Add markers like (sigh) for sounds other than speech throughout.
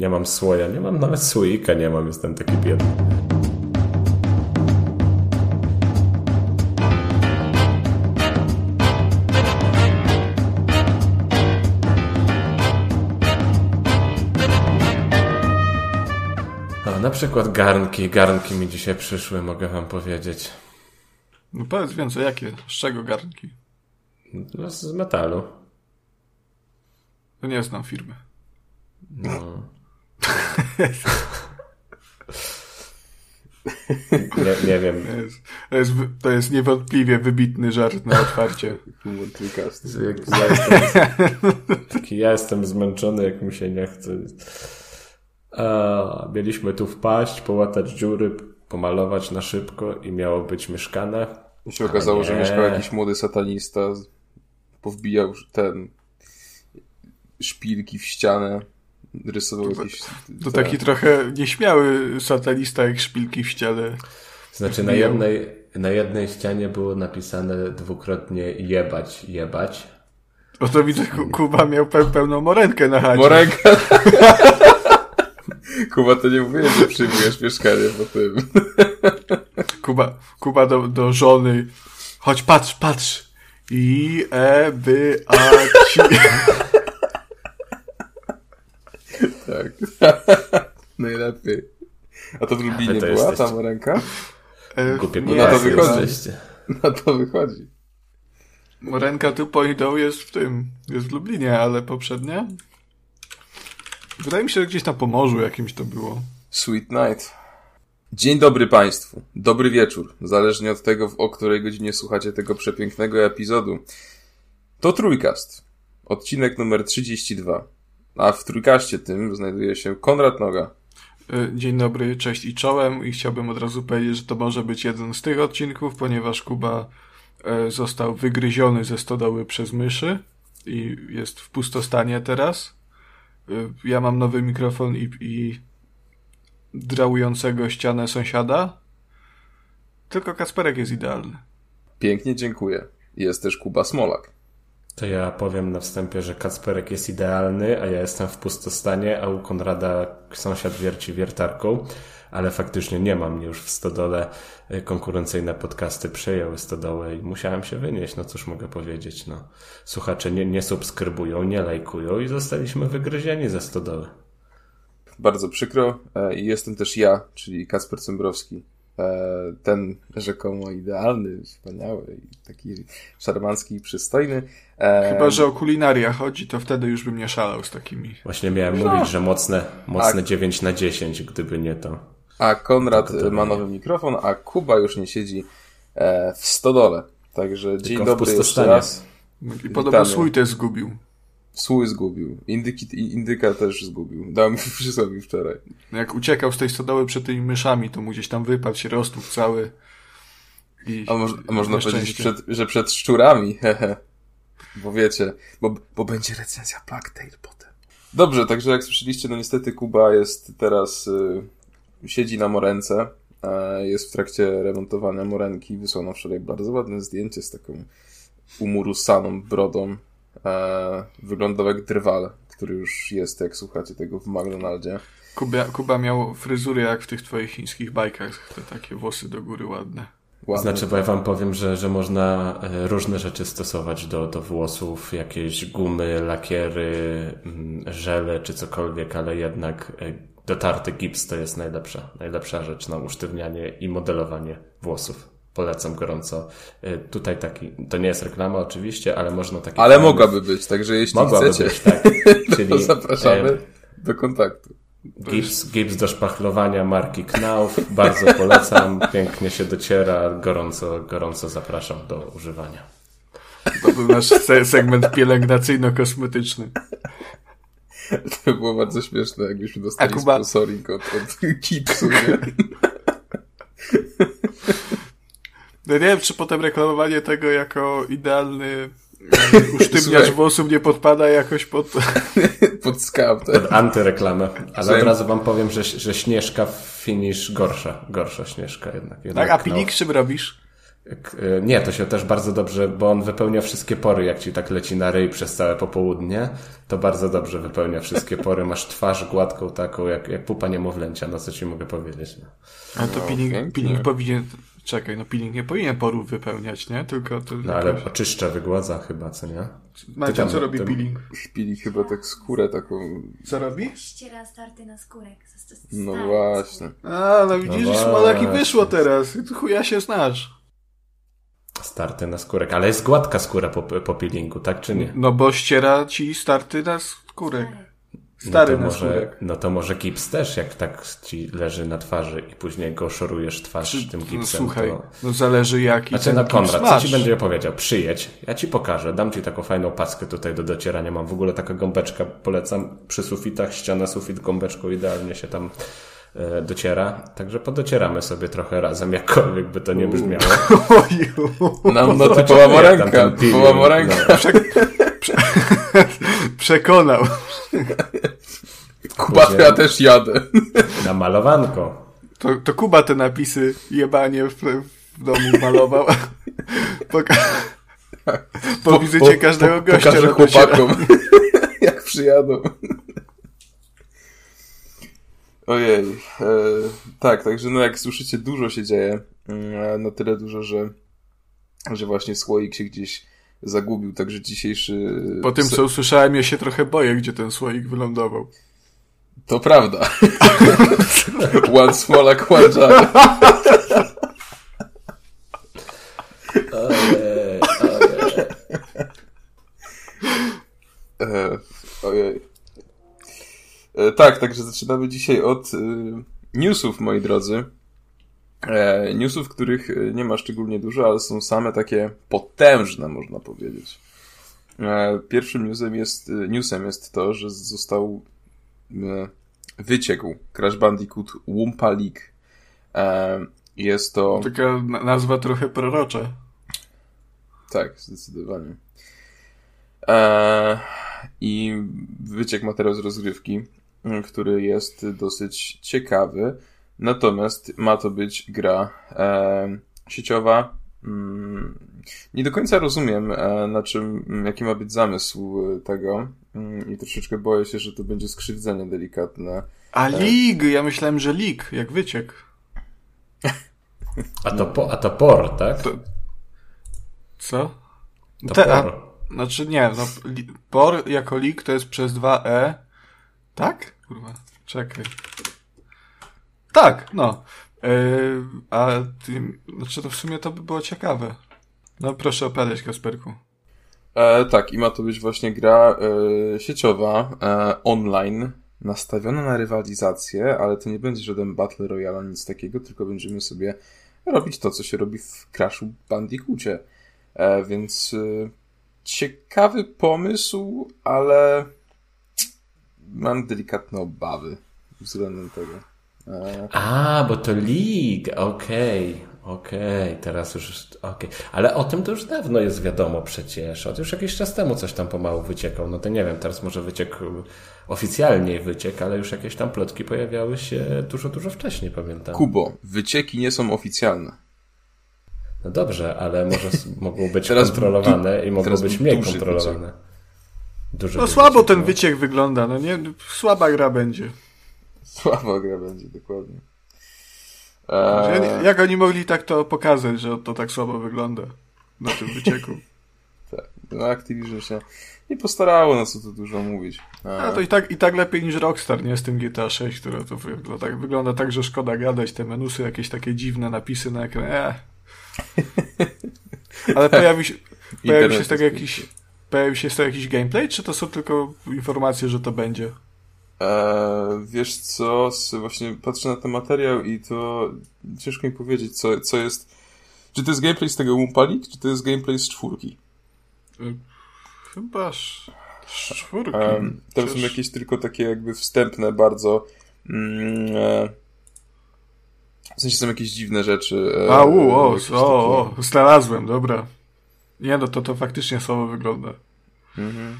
Nie mam słoja, nie mam nawet słoika, nie mam, jestem taki biedny. A, na przykład garnki. Garnki mi dzisiaj przyszły, mogę wam powiedzieć. No powiedz więcej, jakie? Z czego garnki? No, z metalu. To nie znam firmy. No. Nie, nie wiem. To jest, to, jest, to jest niewątpliwie wybitny żart na otwarcie. Ja, jestem, taki ja jestem zmęczony, jak mi się nie chce. A, mieliśmy tu wpaść, połatać dziury, pomalować na szybko i miało być mieszkane. I się okazało, że mieszkał jakiś młody satanista, powbijał ten szpilki w ścianę, rysował To- jakieś... To taki trochę nieśmiały satanista jak szpilki w ściele. Znaczy na jednej, na jednej ścianie było napisane dwukrotnie jebać, jebać. Oto widzę, Ku- Kuba miał pe pełną morenkę na chacie. Moręka! (laughs) Kuba, to nie mówię, że przyjmujesz mieszkanie po tym. (laughs) Kuba, Kuba do, do żony. Chodź, patrz, patrz. I, e, by, a, ci. (laughs) Tak. (laughs) Najlepiej. A to w Lublinie to była jesteście. ta morenka? E, Głupie nie, na to wychodzi. jesteście. No to wychodzi. Morenka tu poidą jest w tym, jest w Lublinie, ale poprzednia? Wydaje mi się, że gdzieś na Pomorzu jakimś to było. Sweet night. Dzień dobry Państwu. Dobry wieczór. Zależnie od tego, o której godzinie słuchacie tego przepięknego epizodu. To Trójkast. Odcinek numer 32. A w Trójkaście tym znajduje się Konrad Noga. E, Dzień dobry, cześć i czołem i chciałbym od razu powiedzieć, że to może być jeden z tych odcinków, ponieważ Kuba e, został wygryziony ze stodoły przez myszy i jest w pustostanie teraz. E, Ja mam nowy mikrofon i, i drałującego ścianę sąsiada. Tylko Kasperek jest idealny. Pięknie dziękuję. Jest też Kuba Smolak. To ja powiem na wstępie, że Kacperek jest idealny, a ja jestem w pustostanie, a u Konrada sąsiad wierci wiertarką, ale faktycznie nie mam już w stodole. Y, Konkurencyjne podcasty przejęły stodołę i musiałem się wynieść. No cóż mogę powiedzieć, no. Słuchacze nie, nie subskrybują, nie lajkują i zostaliśmy wygryzieni ze stodoły. Bardzo przykro. E, I jestem też ja, czyli Kasper Cembrowski. E, Ten rzekomo idealny, wspaniały i taki szarmancki i przystojny. Chyba, że o kulinaria chodzi, to wtedy już bym nie szalał z takimi. Właśnie miałem No. mówić, że mocne, mocne A- 9 na 10, gdyby nie to. A Konrad Tylko to ma nie. nowy mikrofon, a Kuba już nie siedzi e, w stodole. Także dzień dobry jeszcze raz. I podobno swój też zgubił. Słój zgubił. Indyki, i- indyka też zgubił. Dał mi, (laughs) przysłał mi wczoraj. Jak uciekał z tej stodoły przed tymi myszami, to mu gdzieś tam wypadł się cały. I A, moż, a można powiedzieć, przed, że przed szczurami. (laughs) bo wiecie, bo, bo będzie recenzja Black Tail potem. Dobrze, także jak słyszeliście, no niestety Kuba jest teraz, y, siedzi na morence, jest w trakcie remontowania morenki. Wysłano wczoraj bardzo ładne zdjęcie z taką umurusaną brodą. E, wyglądał jak drwal, który już jest, jak słuchacie tego w McDonaldzie. Kuba, Kuba miał fryzurę jak w tych twoich chińskich bajkach, te takie włosy do góry ładne. Ładny. Znaczy, bo ja wam powiem, że, że można e, różne rzeczy stosować do, do włosów, jakieś gumy, lakiery, mm, żele czy cokolwiek, ale jednak e, dotarty gips to jest najlepsza, najlepsza rzecz na usztywnianie i modelowanie włosów. Polecam gorąco. E, Tutaj taki, to nie jest reklama oczywiście, ale można taki... Ale mogłaby być, także jeśli Mogłaby chcecie, być, tak. (laughs) to Czyli zapraszamy do kontaktu. Gips, gips do szpachlowania marki Knauf. Bardzo (laughs) polecam. Pięknie się dociera. Gorąco, gorąco zapraszam do używania. To był nasz se segment pielęgnacyjno-kosmetyczny. To by było bardzo śmieszne, jakbyśmy dostali A Kuba- sponsoring od, od Kipsu, nie? No nie wiem, czy potem reklamowanie tego jako idealny usztywniacz włosów nie podpada jakoś pod... (laughs) Pod tak? Pod antyreklamę. Ale Słuchaj. od razu wam powiem, że, że Śnieżka finish gorsza. Gorsza Śnieżka jednak. jednak Tak, a Knauf. pilnik czym robisz? E, nie, to się też bardzo dobrze, bo on wypełnia wszystkie pory, jak ci tak leci na ryj przez całe popołudnie, to bardzo dobrze wypełnia wszystkie pory. Masz twarz gładką taką, jak, jak pupa niemowlęcia, no co ci mogę powiedzieć. No. A to no, peeling, peeling powinien, czekaj, no peeling nie powinien porów wypełniać, nie? Tylko to... No ale oczyszcza, wygładza chyba, co nie? Macie, co robi peeling? Peeling chyba tak skórę taką... Co robi? Ściera starty na skórek. No właśnie. A, no widzisz, no Smolaki wyszło teraz. Chuja się znasz. Starty na skórek, ale jest gładka skóra po, po peelingu, tak czy nie? No bo ściera ci starty na skórek. Stary no na może, skórek. No to może gips też, jak tak ci leży na twarzy i później go szorujesz twarz Czy, tym gipsem. No, słuchaj, to... no zależy jaki Znaczy na Konrad, co ci będzie opowiedział? Przyjedź, ja ci pokażę, dam ci taką fajną paskę tutaj do docierania. Mam w ogóle taka gąbeczka, polecam przy sufitach, ściana, sufit, gąbeczką idealnie się tam E, dociera. Także podocieramy sobie trochę razem, (laughs) jakkolwiek by to nie brzmiało. (laughs) Nam no typowa morenka. Typowa morenka. No. Prze prze (laughs) przekonał. Kuba, to ja też jadę. Na malowanko. To, to Kuba te napisy jebanie w, w domu malował. (laughs) Poka po, po wizycie każdego po, gościa. Pokażę chłopakom, (laughs) jak przyjadą. Ojej. E, tak, także no jak słyszycie, dużo się dzieje. Mm, na tyle dużo, że, że właśnie słoik się gdzieś zagubił, także dzisiejszy... Po tym, co usłyszałem, ja się trochę boję, gdzie ten słoik wylądował. To prawda. (laughs) one smolak, one jar. Ojej, ojej. E, ojej. E, tak, także zaczynamy dzisiaj od e, newsów, moi drodzy. E, newsów, których nie ma szczególnie dużo, ale są same takie potężne, można powiedzieć. Pierwszym newsem jest, newsem jest to, że został wyciekł Crash Bandicoot Wumpa League. Jest to... Taka nazwa trochę prorocza. Tak, zdecydowanie. I wyciekł materiał z rozgrywki który jest dosyć ciekawy. Natomiast ma to być gra e, sieciowa. Mm, nie do końca rozumiem, e, na czym, jaki ma być zamysł tego mm, i troszeczkę boję się, że to będzie skrzywdzenie delikatne. A e, League! Ja myślałem, że League, jak wyciek. A to, po, a to por, tak? To... Co? To Te, por. A, znaczy nie, no, por jako League to jest przez 2E, tak? Kurwa, czekaj. Tak, no. Yy, a ty, znaczy to w sumie to by było ciekawe. No proszę opowiadać, Kasperku. E, tak, i ma to być właśnie gra e, sieciowa, e, online, nastawiona na rywalizację, ale to nie będzie żaden Battle Royale, nic takiego, tylko będziemy sobie robić to, co się robi w Crashu Bandicoocie. E, więc e, ciekawy pomysł, ale mam delikatne obawy względem tego. A, bo to League, okej. Okay. Okej, okay, teraz już, okej. Okay. Ale o tym to już dawno jest wiadomo przecież. Od już jakiś czas temu coś tam pomału wyciekał. No to nie wiem, teraz może wyciek oficjalnie wyciek, ale już jakieś tam plotki pojawiały się dużo, dużo wcześniej, pamiętam. Kubo, wycieki nie są oficjalne. No dobrze, ale może (laughs) mogą być teraz kontrolowane i mogą być mniej kontrolowane. Wyciek. Duży no słabo ten wyciek wygląda, no nie? Słaba gra będzie. Słaba gra będzie, dokładnie. Eee... Jak oni mogli tak to pokazać, że to tak słabo wygląda na tym wycieku? (laughs) tak, no Activision się nie postarało, na co tu dużo mówić. Eee... A to i tak, i tak lepiej niż Rockstar, nie? Z tym GTA 6, które to wygląda tak, wygląda tak, że szkoda gadać, te menusy, jakieś takie dziwne napisy na ekranie. Eee. (laughs) Ale pojawi się, pojawi się tak jakiś Pojawił się z tego jakiś gameplay, czy to są tylko informacje, że to będzie? Eee, wiesz co, właśnie patrzę na ten materiał i to ciężko mi powiedzieć, co, co jest... Czy to jest gameplay z tego Wumpalik, czy to jest gameplay z czwórki? E, chyba z czwórki. Eee, to są jakieś tylko takie jakby wstępne bardzo... Mm, e, w sensie są jakieś dziwne rzeczy. E, A, u, o, o, o, znalazłem, dobra. Nie, no to to faktycznie słabo wygląda. Mhm.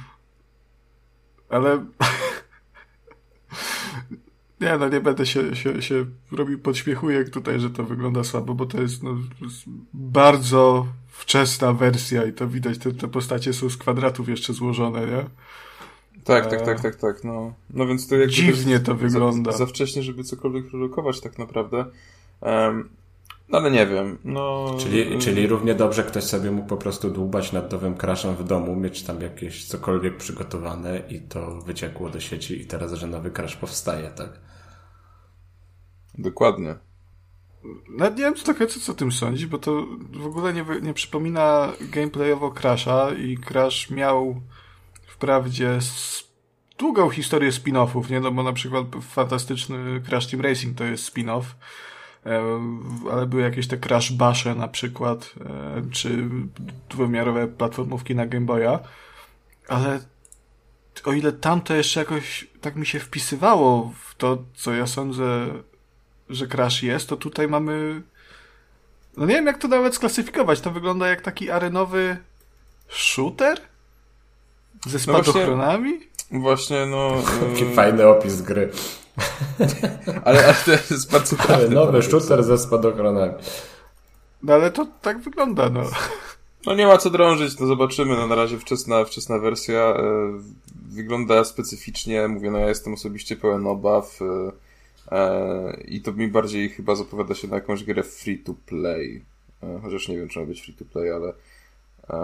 Ale... Nie, no nie będę się, się, się robił podśmiechujek tutaj, że to wygląda słabo, bo to jest, no, bardzo wczesna wersja i to widać, te, te postacie są z kwadratów jeszcze złożone, nie? Tak, tak, tak, tak, tak, no. No więc to jakby Dziwnie to wygląda. Za, za wcześnie, żeby cokolwiek produkować tak naprawdę. Um, no ale nie wiem, no... Czyli, czyli równie dobrze ktoś sobie mógł po prostu dłubać nad nowym crashem w domu, mieć tam jakieś cokolwiek przygotowane i to wyciekło do sieci i teraz, że nowy crash powstaje, tak? Dokładnie. Nawet nie wiem co trochę co, co o tym sądzić, bo to w ogóle nie, nie przypomina gameplayowo Crasha i Crash miał wprawdzie długą historię spin-offów, nie? No bo na przykład fantastyczny Crash Team Racing to jest spin-off, e, ale były jakieś te Crash Basze na przykład, e, czy dwuwymiarowe platformówki na Game Boya, ale o ile tamto jeszcze jakoś tak mi się wpisywało w to, co ja sądzę że Crash jest, to tutaj mamy. No nie wiem, jak to nawet sklasyfikować. To wygląda jak taki arenowy shooter? Ze spadochronami? No właśnie, właśnie, no. (laughs) Taki yy... fajny opis gry. (laughs) ale, ale to jest bardzo ale Nowy shooter ze spadochronami. No ale to tak wygląda, no. (laughs) No nie ma co drążyć, to zobaczymy. No na razie wczesna, wczesna wersja yy, wygląda specyficznie. Mówię, no ja jestem osobiście pełen obaw. Yy, I to mi bardziej chyba zapowiada się na jakąś grę free to play. E, chociaż nie wiem, czy ma być free to play, ale. E,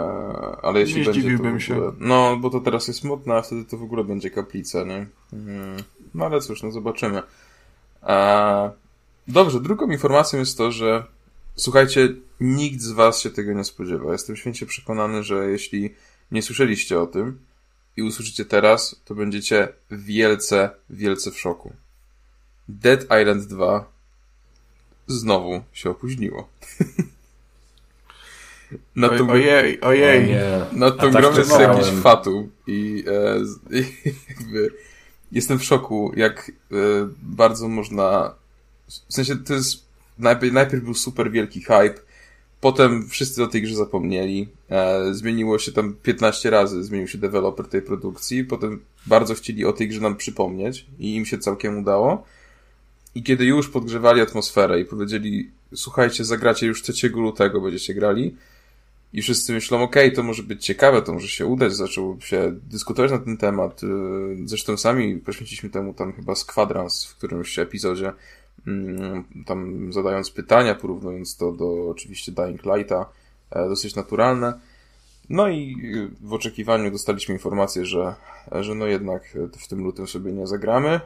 ale jeśli nie będzie. To ogóle, się. No, bo to teraz jest modne, a wtedy to w ogóle będzie kaplica, nie? Mhm. No ale cóż, no zobaczymy. Dobrze, drugą informacją jest to, że słuchajcie, nikt z Was się tego nie spodziewa. Jestem święcie przekonany, że jeśli nie słyszeliście o tym i usłyszycie teraz, to będziecie wielce, wielce w szoku. Dead Island 2 znowu się opóźniło. (laughs) na tą, ojej, ojej. Na tą tak grą jest jakiś fatum i, e, (laughs) i jakby jestem w szoku, jak e, bardzo można w sensie to jest najpierw, najpierw był super wielki hype, potem wszyscy o tej grze zapomnieli, e, zmieniło się tam 15 razy, zmienił się deweloper tej produkcji, potem bardzo chcieli o tej grze nam przypomnieć i im się całkiem udało. I kiedy już podgrzewali atmosferę i powiedzieli, słuchajcie, zagracie już 3 lutego, będziecie grali, i wszyscy myślą, okej, okay, to może być ciekawe, to może się udać, zaczął się dyskutować na ten temat. Y, zresztą sami poświęciliśmy temu tam chyba z kwadrans w którymś epizodzie, mm, tam zadając pytania, porównując to do oczywiście Dying Lighta, e, dosyć naturalne. No i w oczekiwaniu dostaliśmy informację, że, że no jednak w tym lutym sobie nie zagramy.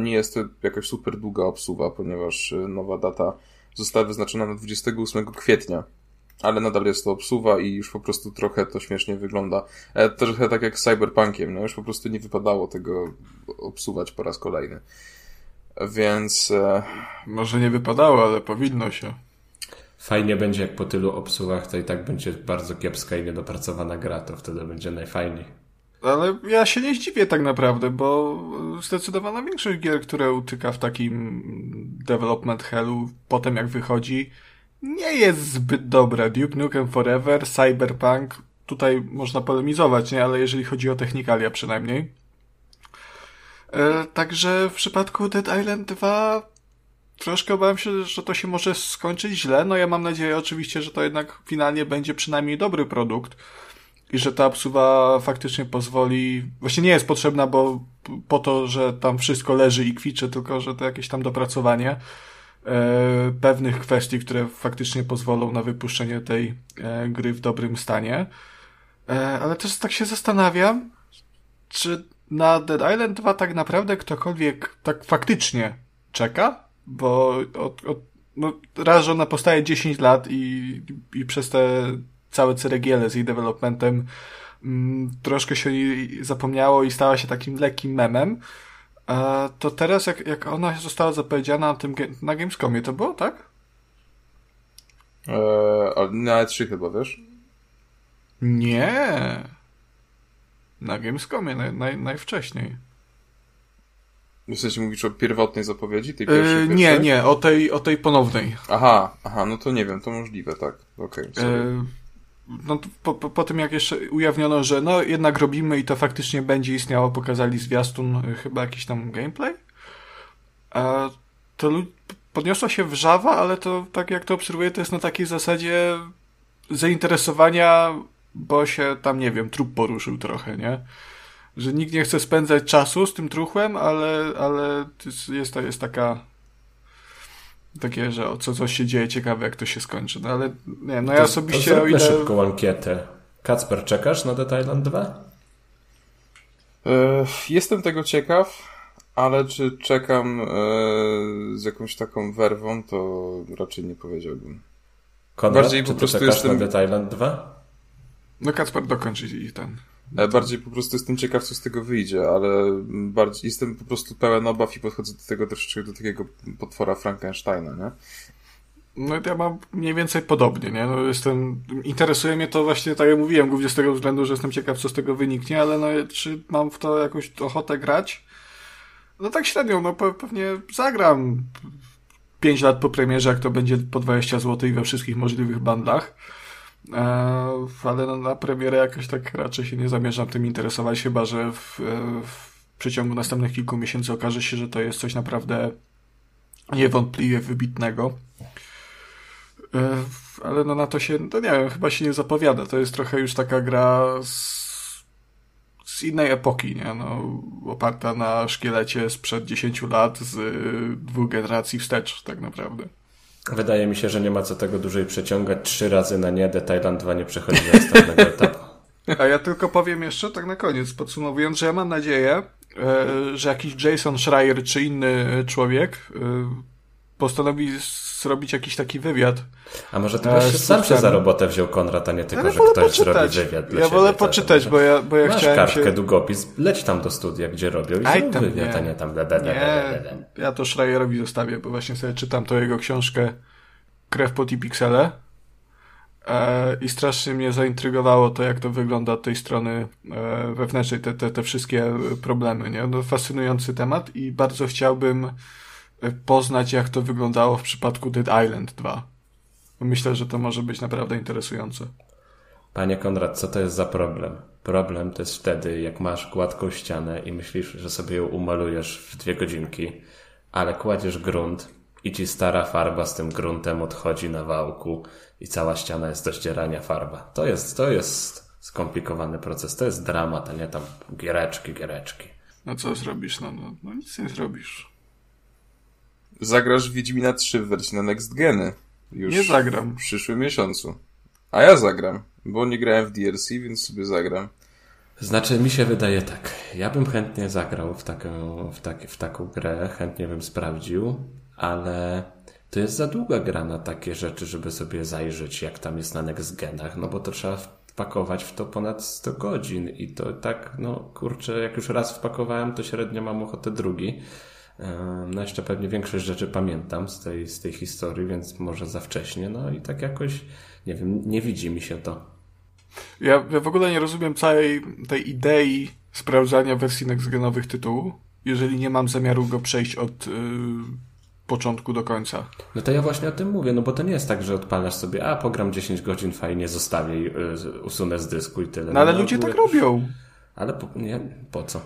Nie jest to jakaś super długa obsuwa, ponieważ nowa data została wyznaczona na 28 kwietnia. Ale nadal jest to obsuwa i już po prostu trochę to śmiesznie wygląda. E, trochę tak jak z Cyberpunkiem, no już po prostu nie wypadało tego obsuwać po raz kolejny. Więc... E, Może nie wypadało, ale powinno się. Fajnie będzie, jak po tylu obsługach to i tak będzie bardzo kiepska i niedopracowana gra, to wtedy będzie najfajniej. Ale ja się nie zdziwię tak naprawdę, bo zdecydowana większość gier, które utyka w takim development hellu, potem jak wychodzi, nie jest zbyt dobra. Duke Nukem Forever, Cyberpunk, tutaj można polemizować, nie? Ale jeżeli chodzi o technikalia przynajmniej. E, także w przypadku Dead Island 2 troszkę obawiam się, że to się może skończyć źle. No ja mam nadzieję oczywiście, że to jednak finalnie będzie przynajmniej dobry produkt i że ta obsuwa faktycznie pozwoli, właśnie nie jest potrzebna, bo po to, że tam wszystko leży i kwiczy, tylko że to jakieś tam dopracowanie e, pewnych kwestii, które faktycznie pozwolą na wypuszczenie tej e, gry w dobrym stanie. E, ale też tak się zastanawiam, czy na Dead Island 2 tak naprawdę ktokolwiek tak faktycznie czeka? bo od, od, no, raz, że ona powstaje 10 lat i, i przez te całe ceregiele z jej developmentem mm, troszkę się zapomniało i stała się takim lekkim memem, a to teraz jak, jak ona została zapowiedziana na tym na Gamescomie, to było, tak? Eee, na E3 chyba, wiesz? Nie. Na Gamescomie naj, naj, najwcześniej. W sensie mówisz o pierwotnej zapowiedzi, tej pierwszej, yy, Nie, nie, o tej, o tej ponownej. Aha, aha, no to nie wiem, to możliwe, tak. Okej, okay, yy, no po, po, po, tym jak jeszcze ujawniono, że no jednak robimy i to faktycznie będzie istniało, pokazali zwiastun, yy, chyba jakiś tam gameplay. A to podniosła się wrzawa, ale to tak jak to obserwuję, to jest na takiej zasadzie zainteresowania, bo się tam, nie wiem, trup poruszył trochę, nie? Że nikt nie chce spędzać czasu z tym truchłem, ale, ale jest, jest taka takie, że o co coś się dzieje, ciekawe jak to się skończy. No ale nie, no ja to, osobiście to o ile... szybką ankietę. Kacper, czekasz na The Island 2? E, jestem tego ciekaw, ale czy czekam e, z jakąś taką werwą, to raczej nie powiedziałbym. Konrad, Bardziej czy po prostu czekasz jestem... na The Island 2? No Kacper dokończy i ten. E, bardziej po prostu jestem ciekaw, co z tego wyjdzie, ale bardziej jestem po prostu pełen obaw i podchodzę do tego troszeczkę do takiego potwora Frankensteina, nie? No ja mam mniej więcej podobnie, nie? No jestem, interesuje mnie to właśnie, tak jak mówiłem, głównie z tego względu, że jestem ciekaw, co z tego wyniknie, ale no czy mam w to jakąś ochotę grać? No tak średnio, no pewnie zagram 5 lat po premierze, jak to będzie po 20 zł i we wszystkich możliwych bandach. E, ale no, na premierę jakoś tak raczej się nie zamierzam tym interesować, chyba że w, e, w przeciągu następnych kilku miesięcy okaże się, że to jest coś naprawdę niewątpliwie wybitnego. E, ale no na to się, no nie wiem, chyba się nie zapowiada. To jest trochę już taka gra z, z innej epoki, nie? No, oparta na szkielecie sprzed 10 lat z dwóch generacji wstecz, tak naprawdę. Wydaje mi się, że nie ma co tego dłużej przeciągać. Trzy razy na nie, The Thailand 2 nie przechodzi do następnego (laughs) etapu. A ja tylko powiem jeszcze tak na koniec, podsumowując, że ja mam nadzieję, e, że jakiś Jason Schreier czy inny człowiek e, postanowi zrobić jakiś taki wywiad. A może to właśnie sam się za robotę wziął Konrad, a nie tylko, ja że ktoś poczytać. zrobi wywiad dla Ja wolę poczytać, bo ja, bo ja Masz chciałem kartkę, się... długopis, leć tam do studia, gdzie robią i Aj, tam, wywiad, nie. a nie tam da, da, da, nie, ja to Schreierowi zostawię, bo właśnie sobie czytam to jego książkę Krew, pot i piksele e, i strasznie mnie zaintrygowało to, jak to wygląda od tej strony e, wewnętrznej, te, te, te wszystkie problemy, nie? No, fascynujący temat i bardzo chciałbym poznać, jak to wyglądało w przypadku Dead Island 2. Myślę, że to może być naprawdę interesujące. Panie Konrad, co to jest za problem? Problem to jest wtedy, jak masz gładką ścianę i myślisz, że sobie ją umalujesz w dwie godzinki, ale kładziesz grunt i ci stara farba z tym gruntem odchodzi na wałku i cała ściana jest do ścierania farba. To jest, to jest skomplikowany proces. To jest dramat, a nie tam giereczki, giereczki. No co zrobisz? No, no, no nic nie zrobisz zagrasz w Wiedźmina 3 w wersji na Next Geny. Już nie zagram. W przyszłym miesiącu. A ja zagram, bo nie grałem w DLC, więc sobie zagram. Znaczy, mi się wydaje tak. Ja bym chętnie zagrał w taką, w, taki, w taką grę, chętnie bym sprawdził, ale to jest za długa gra na takie rzeczy, żeby sobie zajrzeć, jak tam jest na next genach, no bo to trzeba wpakować w to ponad 100 godzin i to tak, no kurczę, jak już raz wpakowałem, to średnio mam ochotę drugi. No jeszcze pewnie większość rzeczy pamiętam z tej, z tej historii, więc może za wcześnie. No i tak jakoś, nie wiem, nie widzi mi się to. Ja, ja w ogóle nie rozumiem całej tej idei sprawdzania wersji nextgenowych tytułu, jeżeli nie mam zamiaru go przejść od yy, początku do końca. No to ja właśnie o tym mówię, no bo to nie jest tak, że odpalasz sobie, a pogram 10 godzin, fajnie, zostawię, yy, usunę z dysku i tyle. No ale no, ludzie tak robią. Ale po, nie, po co?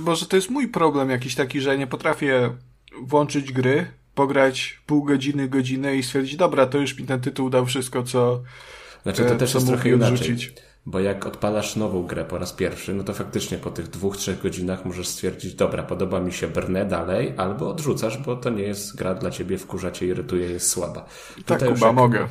Może to jest mój problem jakiś taki, że nie potrafię włączyć gry, pograć pół godziny, godzinę i stwierdzić, dobra, to już mi ten tytuł dał wszystko, co Znaczy to e, też jest trochę inaczej. Bo jak odpalasz nową grę po raz pierwszy, no to faktycznie po tych dwóch, trzech godzinach możesz stwierdzić, dobra, podoba mi się, brnę dalej, albo odrzucasz, bo to nie jest gra dla ciebie, wkurza cię, irytuje, jest słaba. Tak, Tutaj Kuba, jak... mogę.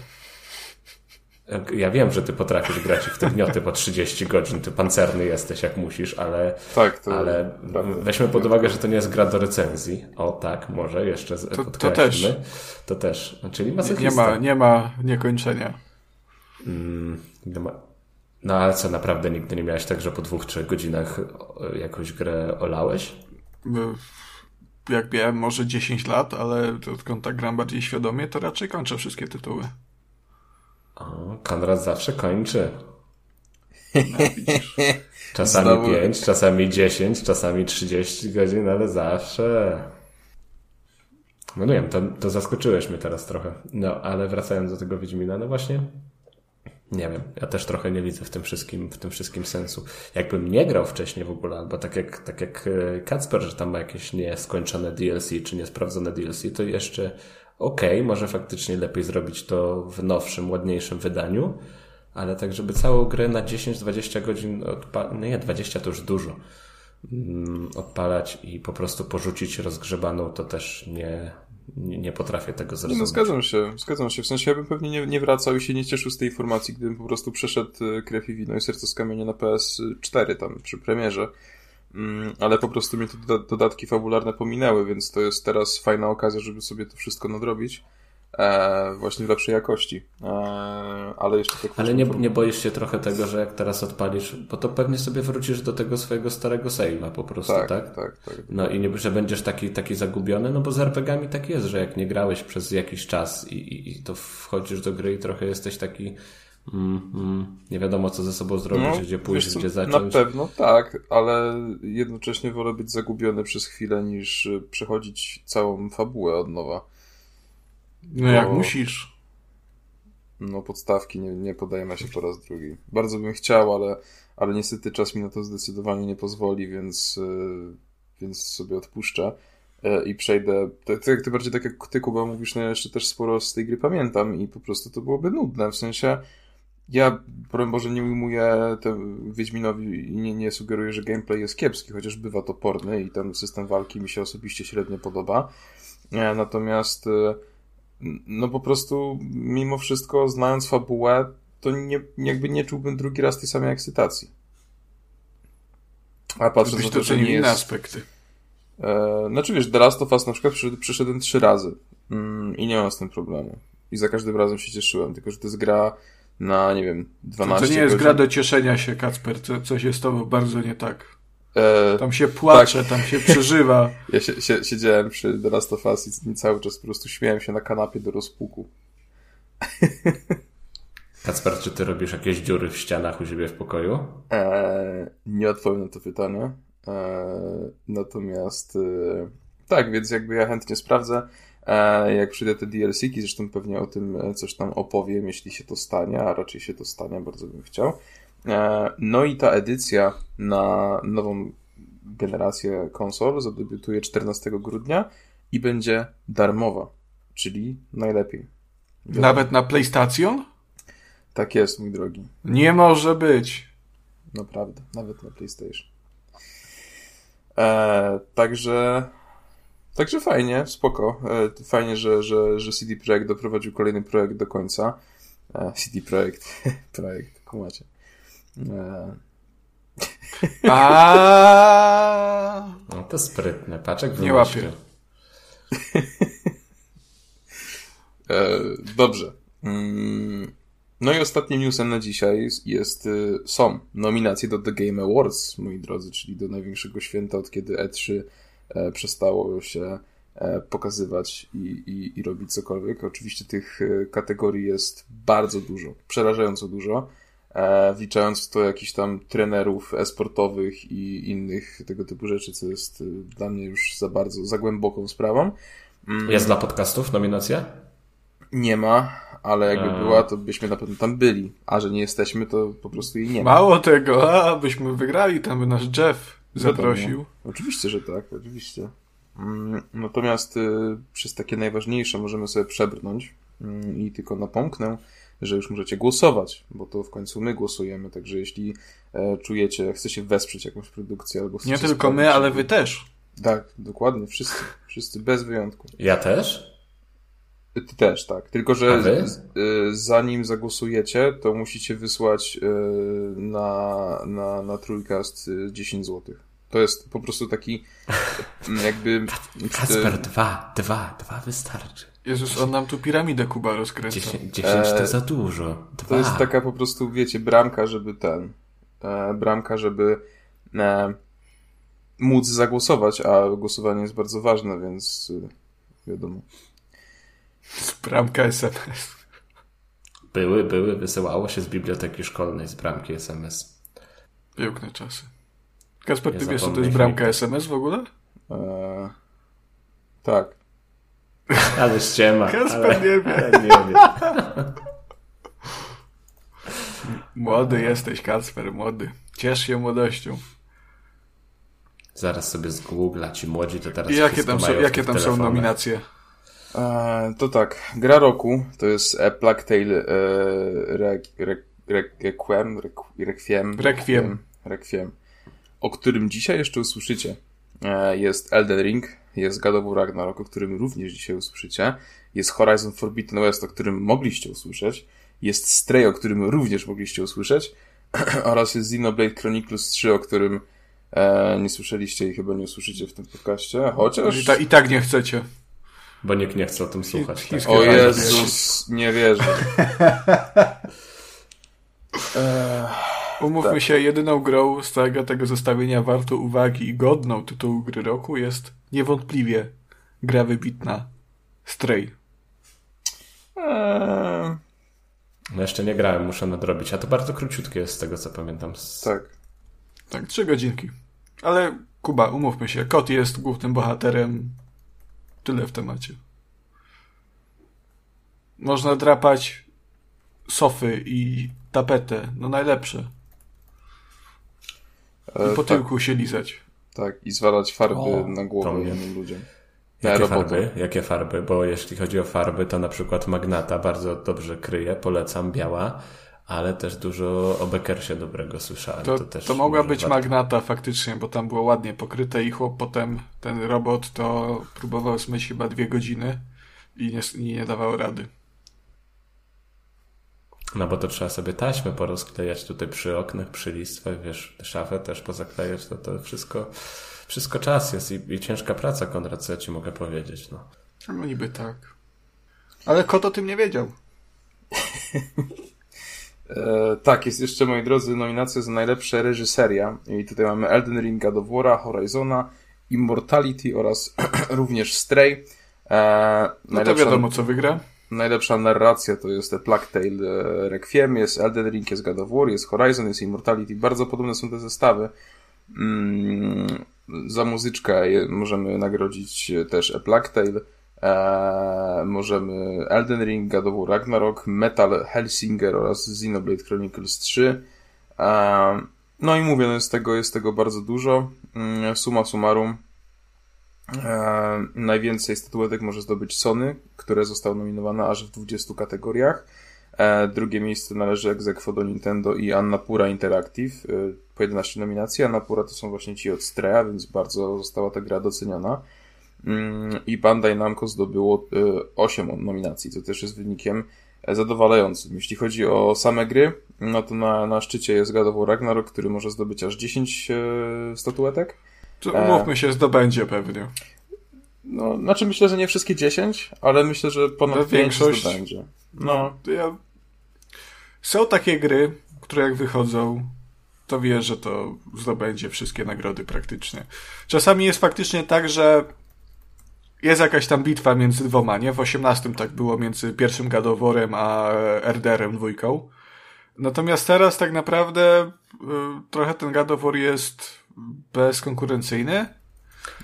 Ja wiem, że ty potrafisz grać w te gnioty po 30 godzin, ty pancerny jesteś jak musisz, ale, tak, to ale weźmy pod uwagę, że to nie jest gra do recenzji. O tak, może jeszcze to, to też. To też. Czyli nie, nie ma, nie ma niekończenia. Mm, nie ma. No ale co, naprawdę nigdy nie miałeś tak, że po dwóch, trzech godzinach jakąś grę olałeś? Jak miałem może 10 lat, ale odkąd tak gram bardziej świadomie, to raczej kończę wszystkie tytuły. O, Konrad zawsze kończy. No, (laughs) czasami Znowu... 5, czasami 10, czasami 30 godzin, ale zawsze. No nie wiem, to, to zaskoczyłeś mnie teraz trochę. No, ale wracając do tego Wiedźmina, no właśnie nie wiem, ja też trochę nie widzę w tym wszystkim, w tym wszystkim sensu. Jakbym nie grał wcześniej w ogóle, albo tak jak, tak jak e, Kacper, że tam ma jakieś nieskończone DLC, czy niesprawdzone DLC, to jeszcze okej, okay, może faktycznie lepiej zrobić to w nowszym, ładniejszym wydaniu, ale tak, żeby całą grę na 10-20 godzin odpalać, no nie, 20 to już dużo, mm, odpalać i po prostu porzucić rozgrzebaną, to też nie, nie, nie potrafię tego zrozumieć. No zgadzam się, zgadzam się. W sensie ja bym pewnie nie, nie wracał i się nie cieszył z tej informacji, gdybym po prostu przeszedł e, krew i wino i serce z kamienia na PS4 tam przy premierze. Mm, ale po prostu mnie te dodatki fabularne pominęły, więc to jest teraz fajna okazja, żeby sobie to wszystko nadrobić. E, właśnie w lepszej jakości. E, ale jeszcze tak Ale nie, nie boisz się trochę tego, że jak teraz odpalisz, bo to pewnie sobie wrócisz do tego swojego starego save'a po prostu, tak? Tak, tak. tak no i nie, że będziesz taki, taki zagubiony, no bo z RPGami tak jest, że jak nie grałeś przez jakiś czas i, i, i to wchodzisz do gry i trochę jesteś taki Mm, mm, nie wiadomo, co ze sobą zrobić, no, gdzie pójść, gdzie zacząć. Na pewno tak, ale jednocześnie wolę być zagubiony przez chwilę, niż przechodzić całą fabułę od nowa. No Bo... jak musisz. No podstawki nie, nie podajemy się po raz drugi. Bardzo bym chciał, ale, ale niestety czas mi na to zdecydowanie nie pozwoli, więc, yy, więc sobie odpuszczę yy, i przejdę. Tak jak ty bardziej tak jak ty, Kuba, mówisz, no ja jeszcze też sporo z tej gry pamiętam i po prostu to byłoby nudne. W sensie ja, broń Boże, nie ujmuję Wiedźminowi i nie, nie sugeruję, że gameplay jest kiepski, chociaż bywa toporny i ten system walki mi się osobiście średnio podoba. E, natomiast e, no po prostu mimo wszystko, znając fabułę, to nie, jakby nie czułbym drugi raz tej samej ekscytacji. A patrząc na to, że nie jest... aspekty. E, znaczy wiesz, The Last of Us na przykład przyszedłem trzy razy mm, i nie mam z tym problemu. I za każdym razem się cieszyłem, tylko że to jest gra na, nie wiem, 12 To, to nie jest godzin. gra do cieszenia się, Kacper. Co, coś jest z tobą bardzo nie tak. E, tam się płacze, tak. tam się przeżywa. (laughs) Ja się, się, siedziałem przy The Last of Us i cały czas po prostu śmiałem się na kanapie do rozpuku. (laughs) Kacper, czy ty robisz jakieś dziury w ścianach u siebie w pokoju? E, nie odpowiem na to pytanie. E, natomiast e, tak, więc jakby ja chętnie sprawdzę. E, jak przyjdę te DLC-ki, zresztą pewnie o tym e, coś tam opowiem, jeśli się to stanie, a raczej się to stanie, bardzo bym chciał. E, no i ta edycja na nową generację konsol zadebiutuje 14 grudnia i będzie darmowa, czyli najlepiej. Wiadomo. Nawet na PlayStation? Tak jest, mój drogi. Nie może być. Naprawdę, nawet na PlayStation. E, także Także fajnie, spoko. E, fajnie, że, że, że CD Projekt doprowadził kolejny projekt do końca. E, CD Projekt, (laughs) projekt, kumacie. (laughs) A. No to sprytne, paczek Nie łapię. Dobrze. Mm, no i ostatnim newsem na dzisiaj jest, jest są nominacje do The Game Awards, moi drodzy, czyli do największego święta od kiedy E3 E, przestało się e, pokazywać i, i, i robić cokolwiek. Oczywiście tych e, kategorii jest bardzo dużo, przerażająco dużo, wliczając w to jakichś tam trenerów esportowych i innych tego typu rzeczy, co jest dla mnie już za bardzo, za głęboką sprawą. Mm. Jest dla podcastów nominacja? Nie ma, ale jakby a... była, to byśmy na pewno tam byli. A że nie jesteśmy, to po prostu jej nie ma. Mało tego, a byśmy wygrali, tam by nasz Jeff zaprosił. Oczywiście, że tak, oczywiście. Mm, natomiast y, przez takie najważniejsze możemy sobie przebrnąć mm, i tylko napomknę, że już możecie głosować, bo to w końcu my głosujemy, także jeśli e, czujecie, chcecie wesprzeć jakąś produkcję albo Nie tylko my, ale wy też. Tak, dokładnie, wszyscy, wszyscy bez wyjątku. Ja też? Ty też, tak. Tylko, że z, y, zanim zagłosujecie, to musicie wysłać y, na, na, na trójkast 10 zł. To jest po prostu taki mm, jakby... (laughs) Kasper, dwa, dwa, dwa wystarczy. Jezus, on nam tu piramidę Kuba rozkręca. 10, 10 to za dużo. Dwa. To jest taka po prostu, wiecie, bramka, żeby ten... E, bramka, żeby e, móc zagłosować, a głosowanie jest bardzo ważne, więc e, wiadomo. Bramka SMS. Były, były, wysyłało się z biblioteki szkolnej z bramki SMS. Piękne czasy. Kasper, ty wiesz, co to jest bramka SMS w ogóle? Eee, tak. (laughs) Ale ściema. Kasper ale, nie wie. Ale nie wie. (laughs) Młody jesteś, Kacper, młody. Ciesz się młodością. Zaraz sobie zgoogla ci młodzi, to teraz I jakie tam, są, jakie tam są nominacje? E, to tak, gra roku to jest A Plague Tale e, Re, Re, Re, Requiem, Requiem, Requiem, Requiem, o którym dzisiaj jeszcze usłyszycie. E, jest Elden Ring, jest God of War Ragnarok, o którym również dzisiaj usłyszycie. Jest Horizon Forbidden West, o którym mogliście usłyszeć. Jest Stray, o którym również mogliście usłyszeć. (clears throat) oraz jest Xenoblade Chronicles 3, o którym e, nie słyszeliście i chyba nie usłyszycie w tym podcaście. Chociaż... I, ta, i tak nie chcecie. Bo nikt nie chce o tym słuchać. Tak. O Jezus, nie wierzę. (laughs) Umówmy tak. się, jedyną grą z całego tego zestawienia warto uwagi i godną tytułu gry roku jest niewątpliwie gra wybitna Stray. Eee... No jeszcze nie grałem, muszę nadrobić, a to bardzo króciutkie jest z tego co pamiętam. Tak. Tak, trzy godzinki. Ale Kuba, umówmy się, kot jest głównym bohaterem. Tyle w temacie. Można drapać sofy i tapetę. No najlepsze. I po e, tyłku tak. się lizać. Tak, i zwalać farby o, na głowę innym ludziom. Jakie farby? Jakie farby? Bo jeśli chodzi o farby, to na przykład Magnata bardzo dobrze kryje, polecam, biała, ale też dużo o Beckersie dobrego słyszałem. To, to, też to mogła być warto. Magnata faktycznie, bo tam było ładnie pokryte i chłop potem, ten robot to próbował zmyć chyba dwie godziny i nie, i nie dawał rady. No bo to trzeba sobie taśmy porozklejać tutaj przy oknach, przy listwach, wiesz, szafę też pozaklejać, to to wszystko, wszystko czas jest i, i ciężka praca, Konrad, co ja ci mogę powiedzieć, no. No niby tak. Ale kot o tym nie wiedział. (laughs) e, tak, jest jeszcze, moi drodzy, nominacja za najlepsze reżyseria. I tutaj mamy Elden Ring, God of War, Horizona, Immortality oraz (clears throat) również Stray. E, no to wiadomo, co wygra. Najlepsza narracja to jest The Plague Tale e, Requiem, jest Elden Ring, jest God of War, jest Horizon, jest Immortality. Bardzo podobne są te zestawy. Mm, za muzyczkę możemy nagrodzić też A Plague Tale, e, możemy Elden Ring, God of War Ragnarok, Metal Hellsinger oraz Xenoblade Chronicles 3. E, no i mówię, no jest, tego, jest tego bardzo dużo. Mm, suma summarum, E, najwięcej statuetek może zdobyć Sony, które zostało nominowane aż w 20 kategoriach. E, drugie miejsce należy egzekwo do Nintendo i Annapura Interactive e, po 11 nominacji. Annapura to są właśnie ci od Strea, więc bardzo została ta gra doceniona. Mm, I Bandai Namco zdobyło 8 nominacji, co też jest wynikiem zadowalającym. Jeśli chodzi o same gry, no to na, na szczycie jest God Ragnarok, który może zdobyć aż 10 statuetek. To umówmy się, zdobędzie pewnie. No, znaczy myślę, że nie wszystkie 10, ale myślę, że ponad większość zdobędzie. No. no ja... Są takie gry, które jak wychodzą, to wie, że to zdobędzie wszystkie nagrody praktycznie. Czasami jest faktycznie tak, że jest jakaś tam bitwa między dwoma, nie? W 18 tak było między pierwszym gadoworem a RDR-em dwójką. Natomiast teraz tak naprawdę y, trochę ten gadowor jest bezkonkurencyjny.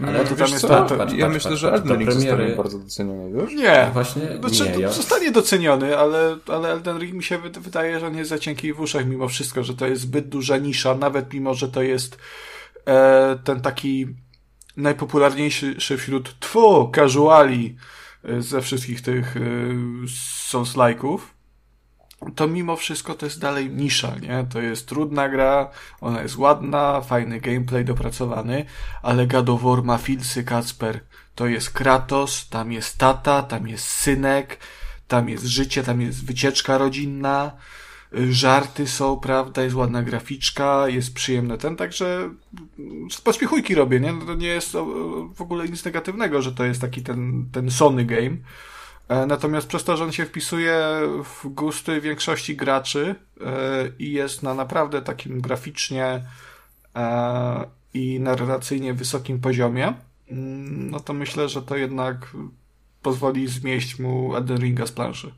Ale to tam jest ta, to, Ja myślę, że Elden Ring premiery... zostanie bardzo doceniony, wiesz? Nie, właśnie znaczy, nie, ja... zostanie doceniony, ale, ale Elden Ring mi się wydaje, że on jest za cienki w uszach mimo wszystko, że to jest zbyt duża nisza, nawet mimo, że to jest e, ten taki najpopularniejszy wśród tfu, casuali e, ze wszystkich tych e, Souls-like'ów to mimo wszystko to jest dalej nisza, nie? To jest trudna gra, ona jest ładna, fajny gameplay dopracowany, ale God ma filsy Kacper. To jest Kratos, tam jest tata, tam jest synek, tam jest życie, tam jest wycieczka rodzinna, żarty są, prawda, jest ładna graficzka, jest przyjemny ten, także pośpiechujki robię, nie? No to nie jest w ogóle nic negatywnego, że to jest taki ten, ten Sony game, natomiast przez to, że on się wpisuje w gusty większości graczy e, i jest na naprawdę takim graficznie e, i narracyjnie wysokim poziomie, mm, no to myślę, że to jednak pozwoli zmieść mu Elden Ringa z planszy.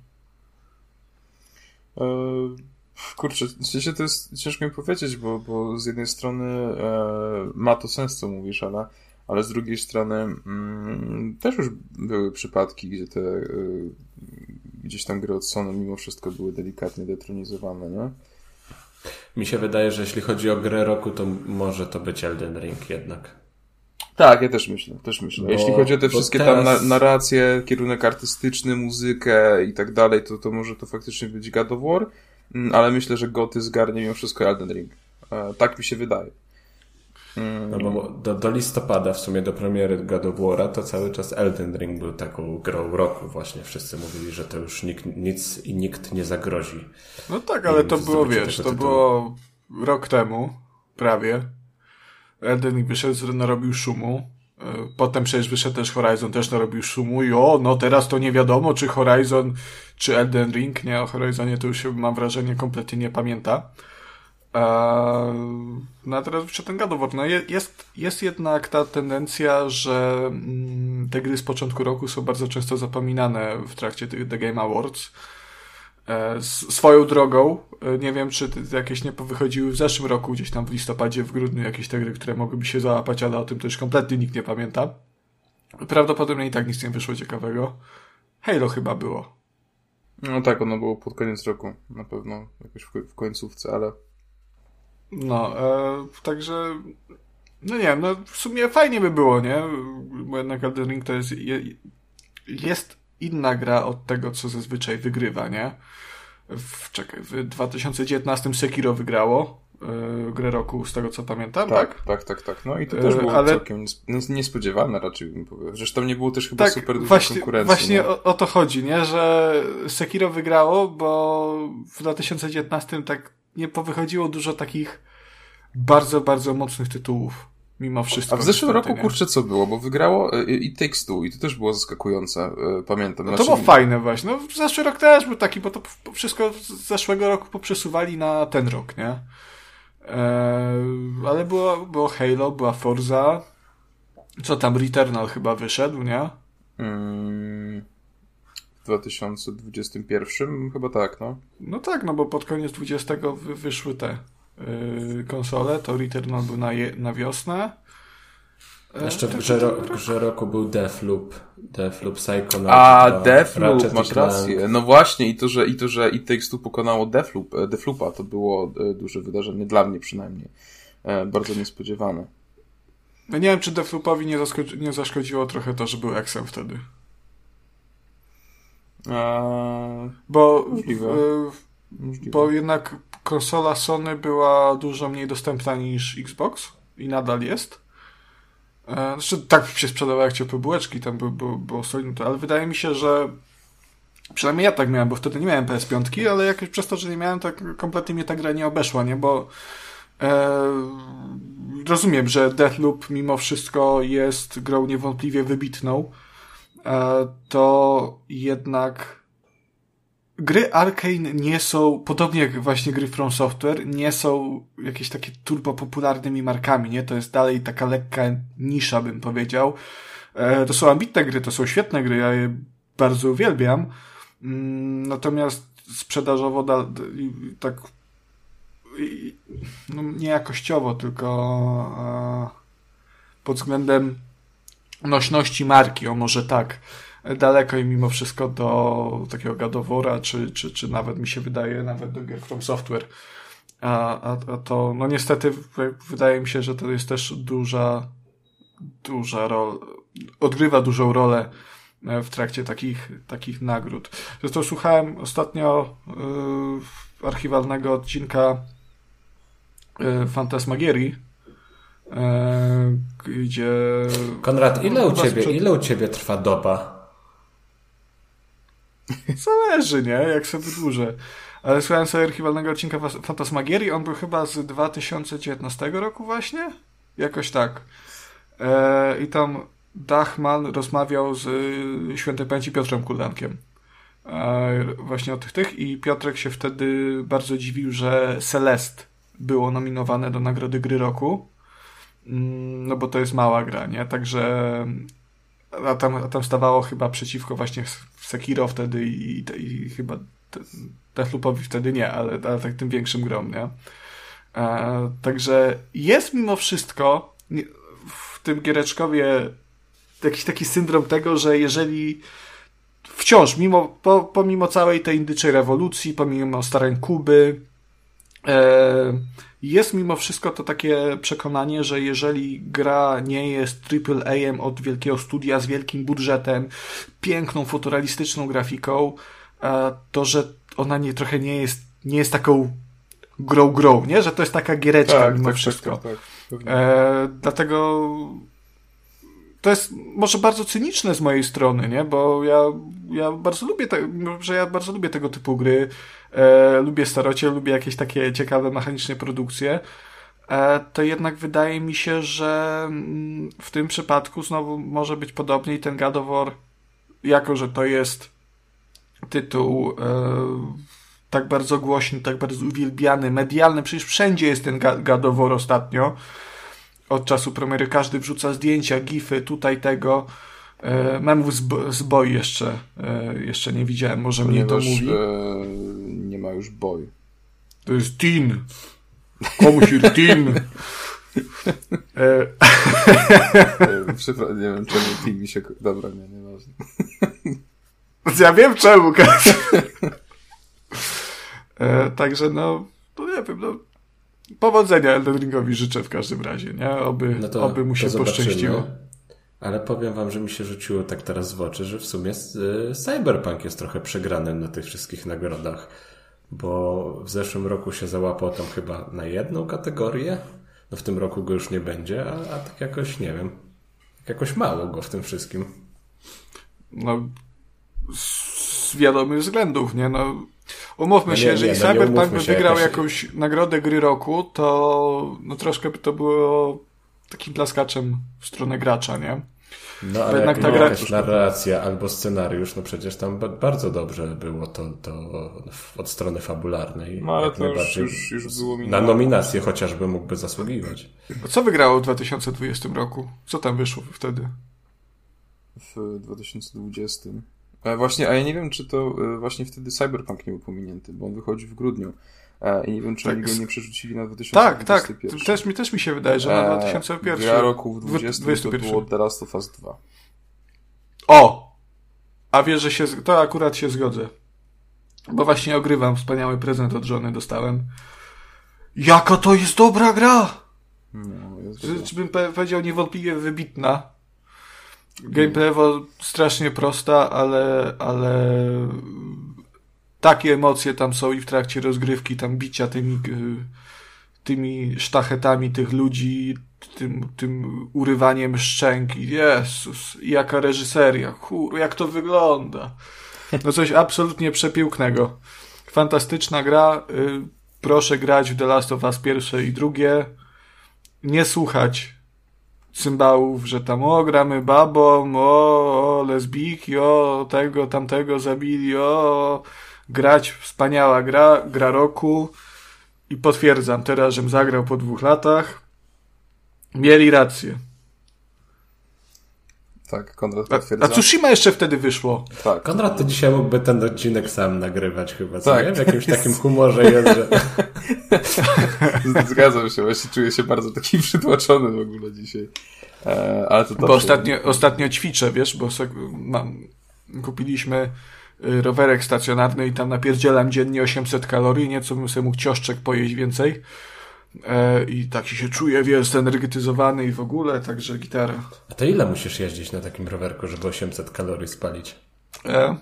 Kurczę, w sensie to jest ciężko mi powiedzieć, bo, bo z jednej strony ma to sens, co mówisz, ale ale z drugiej strony mm, też już były przypadki, gdzie te y, gdzieś tam gry od Sony mimo wszystko były delikatnie detronizowane, nie? Mi się wydaje, że jeśli chodzi o grę roku, to może to być Elden Ring jednak. Tak, ja też myślę, też myślę. Bo- Jeśli chodzi o te wszystkie teraz- tam na, narracje, kierunek artystyczny, muzykę i tak dalej, to, to może to faktycznie być God of War, Mm, ale myślę, że Goty zgarnie mimo wszystko Elden Ring. E, tak mi się wydaje. Mm, No bo do, do listopada, w sumie do premiery God of War'a, to cały czas Elden Ring był taką grą roku właśnie. Wszyscy mówili, że to już nikt, nic i nikt nie zagrozi. No tak, ale to było, wiesz, to tytułu. było rok temu, prawie. Elden Ring wyszedł, narobił szumu. E, Potem przecież wyszedł też Horizon, też narobił szumu i o, no teraz to nie wiadomo, czy Horizon, czy Elden Ring, nie, o Horizonie to już się, mam wrażenie, kompletnie nie pamięta. Eee, No a teraz wyszedł ten God. No je- jest, jest jednak ta tendencja, że mm, te gry z początku roku są bardzo często zapominane w trakcie The Game Awards. E, Swoją drogą, e, nie wiem, czy jakieś nie wychodziły w zeszłym roku, gdzieś tam w listopadzie, w grudniu, jakieś te gry, które mogłyby się załapać, ale o tym też kompletnie nikt nie pamięta. Prawdopodobnie i tak nic nie wyszło ciekawego. Halo chyba było. No tak, ono było pod koniec roku, na pewno, jakoś w końcówce, ale No, e, także, no nie wiem, no w sumie fajnie by było, nie? Bo jednak Elden Ring to jest, je, jest inna gra od tego, co zazwyczaj wygrywa, nie? W, czekaj, w 2019 Sekiro wygrało e, grę roku, z tego co pamiętam, tak? tak, tak, tak, tak. No i to E, też było ale- całkiem nies- nies- niespodziewane raczej bym powiedział. Zresztą nie było też chyba Tak, super dużo właśnie, konkurencji. właśnie no. o, o to chodzi, nie? Że Sekiro wygrało, bo w 2019 tak nie powychodziło dużo takich bardzo, bardzo mocnych tytułów. Mimo wszystko. A w zeszłym roku, kurczę, co było? Bo wygrało e, i Takes Two i to też było zaskakujące, e, pamiętam. No to Znaczy, było fajne właśnie. No, zeszły rok też był taki, bo to wszystko z zeszłego roku poprzesuwali na ten rok, nie? Eee, ale było, było Halo, była Forza. Co tam, Returnal chyba wyszedł, nie? Mm, 2021 chyba tak, no. No tak, no bo pod koniec 20 wy, wyszły te yy, konsole, to Returnal był na, je, na wiosnę. E, Jeszcze w tak, grze, ro, w grze roku był Deathloop. Deathloop Psychonaut. A, 2, Deathloop, Ratchet masz rację. No właśnie, i to, że i to, że i Takes pokonało Deathloop, e, Deathloopa, to było e, duże wydarzenie, dla mnie przynajmniej. E, bardzo niespodziewane. No nie wiem, czy Deathloopowi nie, nie zaszkodziło trochę to, że był Xem wtedy. Eee, Bo, Możliwe. yy, możliwe. bo jednak konsola Sony była dużo mniej dostępna niż Xbox i nadal jest. E, Znaczy, tak się sprzedawały jak ciepłe bułeczki, tam by, by, było solidne, to, ale wydaje mi się, że przynajmniej ja tak miałem, bo wtedy nie miałem PS5, ale jakoś przez to, że nie miałem, tak kompletnie mnie ta gra nie obeszła, nie, bo e, rozumiem, że Deathloop mimo wszystko jest grą niewątpliwie wybitną, to jednak gry Arkane nie są, podobnie jak właśnie gry From Software, nie są jakieś takie turbo popularnymi markami, nie? To jest dalej taka lekka nisza, bym powiedział. E, to są ambitne gry, to są świetne gry, ja je bardzo uwielbiam. Mm, natomiast sprzedażowo da, tak no, nie jakościowo, tylko e, pod względem nośności marki, o może tak daleko i mimo wszystko do takiego gadowora, czy, czy, czy nawet mi się wydaje, nawet do gier From Software. A, a, a to, no niestety, wydaje mi się, że to jest też duża, duża rola, odgrywa dużą rolę e, w trakcie takich, takich nagród. Zresztą słuchałem ostatnio y, archiwalnego odcinka y, Fantasmagierii, gdzie... Konrad, ile u, ciebie, sprzed- ile u ciebie trwa doba? (laughs) Zależy, nie? Jak sobie dłużę. Ale słuchałem sobie archiwalnego odcinka Fantasmagierii, on był chyba z 2019 roku właśnie? Jakoś tak. E, I tam Dachman rozmawiał z y, świętej pamięci Piotrem Kuldankiem. E, właśnie o tych tych i Piotrek się wtedy bardzo dziwił, że Celest było nominowane do Nagrody Gry Roku. Mm, No bo to jest mała gra, nie? Także a tam, a tam stawało chyba przeciwko właśnie Sekiro wtedy i, i, i chyba Deathloopowi wtedy nie, ale, ale tak tym większym grom, nie? E, także jest mimo wszystko w tym giereczkowie jakiś taki syndrom tego, że jeżeli wciąż, mimo, po, pomimo całej tej indyczej rewolucji, pomimo starań Kuby, E, jest mimo wszystko to takie przekonanie, że jeżeli gra nie jest AAA od wielkiego studia z wielkim budżetem, piękną, fotorealistyczną grafiką, e, to że ona nie, trochę nie jest, nie jest taką grow grow, nie? Że to jest taka giereczka Tak, mimo tak, wszystko. tak, tak, pewnie. E, dlatego to jest może bardzo cyniczne z mojej strony, nie? Bo ja, ja bardzo lubię te, że ja bardzo lubię tego typu gry. E, lubię starocie, lubię jakieś takie ciekawe mechaniczne produkcje. E, to jednak wydaje mi się, że mm, w tym przypadku znowu może być podobnie i ten God of War, jako że to jest tytuł e, tak bardzo głośny, tak bardzo uwielbiany, medialny, przecież wszędzie jest ten God of War ostatnio. Od czasu premiery każdy wrzuca zdjęcia, gify, tutaj tego. E, memów z, z boi jeszcze, e, jeszcze nie widziałem, może mnie to Ponieważ mówi. e, nie ma już boju. To jest teen. Komu się (laughs) teen? Przepraszam, nie wiem czemu team mi się... Dobra, nie, nieważne. (laughs) ja wiem czemu, e, Także no, no nie wiem, no. Powodzenia Elden Ringowi życzę w każdym razie, nie? Oby, No to, oby mu się poszczęściło. Ale powiem wam, że mi się rzuciło tak teraz w oczy, że w sumie y, Cyberpunk jest trochę przegrany na tych wszystkich nagrodach, bo w zeszłym roku się załapał tam chyba na jedną kategorię, no w tym roku go już nie będzie, a, a tak jakoś, nie wiem, jakoś mało go w tym wszystkim. No, z wiadomych względów, nie? No, umówmy No się, nie, jeżeli no Cyberpunk by wygrał jakaś- jakąś nagrodę gry roku, to no troszkę by to było takim plaskaczem w stronę gracza, nie? No ale jednak jak gra- jakaś narracja albo scenariusz, no przecież tam ba- bardzo dobrze było to, to od strony fabularnej. No, ale to już- najbardziej już- już było Na minęło. nominację chociażby mógłby zasługiwać. A co wygrało w 2020 roku? Co tam wyszło wtedy? w 2020. E, właśnie, a ja nie wiem, czy to e, właśnie wtedy Cyberpunk nie był pominięty, bo on wychodzi w grudniu. E, I nie wiem, czy Tak, oni go nie przerzucili na Tak, 2021. tak. Też mi, też mi się wydaje, że na E, 2001. Gra roku w 20 to 21. było The Last of Us 2. O! A wiesz, że się. To akurat się zgodzę. Bo właśnie ogrywam. Wspaniały prezent od żony dostałem. Jaka to jest dobra gra! No, jest bym powiedział niewątpliwie wybitna. Gameplayowo strasznie prosta, ale, ale takie emocje tam są i w trakcie rozgrywki, tam bicia tymi, y, tymi sztachetami tych ludzi, tym, tym urywaniem szczęki. Jezus, jaka reżyseria, kur, jak to wygląda. No coś absolutnie przepięknego. Fantastyczna gra. y, Proszę grać w The Last of Us pierwsze i drugie nie słuchać cymbałów, że tam o, gramy babą, o, o lesbijki, o, tego, tamtego zabili, o, grać, wspaniała gra, gra roku i potwierdzam teraz, żem zagrał po dwóch latach. Mieli rację. Tak, Konrad A, potwierdza. a Tsushima jeszcze wtedy wyszło. Tak. Konrad to dzisiaj mógłby ten odcinek sam nagrywać chyba, co Tak. nie? W jakimś (laughs) takim humorze jest, że... (laughs) Zgadzam się, właśnie czuję się bardzo taki przytłoczony w ogóle dzisiaj. E, ale to Bo dobrze. ostatnio, ostatnio ćwiczę, wiesz, bo se, mam, kupiliśmy y, rowerek stacjonarny i tam napierdzielam dziennie 800 kalorii, nieco bym sobie mógł cioszczek pojeść więcej. E, I taki się czuję, wiesz, zenergetyzowany i w ogóle, także gitara. A to ile musisz jeździć na takim rowerku, żeby 800 kalorii spalić? E,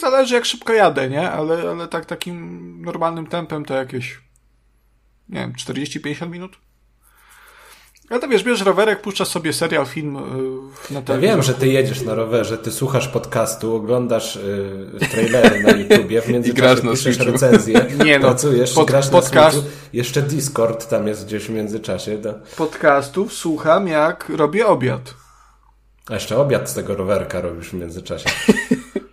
zależy jak szybko jadę, nie? Ale, ale tak takim normalnym tempem to jakieś, nie wiem, 40-50 minut. Ale to wiesz, bierz rowerek, puszczasz sobie serial, film y, na Ja telewizor. wiem, że ty jedziesz na rowerze, ty słuchasz podcastu, oglądasz y, trailery na YouTubie, w (laughs) międzyczasie piszesz Switchu. recenzję, (laughs) Nie no, pracujesz, pod- grasz podcast- na Switchu, jeszcze Discord tam jest gdzieś w międzyczasie. To... podcastów słucham, jak robię obiad. A jeszcze obiad z tego rowerka robisz w międzyczasie.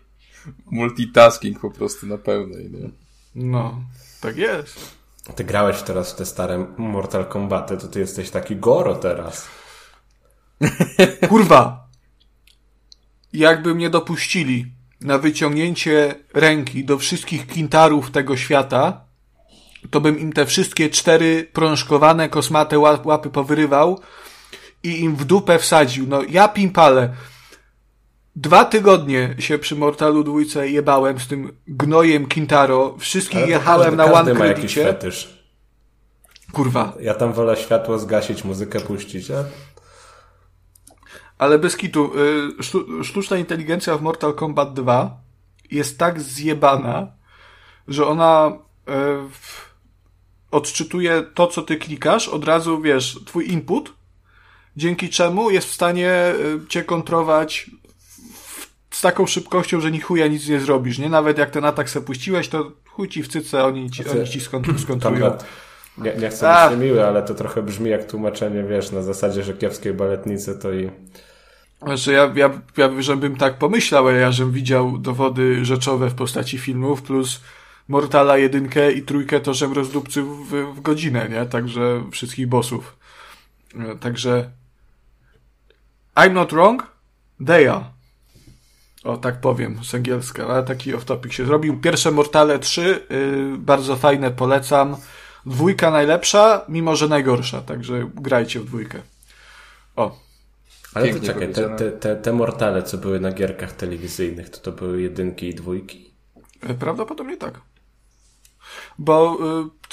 (laughs) Multitasking po prostu na pełnej, nie? No, tak jest. Ty grałeś teraz w te stare Mortal Kombaty, to ty jesteś taki Goro teraz. (laughs) Kurwa! Jakby mnie dopuścili na wyciągnięcie ręki do wszystkich kintarów tego świata, to bym im te wszystkie cztery prążkowane, kosmate łap- łapy powyrywał i im w dupę wsadził. No, ja pimpale. Dwa tygodnie się przy Mortalu dwójce jebałem z tym gnojem Kintaro. Wszystkich Ale jechałem każdy, na każdy one ma jakiś kredicie. fetysz. Kurwa. Ja tam wolę światło zgasić, muzykę puścić, a Ale bez kitu, y, sztu, sztuczna inteligencja w Mortal Kombat 2 jest tak zjebana, że ona y, odczytuje to, co ty klikasz, od razu wiesz, twój input, dzięki czemu jest w stanie y, cię kontrować z taką szybkością, że ni chuja nic nie zrobisz, nie? Nawet jak ten atak se puściłeś, to chuj ci w cyce, oni ci, Znaczy, oni ci skont- skontrują. nie, nie chcę A. być niemiły, ale to trochę brzmi jak tłumaczenie, wiesz, na zasadzie, że kiepskiej baletnicy to i Znaczy ja, ja, ja żebym tak pomyślał, ale ja żem widział dowody rzeczowe w postaci filmów, plus Mortala jedynkę i trójkę to żem rozdupcył w, w godzinę, nie? Także wszystkich bossów. E, Także I'm not wrong, they are. O, tak powiem z angielska, ale taki off-topic się zrobił. Pierwsze Mortale 3, y, bardzo fajne, polecam. Dwójka najlepsza, mimo że najgorsza, także grajcie w dwójkę. O, Ale Pięknie to czekaj, te, te, te, te mortale, co były na gierkach telewizyjnych, to to były jedynki i dwójki? E, Prawdopodobnie tak. Bo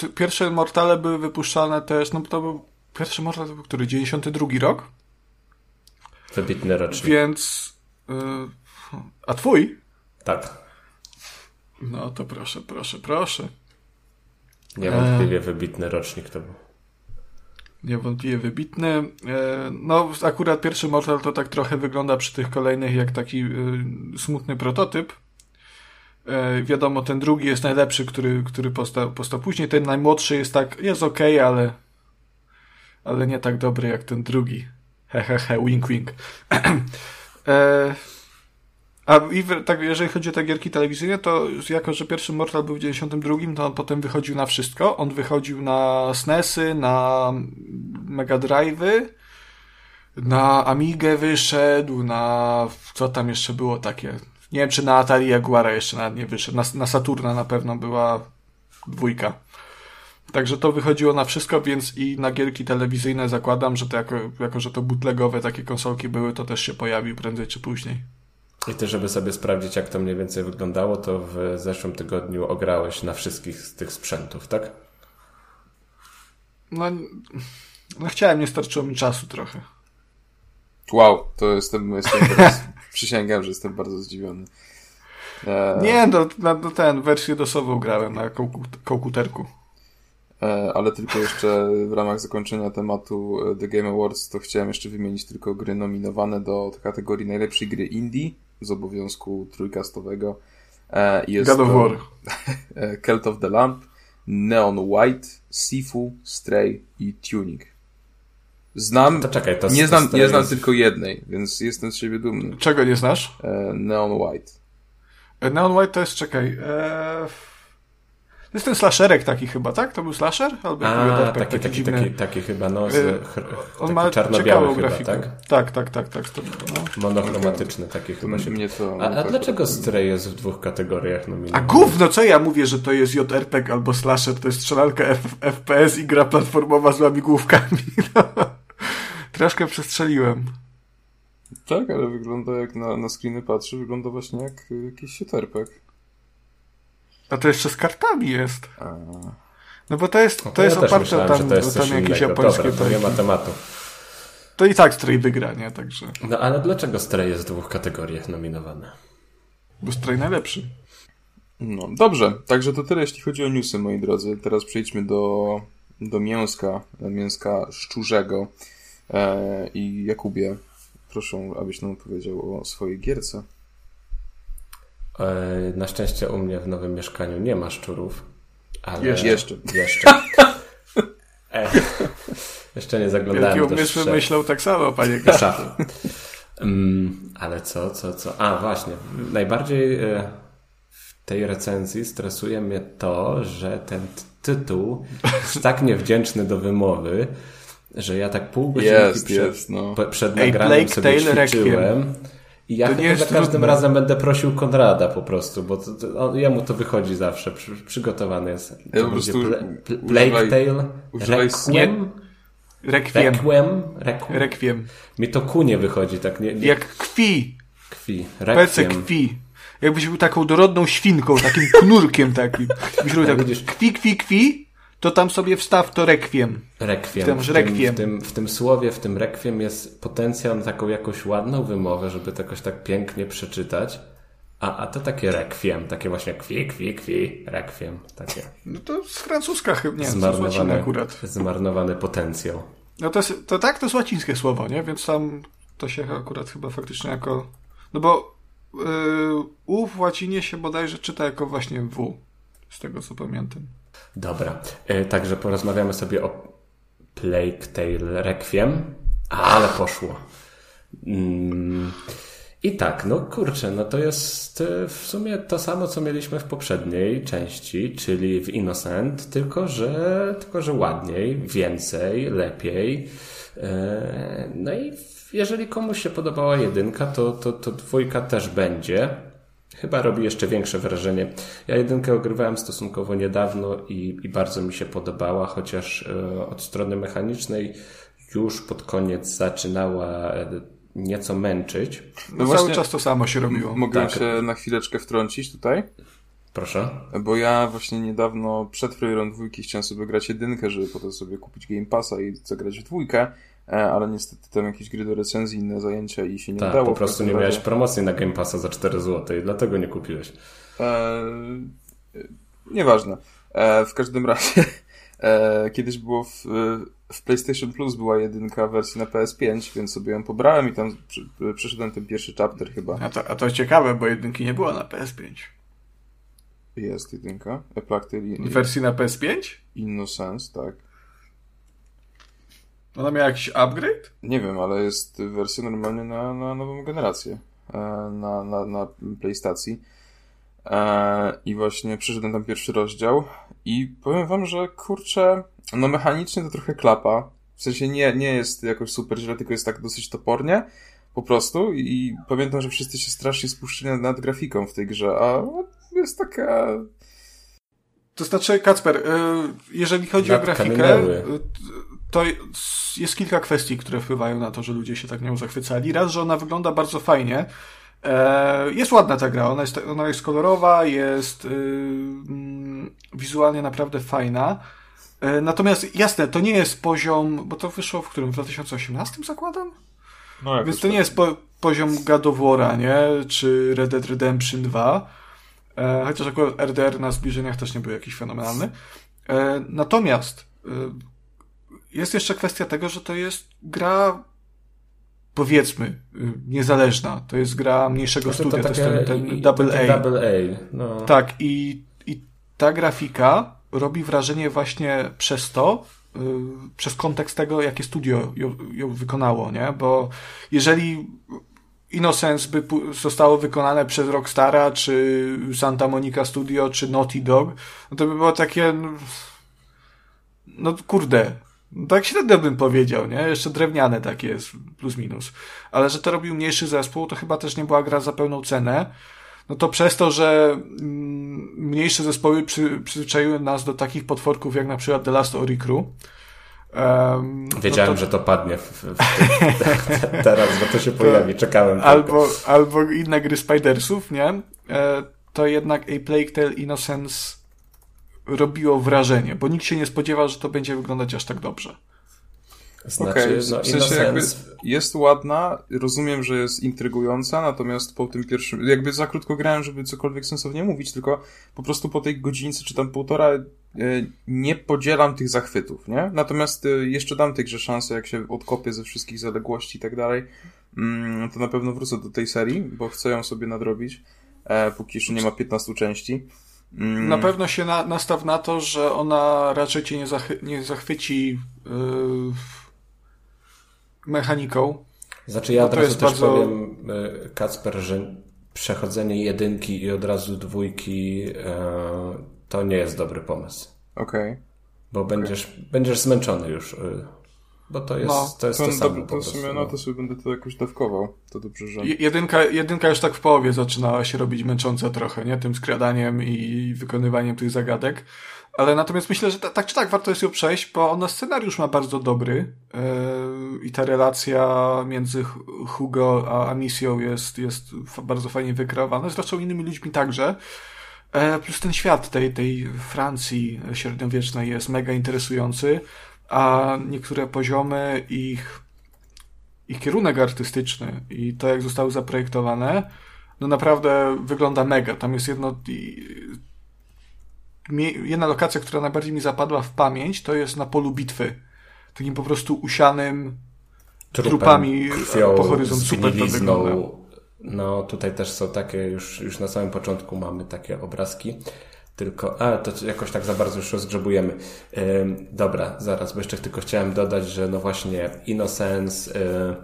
y, pierwsze Mortale były wypuszczane też, no to był pierwszy Mortal to był który? 92 rok? Wybitny rocznik. Więc y, a twój? Tak. No to proszę, proszę, proszę. Niewątpliwie wybitny rocznik to był. Niewątpliwie wybitny. E, No, akurat pierwszy Mortal to tak trochę wygląda przy tych kolejnych jak taki y, smutny prototyp. E, Wiadomo, ten drugi jest najlepszy, który, który powstał, powstał później. Ten najmłodszy jest tak, jest okej, ale ale nie tak dobry jak ten drugi. He, he, he, wink, wink. (clears throat) e, a i tak, jeżeli chodzi o te gierki telewizyjne, to jako, że pierwszy Mortal był w 92, to on potem wychodził na wszystko. On wychodził na SNESy, na Mega Drive'y, na Amigę wyszedł, na co tam jeszcze było takie. Nie wiem, czy na Atari Jaguara jeszcze nawet nie wyszedł. Na, na Saturna na pewno była dwójka. Także to wychodziło na wszystko, więc i na gierki telewizyjne zakładam, że to jako, jako że to bootlegowe takie konsolki były, to też się pojawi prędzej czy później. I ty, żeby sobie sprawdzić, jak to mniej więcej wyglądało, to w zeszłym tygodniu ograłeś na wszystkich z tych sprzętów, tak? No, no chciałem, nie starczyło mi czasu trochę. Wow, to jestem, jestem teraz, (laughs) przysięgam, że jestem bardzo zdziwiony. E, Nie, no, na, ten, wersję dosową grałem na kołku- komputerku. E, ale tylko jeszcze w ramach zakończenia tematu e, The Game Awards, to chciałem jeszcze wymienić tylko gry nominowane do kategorii najlepszej gry indie z obowiązku trójkastowego. E, Jest God of to, War. (laughs) e, Cult of the Lamp, Neon White, Sifu, Stray i Tunic. Znam, To czekaj, to nie to znam, nie Stray znam tylko jednej, więc jestem z siebie dumny. Czego nie znasz? E, Neon White. Neon White to jest, czekaj, e... to jest ten slasherek taki chyba, tak? To był slasher? Albo A, taki, taki, dziwny. taki, taki chyba, no, Y, z, chr- On taki ma czarno-biały chyba, grafikę. tak? Tak, tak, tak, tak. To, no. Monochromatyczny taki chyba się... Mnie to, A, a dlaczego Stray jest w dwóch kategoriach A nominowanych? gówno, co ja mówię, że to jest JRPG albo slasher, to jest strzelanka F FPS i gra platformowa z łamigłówkami. (laughs) No. Troszkę przestrzeliłem. Tak, ale wygląda jak na, na screeny patrzy, wygląda właśnie jak y, jakiś shooterpek. A to jeszcze z kartami jest. A, No bo to jest, No to jest ja też oparte myślałem, tam, to jest tam jakieś innego. japońskie. Dobra, to nie ma tematu. to i tak Stray wygra, nie? Także. No ale dlaczego Stray jest w dwóch kategoriach nominowane? Bo Stray najlepszy. No, dobrze. Także to tyle, jeśli chodzi o newsy, moi drodzy. Teraz przejdźmy do, do mięska, mięska szczurzego. E, I Jakubie, proszę, abyś nam powiedział o swojej gierce. E, Na szczęście u mnie w nowym mieszkaniu nie ma szczurów. Ale Jeszcze. Jeszcze. Jeszcze. E, jeszcze nie zaglądałem Wielki do umysły szczep. myślą tak samo, panie Do Gaszafie. szafy. Mm, ale co, co, co? A, właśnie. Najbardziej e, w tej recenzji stresuje mnie to, że ten tytuł jest tak niewdzięczny do wymowy, że ja tak pół godzinki Jest, przed, jest, no. przed nagraniem sobie Tale ćwiczyłem. I ja To nie za każdym razem będę prosił Konrada po prostu, bo to, to, on, jemu to wychodzi zawsze, przy, przygotowany jest. To po prostu Pl- używaj- Plague Tale, Requiem, Rekwiem. Requiem, Requiem. Rekwiem. Mi to ku nie wychodzi, tak nie, nie Jak kwi. kwi. Pece Requiem. kwi. Jakbyś był taką dorodną świnką, takim (laughs) knurkiem takim. Byś robił Tak, tak, widzisz. kwi, kwi, kwi, to to tam sobie wstaw to rekwiem. Rekwiem. W tym, w, rekwiem. w, tym, w tym słowie, w tym rekwiem jest potencjał na taką jakąś ładną wymowę, żeby to jakoś tak pięknie przeczytać. A, a to takie rekwiem, takie właśnie kwi, kwi, kwi, rekwiem. Takie No to z francuska chyba, nie, to zmarnowany, akurat. zmarnowany potencjał. No to, jest, to tak, to jest łacińskie słowo, nie? Więc tam to się akurat chyba faktycznie jako... No bo yy, U w łacinie się bodajże czyta jako właśnie W. Z tego co pamiętam. Dobra, e, także porozmawiamy sobie o Plague Tale Requiem, ale poszło. Mm. I tak, no kurczę, no to jest e, w sumie to samo, co mieliśmy w poprzedniej części, czyli w Innocent, tylko że, tylko że ładniej, więcej, lepiej. E, No i jeżeli komuś się podobała jedynka, to, to, to dwójka też będzie. Chyba robi jeszcze większe wrażenie. Ja jedynkę ogrywałem stosunkowo niedawno i, i bardzo mi się podobała, chociaż e, od strony mechanicznej już pod koniec zaczynała e, nieco męczyć. No, No cały właśnie- czas to samo się robiło. Mogę Tak. się na chwileczkę wtrącić tutaj? Proszę. Bo ja właśnie niedawno przed Freerun dwójki chciałem sobie grać jedynkę, żeby potem sobie kupić Game Passa i zagrać w dwójkę, ale niestety tam jakieś gry do recenzji, inne zajęcia i się nie Tak, udało. po prostu nie miałeś promocji na Game Passa za 4 zł i dlatego nie kupiłeś. E, e, nieważne. E, w każdym razie (laughs) e, kiedyś było w, w PlayStation Plus była jedynka wersji na PS5, więc sobie ją pobrałem i tam przy, przeszedłem ten pierwszy chapter chyba. A to, a to ciekawe, bo jedynki nie było na PS5. Jest jedynka. W wersji na PS5? Innocence, tak. Ona miała jakiś upgrade? Nie wiem, ale jest wersja normalnie na, na nową generację. e, Na, na, na PlayStacji. E, I właśnie przyszedłem tam pierwszy rozdział i powiem wam, że kurczę, no mechanicznie to trochę klapa. W sensie nie, nie jest jakoś super źle, tylko jest tak dosyć topornie. Po prostu i pamiętam, że wszyscy się strasznie spuszczyli nad, grafiką w tej grze, a jest taka... To znaczy, Kacper, y, jeżeli chodzi o Nad grafikę, kamieniały. y, to jest kilka kwestii, które wpływają na to, że ludzie się tak nią zachwycali. Raz, że ona wygląda bardzo fajnie. E, Jest ładna ta gra, ona jest, ona jest kolorowa, jest y, mm, wizualnie naprawdę fajna. E, Natomiast jasne, to nie jest poziom, bo to wyszło w którym? W 2018 zakładam? No, Więc to nie jest po, poziom God of War'a, nie? Czy Red Dead Redemption 2. E, chociaż akurat RDR na zbliżeniach też nie był jakiś fenomenalny. E, natomiast e, jest jeszcze kwestia tego, że to jest gra powiedzmy y, niezależna. To jest gra mniejszego Znaczy, studia, to, takie- jest ten, ten Double A. Double A. No. Tak, i, i ta grafika robi wrażenie właśnie przez to, yy, przez kontekst tego, jakie studio ją, ją wykonało, nie? Bo jeżeli Innocence by zostało wykonane przez Rockstara, czy Santa Monica Studio, czy Naughty Dog, no to by było takie, no, no kurde, tak średnio bym powiedział, nie? Jeszcze drewniane takie jest, plus minus. Ale że to robił mniejszy zespół, to chyba też nie była gra za pełną cenę. No to przez to, że mm, mniejsze zespoły przy, przyzwyczaiły nas do takich potworków jak na przykład The Last Ori Crew. Um, Wiedziałem, no to, że to padnie w, w, w, (laughs) teraz, bo to się pojawi. Czekałem. tylko. albo, albo inne gry Spidersów, nie? E, to jednak A Plague Tale Innocence robiło wrażenie, bo nikt się nie spodziewał, że to będzie wyglądać aż tak dobrze. Znaczy, Okej, no, w sensie jakby jest ładna, rozumiem, że jest intrygująca, natomiast po tym pierwszym, jakby za krótko grałem, żeby cokolwiek sensownie mówić, tylko po prostu po tej godzince czy tam półtora e, nie podzielam tych zachwytów, nie? Natomiast e, jeszcze dam tej grze szansę, jak się odkopię ze wszystkich zaległości i tak dalej, mm, to na pewno wrócę do tej serii, bo chcę ją sobie nadrobić, e, póki jeszcze nie ma 15 części. Mm, Na pewno się na, nastaw na to, że ona raczej cię nie, nie zachwyci yy, mechaniką. Znaczy ja od razu też bardzo- powiem, e, Kacper, że przechodzenie jedynki i od razu dwójki e, to nie jest dobry pomysł. Okej. Bo będziesz, będziesz zmęczony już. e, Bo to jest No, to, jest To, samo to, po w prostu. sumie, no to sobie będę to jakoś dawkował. To dobrze, że... Je- Jedynka, jedynka już tak w połowie zaczynała się robić męcząca trochę, nie? Tym skradaniem i wykonywaniem tych zagadek. Ale natomiast myślę, że ta, tak czy tak warto jest ją przejść, bo ona scenariusz ma bardzo dobry yy, i ta relacja między Hu- Hugo a Amisją jest, jest bardzo fajnie wykreowana, zresztą innymi ludźmi także. E, plus ten świat tej, tej Francji średniowiecznej jest mega interesujący, a niektóre poziomy ich, ich kierunek artystyczny i to, jak zostały zaprojektowane, no naprawdę wygląda mega. Tam jest jedno, jedna lokacja, która najbardziej mi zapadła w pamięć, to jest na polu bitwy. Takim po prostu usianym Trupem, trupami krwią, po horyzont. Super to wygląda. No tutaj też są takie, już, już na samym początku mamy takie obrazki. Tylko, a to jakoś tak za bardzo już rozgrzebujemy. Dobra, zaraz, bo jeszcze tylko chciałem dodać, że no właśnie Innocence yy,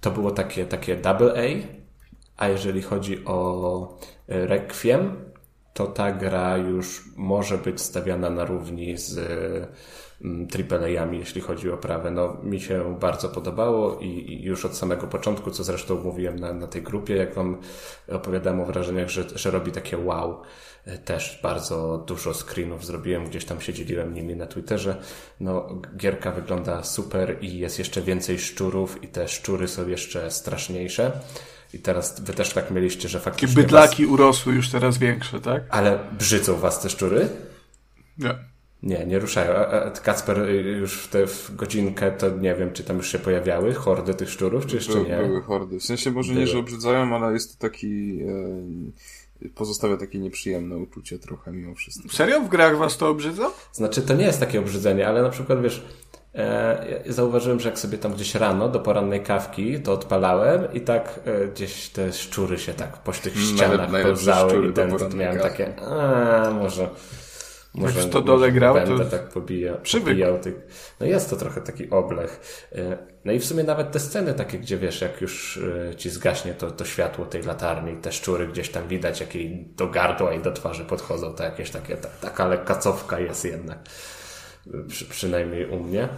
to było takie, takie double A, a jeżeli chodzi o y, Requiem, to ta gra już może być stawiana na równi z AAA-ami, jeśli chodzi o prawę. No, mi się bardzo podobało i, i, już od samego początku, co zresztą mówiłem na, na tej grupie, jak wam opowiadałem o wrażeniach, że, że robi takie wow. Też bardzo dużo screenów zrobiłem, gdzieś tam się dzieliłem nimi na Twitterze. No, gierka wygląda super i jest jeszcze więcej szczurów i te szczury są jeszcze straszniejsze. I teraz wy też tak mieliście, że faktycznie... Bydlaki was... urosły już teraz większe, tak? Ale brzydzą was te szczury? Nie. Nie, nie ruszają. A, Kacper y, już w tę godzinkę, to nie wiem, czy tam już się pojawiały hordy tych szczurów, czy jeszcze By, nie? Były hordy. W sensie może były. nie, że obrzydzają, ale jest to taki... E, pozostawia takie nieprzyjemne uczucie trochę mimo wszystko. Serio? W grach was to obrzydza? Znaczy, to nie jest takie obrzydzenie, ale na przykład, wiesz, e, zauważyłem, że jak sobie tam gdzieś rano do porannej kawki to odpalałem i tak e, gdzieś te szczury się tak po tych ścianach pełzały i ten, miałem takie, a może może, Jak w Stodole grał, to tak pobija, pobijał tych. No jest to trochę taki oblech. E, no i w sumie nawet te sceny takie, gdzie wiesz, jak już e, ci zgaśnie to, to światło tej latarni, te szczury gdzieś tam widać, jak jej do gardła i do twarzy podchodzą, to jakieś takie, ta, taka lekka cofka jest jednak. Przy, przynajmniej u mnie.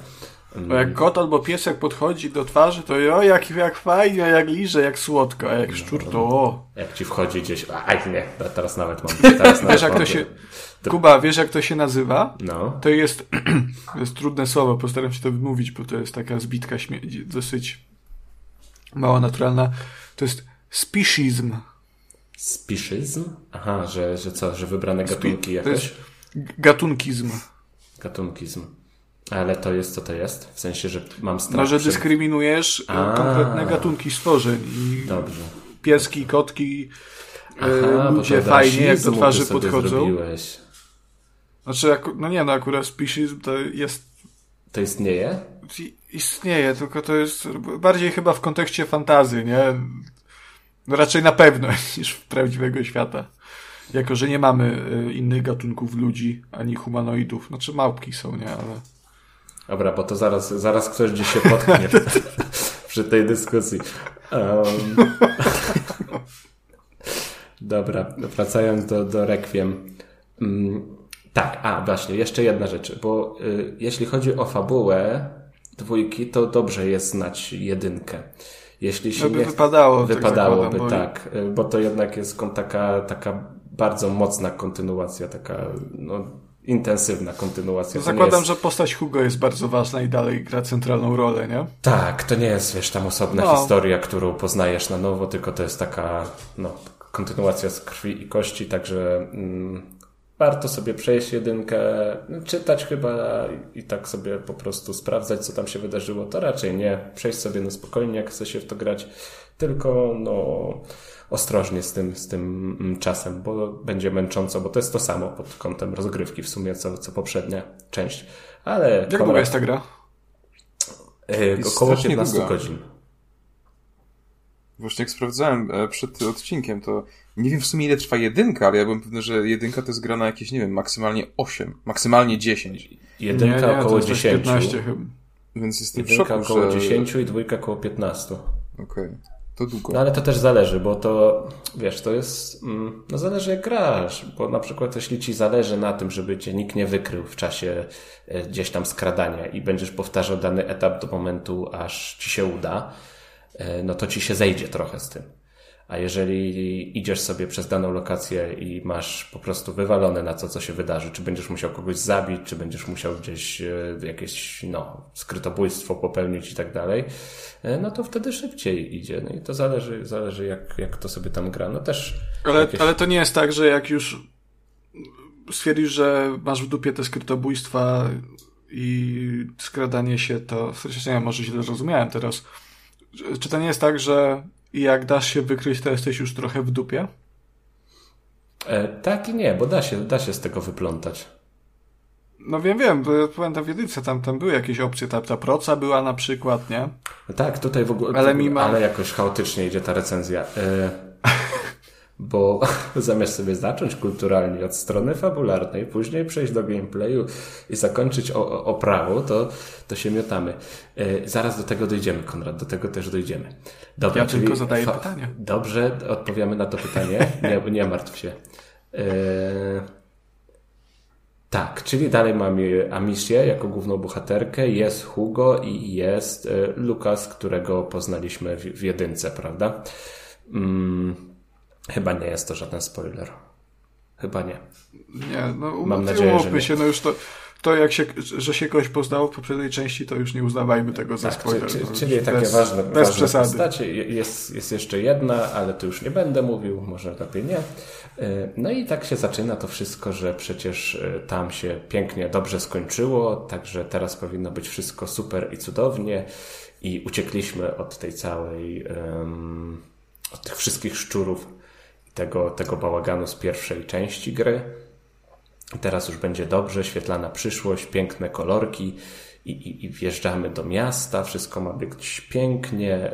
Bo jak kot albo piesek podchodzi do twarzy, to o, jak, jak fajnie, jak liże, jak słodko, a jak szczur, to o. Jak ci wchodzi gdzieś, aj nie, teraz nawet mam. (laughs) Teraz wiesz, jak to się, Kuba, wiesz jak to się nazywa? No. To jest, (clears throat) to jest trudne słowo, postaram się to wymówić, bo to jest taka zbitka dosyć mało naturalna. To jest speciesm. Speciesm? Aha, że, że co, że wybrane gatunki jakoś? Gatunkizm. Gatunkizm. Ale to jest, co to jest? W sensie, że mam strach No, że przed... dyskryminujesz e, A, konkretne gatunki stworzeń. I Dobrze. Pieski, kotki, e, Aha, ludzie fajnie, jak do twarzy podchodzą. Zrobiłeś. Znaczy, no nie, no akurat speciesm to jest... To istnieje? Istnieje, tylko to jest bardziej chyba w kontekście fantazy, nie? No raczej na pewno (laughs) niż w prawdziwego świata. Jako, że nie mamy e, innych gatunków ludzi, ani humanoidów. Znaczy małpki są, nie? Ale... Dobra, bo to zaraz, zaraz ktoś gdzieś się potknie (laughs) przy tej dyskusji. Um... (laughs) Dobra, wracając do, do Requiem. Um, tak, a właśnie, jeszcze jedna rzecz, bo y, jeśli chodzi o fabułę dwójki, to dobrze jest znać jedynkę. Jeśli się no by nie... wypadało. Tak wypadałoby, tak, tak, bo to jednak jest taka, taka bardzo mocna kontynuacja, taka no, intensywna kontynuacja. zakładam, jest... że postać Hugo jest bardzo ważna i dalej gra centralną rolę, nie? Tak, to nie jest, wiesz, tam osobna no. historia, którą poznajesz na nowo, tylko to jest taka, no, kontynuacja z krwi i kości, także mm, warto sobie przejść jedynkę, czytać chyba i tak sobie po prostu sprawdzać, co tam się wydarzyło, to raczej nie. Przejść sobie na spokojnie, jak chce się w to grać, tylko no ostrożnie z tym, z tym mm, czasem, bo będzie męcząco, bo to jest to samo pod kątem rozgrywki w sumie, co, co poprzednia część. Ale Jak długa jest ta gra? Yy, około 15 długa. godzin. Właśnie jak sprawdzałem e, przed odcinkiem, to nie wiem w sumie ile trwa jedynka, ale ja byłem pewny, że jedynka to jest gra na jakieś, nie wiem, maksymalnie 8, maksymalnie 10. Jedynka nie, nie, około 10. 15 chyba. Więc jestem jedynka w szoku, około że... 10 i dwójka około 15. Okej. Okay. To długo. No ale to też zależy, bo to, wiesz, to jest, mm, no zależy jak grasz, bo na przykład jeśli ci zależy na tym, żeby cię nikt nie wykrył w czasie e, gdzieś tam skradania i będziesz powtarzał dany etap do momentu, aż ci się uda, no to ci się zejdzie trochę z tym. A jeżeli idziesz sobie przez daną lokację i masz po prostu wywalone na to, co się wydarzy, czy będziesz musiał kogoś zabić, czy będziesz musiał gdzieś e, jakieś, no, skrytobójstwo popełnić i tak dalej, e, no to wtedy szybciej idzie. No i to zależy, zależy jak, jak to sobie tam gra. No też. Ale, jakieś... ale to nie jest tak, że jak już stwierdzisz, że masz w dupie te skrytobójstwa i skradanie się to, w sensie nie, może źle zrozumiałem teraz. Czy to nie jest tak, że jak dasz się wykryć, to jesteś już trochę w dupie? E, tak i nie, bo da się, da się z tego wyplątać. No wiem, wiem, pamiętam w jedynce, tam, tam były jakieś opcje, ta, ta proca była na przykład, nie? Tak, tutaj w ogóle, ale, mimo... ale jakoś chaotycznie idzie ta recenzja. E, bo (laughs) zamiast sobie zacząć kulturalnie od strony fabularnej, później przejść do gameplayu i zakończyć o, o prawo, to, to się miotamy. E, zaraz do tego dojdziemy, Konrad, do tego też dojdziemy. Dobra, ja tylko zadaję pytanie. Dobrze, odpowiemy na to pytanie. Nie, (laughs) nie martw się. E, tak, czyli dalej mamy Amisię jako główną bohaterkę, jest Hugo i jest e, Lukas, którego poznaliśmy w, w jedynce, prawda? Hmm Chyba nie jest to żaden spoiler. Chyba nie. Nie, no Mam nadzieję, że nie. się, no już to, to jak się, że się kogoś poznało w poprzedniej części, to już nie uznawajmy tego za tak, spoiler. Czyli, czyli takie bez, ważne, bez ważne przesady. postacie. Jest, jest jeszcze jedna, ale to już nie będę mówił, może lepiej nie. E, no i tak się zaczyna to wszystko, że przecież e, tam się pięknie, dobrze skończyło, także teraz powinno być wszystko super i cudownie i uciekliśmy od tej całej, um, od tych wszystkich szczurów tego, tego bałaganu z pierwszej części gry. Teraz już będzie dobrze, świetlana przyszłość, piękne kolorki i, i, i wjeżdżamy do miasta, wszystko ma być pięknie.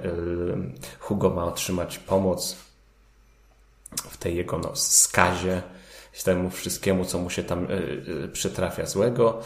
Hugo ma otrzymać pomoc w tej jego no, skazie, temu wszystkiemu, co mu się tam y, y, przytrafia złego.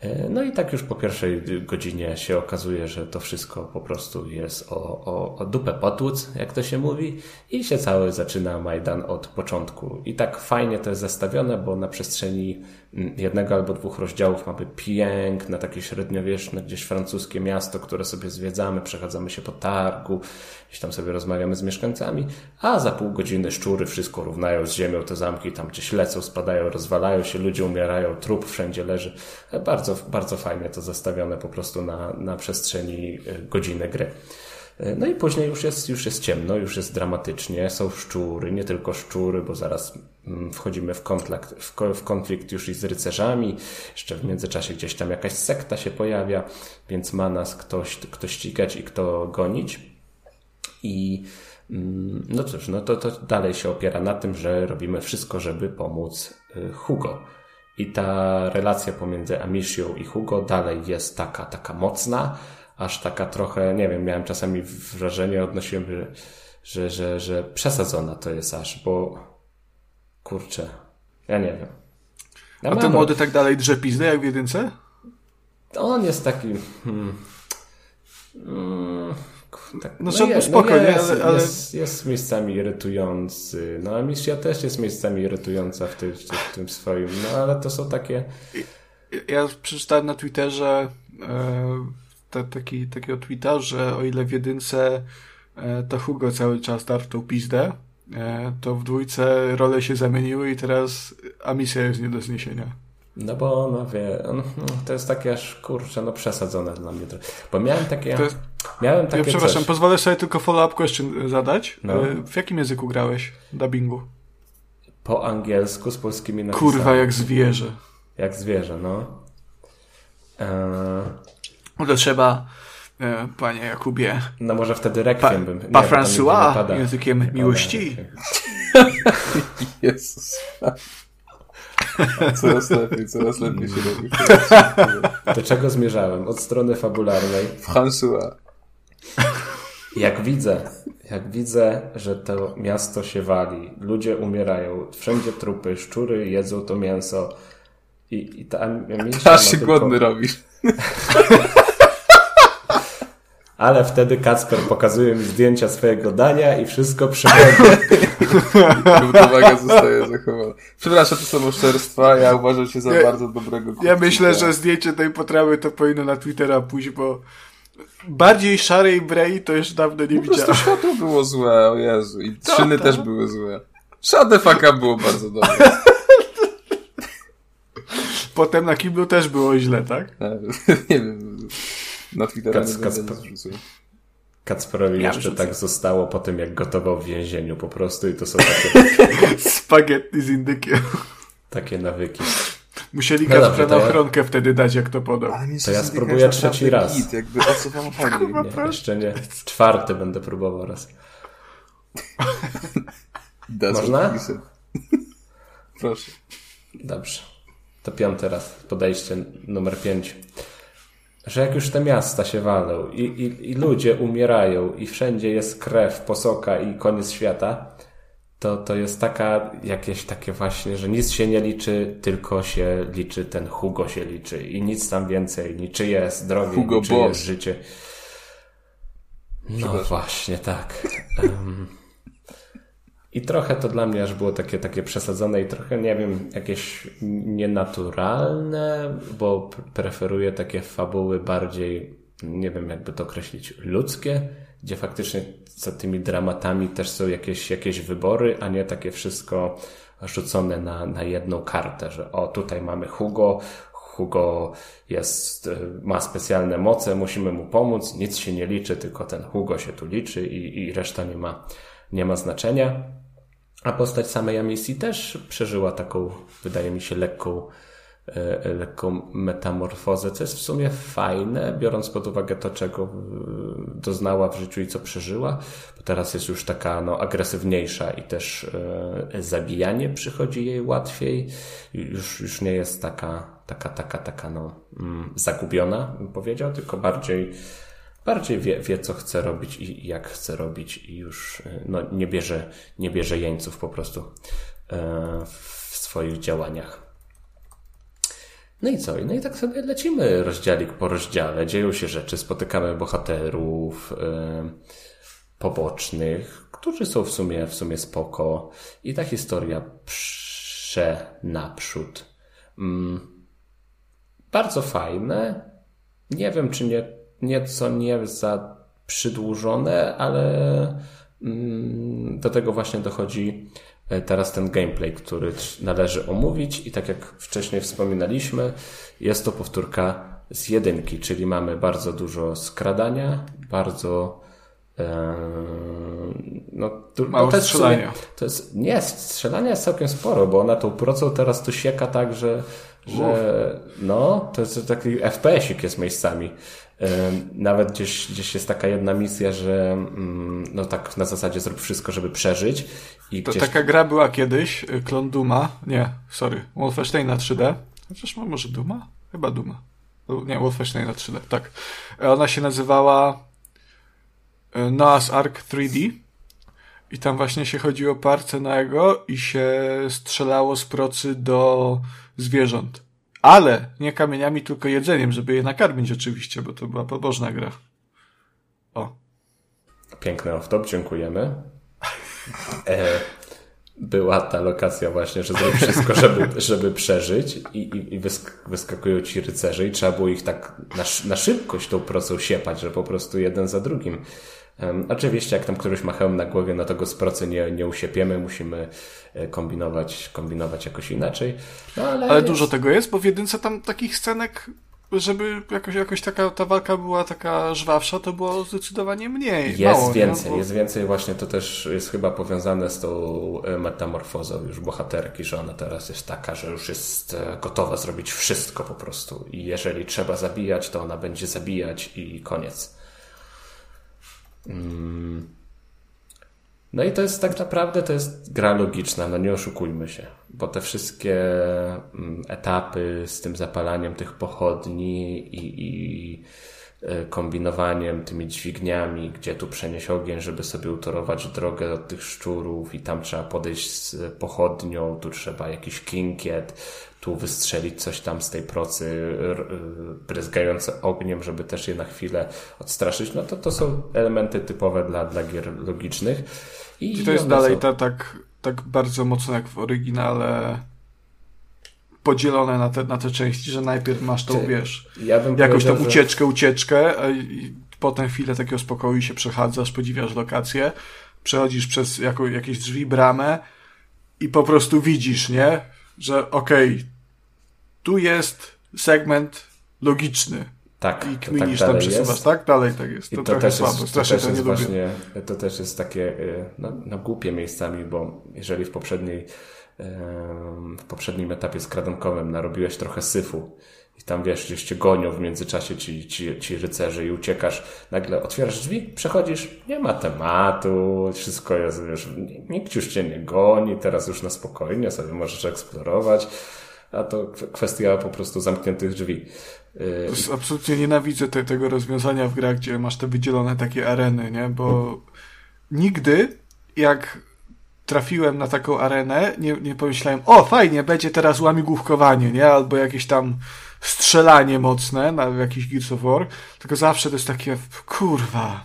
E, no i tak już po pierwszej godzinie się okazuje, że to wszystko po prostu jest o, o, o dupę potłuc, jak to się mówi, i się cały zaczyna Majdan od początku. I tak fajnie to jest zestawione, bo na przestrzeni jednego albo dwóch rozdziałów mamy piękne, takie średniowieczne, gdzieś francuskie miasto, które sobie zwiedzamy, przechadzamy się po targu, gdzieś tam sobie rozmawiamy z mieszkańcami, a za pół godziny szczury wszystko równają z ziemią, te zamki tam gdzieś lecą, spadają, rozwalają się, ludzie umierają, trup wszędzie leży. Bardzo, bardzo fajnie to zestawione po prostu na, na przestrzeni e, godziny gry. E, no i później już jest, już jest ciemno, już jest dramatycznie, są szczury, nie tylko szczury, bo zaraz mm, wchodzimy w konflikt, w konflikt już i z rycerzami, jeszcze w międzyczasie gdzieś tam jakaś sekta się pojawia, więc ma nas ktoś, kto ścigać i kto gonić. I mm, no cóż, no to, to dalej się opiera na tym, że robimy wszystko, żeby pomóc y, Hugo. I ta relacja pomiędzy Amishią i Hugo dalej jest taka, taka mocna, aż taka trochę, nie wiem, miałem czasami wrażenie, odnosiłem, że, że, że, że przesadzona to jest aż, bo kurczę, ja nie wiem. Ja A ten młody tak dalej drze pizdę jak w jedynce? On jest taki... Hmm, hmm, tak. No, no, je, spokojnie, no jest, ale, ale... Jest, jest miejscami irytujący. No a Misja też jest miejscami irytująca w tym, w tym swoim. No ale to są takie... Ja przeczytałem na Twitterze e, te, taki, takiego tweeta, że o ile w jedynce e, to Hugo cały czas darł pizdę, e, to w dwójce role się zamieniły i teraz Amisja jest nie do zniesienia. No bo, no wie, no, to jest takie aż, kurczę, no przesadzone dla mnie. Bo miałem takie... Jest... Miałem takie ja przepraszam, coś. pozwolę sobie tylko follow-up question zadać. No. E, w jakim języku grałeś dubbingu? Po angielsku z polskimi napisami. Kurwa, jak zwierzę. Jak zwierzę, no. Eee... To trzeba, e, panie Jakubie. No może wtedy rekwiem bym... Pa François językiem miłości. (laughs) Jezus. Coraz lepiej, coraz lepiej się robi. Do czego zmierzałem? Od strony fabularnej. François. Jak widzę, jak widzę, że to miasto się wali, ludzie umierają, wszędzie trupy, szczury jedzą to mięso i, i ta mięsa Aż się tylko... głodny robisz. (laughs) Ale wtedy Kacper pokazuje mi zdjęcia swojego dania i wszystko przechodzi. (laughs) Równowaga zostaje zachowana. Przepraszam, to są oszczerstwa, ja uważam się za ja, bardzo dobrego Ja myślę, że zdjęcie tej potrawy to powinno na Twittera pójść, bo bardziej szarej brei to już dawno nie widziałem. Po prostu światło było złe, o Jezu. I to, szyny to. też były złe. Shadefaka było bardzo dobre. Potem na kiblu też było źle, tak? (laughs) nie wiem. Na Twittera Kac, nie Kacper, Kacperowi ja jeszcze tak zostało po tym, jak gotował w więzieniu po prostu i to są takie... (laughs) Spaghetti z indykiem. Takie nawyki. Musieli no dobrze, na ochronkę ja... wtedy dać, jak to podał. To ja spróbuję trzeci raz. Git, jakby o co wam (laughs) chodzi? Nie, jeszcze nie. Czwarty będę próbował raz. (laughs) Można? Proszę. Dobrze. To piąty raz. Podejście numer pięć. Że jak już te miasta się walą i, i, i ludzie umierają i wszędzie jest krew, posoka i koniec świata, to, to jest taka, jakieś takie właśnie, że nic się nie liczy, tylko się liczy, ten Hugo się liczy i nic tam więcej, niczyje jest drogie, Hugo niczyje jest życie. No właśnie, tak. Um, I trochę to dla mnie aż było takie, takie przesadzone i trochę, nie wiem, jakieś nienaturalne, bo preferuję takie fabuły bardziej, nie wiem jakby to określić, ludzkie, gdzie faktycznie za tymi dramatami też są jakieś, jakieś wybory, a nie takie wszystko rzucone na, na jedną kartę, że o tutaj mamy Hugo, Hugo jest, ma specjalne moce, musimy mu pomóc, nic się nie liczy, tylko ten Hugo się tu liczy i, i reszta nie ma, nie ma znaczenia. A postać samej Amisji też przeżyła taką, wydaje mi się, lekką, E, lekką metamorfozę, co jest w sumie fajne, biorąc pod uwagę to, czego doznała w życiu i co przeżyła, bo teraz jest już taka no, agresywniejsza i też e, zabijanie przychodzi jej łatwiej, już, już nie jest taka, taka, taka, taka no, mm, zagubiona, bym powiedział, tylko bardziej bardziej wie, wie, co chce robić i jak chce robić i już e, no, nie, bierze, nie bierze jeńców po prostu w swoich działaniach. No i co? No i tak sobie lecimy rozdziałik po rozdziale. Dzieją się rzeczy, spotykamy bohaterów yy, pobocznych, którzy są w sumie, w sumie spoko. I ta historia prze naprzód. Yy, bardzo fajne. Nie wiem, czy nie, nieco nie za przydłużone, ale yy, do tego właśnie dochodzi E, teraz ten gameplay, który należy omówić. I tak jak wcześniej wspominaliśmy, jest to powtórka z jedynki, czyli mamy bardzo dużo skradania, bardzo no, Mało no to jest strzelania. to jest, nie, strzelania jest całkiem sporo, bo ona tą procą teraz tu sieka tak, że, że no, to jest taki FPS-ik jest miejscami. Nawet gdzieś, gdzieś jest taka jedna misja, że mm, no tak na zasadzie zrób wszystko, żeby przeżyć. I to gdzieś... taka gra była kiedyś, y, klon Duma, nie, sorry, Wolfenstein na 3D. Chociaż może Duma? Chyba Duma. Nie, Wolfenstein na 3D, tak. Ona się nazywała Noah's Ark 3D i tam właśnie się chodziło o parce na jego i się strzelało z procy do zwierząt. Ale nie kamieniami, tylko jedzeniem, żeby je nakarmić oczywiście, bo to była pobożna gra. O. Piękny off-top, dziękujemy. E, była ta lokacja właśnie, że zrobić wszystko, żeby, żeby przeżyć i, i, i wysk wyskakują ci rycerze i trzeba było ich tak na, na szybkość tą procą siepać, że po prostu jeden za drugim oczywiście, jak tam któryś ma hełm na głowie, no to go z procy nie, nie usiepiemy, musimy e, kombinować, kombinować jakoś inaczej. No, ale ale dużo tego jest, bo w jedynce tam takich scenek, żeby jakoś, jakoś taka ta walka była taka żwawsza, to było zdecydowanie mniej. Jest mało, więcej, bo... jest więcej właśnie, to też jest chyba powiązane z tą e, metamorfozą już bohaterki, że ona teraz jest taka, że już jest e, gotowa zrobić wszystko po prostu i jeżeli trzeba zabijać, to ona będzie zabijać i koniec. Mm. No i to jest tak naprawdę to jest gra logiczna, no nie oszukujmy się, bo te wszystkie mm, etapy z tym zapalaniem tych pochodni i, i e, kombinowaniem tymi dźwigniami, gdzie tu przenieść ogień, żeby sobie utorować drogę od tych szczurów i tam trzeba podejść z pochodnią, tu trzeba jakiś kinkiet, tu wystrzelić coś tam z tej procy bryzgające ogniem, żeby też je na chwilę odstraszyć, no to to są elementy typowe dla, dla gier logicznych. I, I to jest dalej są... ta, tak, tak bardzo mocno jak w oryginale podzielone na te, na te części, że najpierw masz tą, wiesz, ja jakąś tam ucieczkę, ucieczkę, i potem chwilę takiego spokoju się przechadzasz, podziwiasz lokację, przechodzisz przez jako, jakieś drzwi, bramę i po prostu widzisz, nie? Że okej, okay, tu jest segment logiczny Tak, i to kminisz tak tam przesuwasz, jest. tak? Dalej tak jest. I To, to, trochę też słabo, jest, to też to nie jest lubię. właśnie, to też jest takie y, no, no, głupie miejscami, bo jeżeli w poprzedniej w poprzednim etapie skradankowym narobiłeś trochę syfu i tam wiesz, gdzieś cię gonią w międzyczasie ci, ci, ci rycerze i uciekasz, nagle otwierasz drzwi, przechodzisz, nie ma tematu, wszystko jest, wiesz, nikt już cię nie goni, teraz już na spokojnie sobie możesz eksplorować, a to kw- kwestia po prostu zamkniętych drzwi. Absolutnie nienawidzę te, tego rozwiązania w grach, gdzie masz te wydzielone takie areny, nie? Bo nigdy jak trafiłem na taką arenę, nie, nie pomyślałem, o fajnie, będzie teraz łamigłówkowanie, nie? Albo jakieś tam strzelanie mocne na jakiś Gears of War, tylko zawsze to jest takie, kurwa.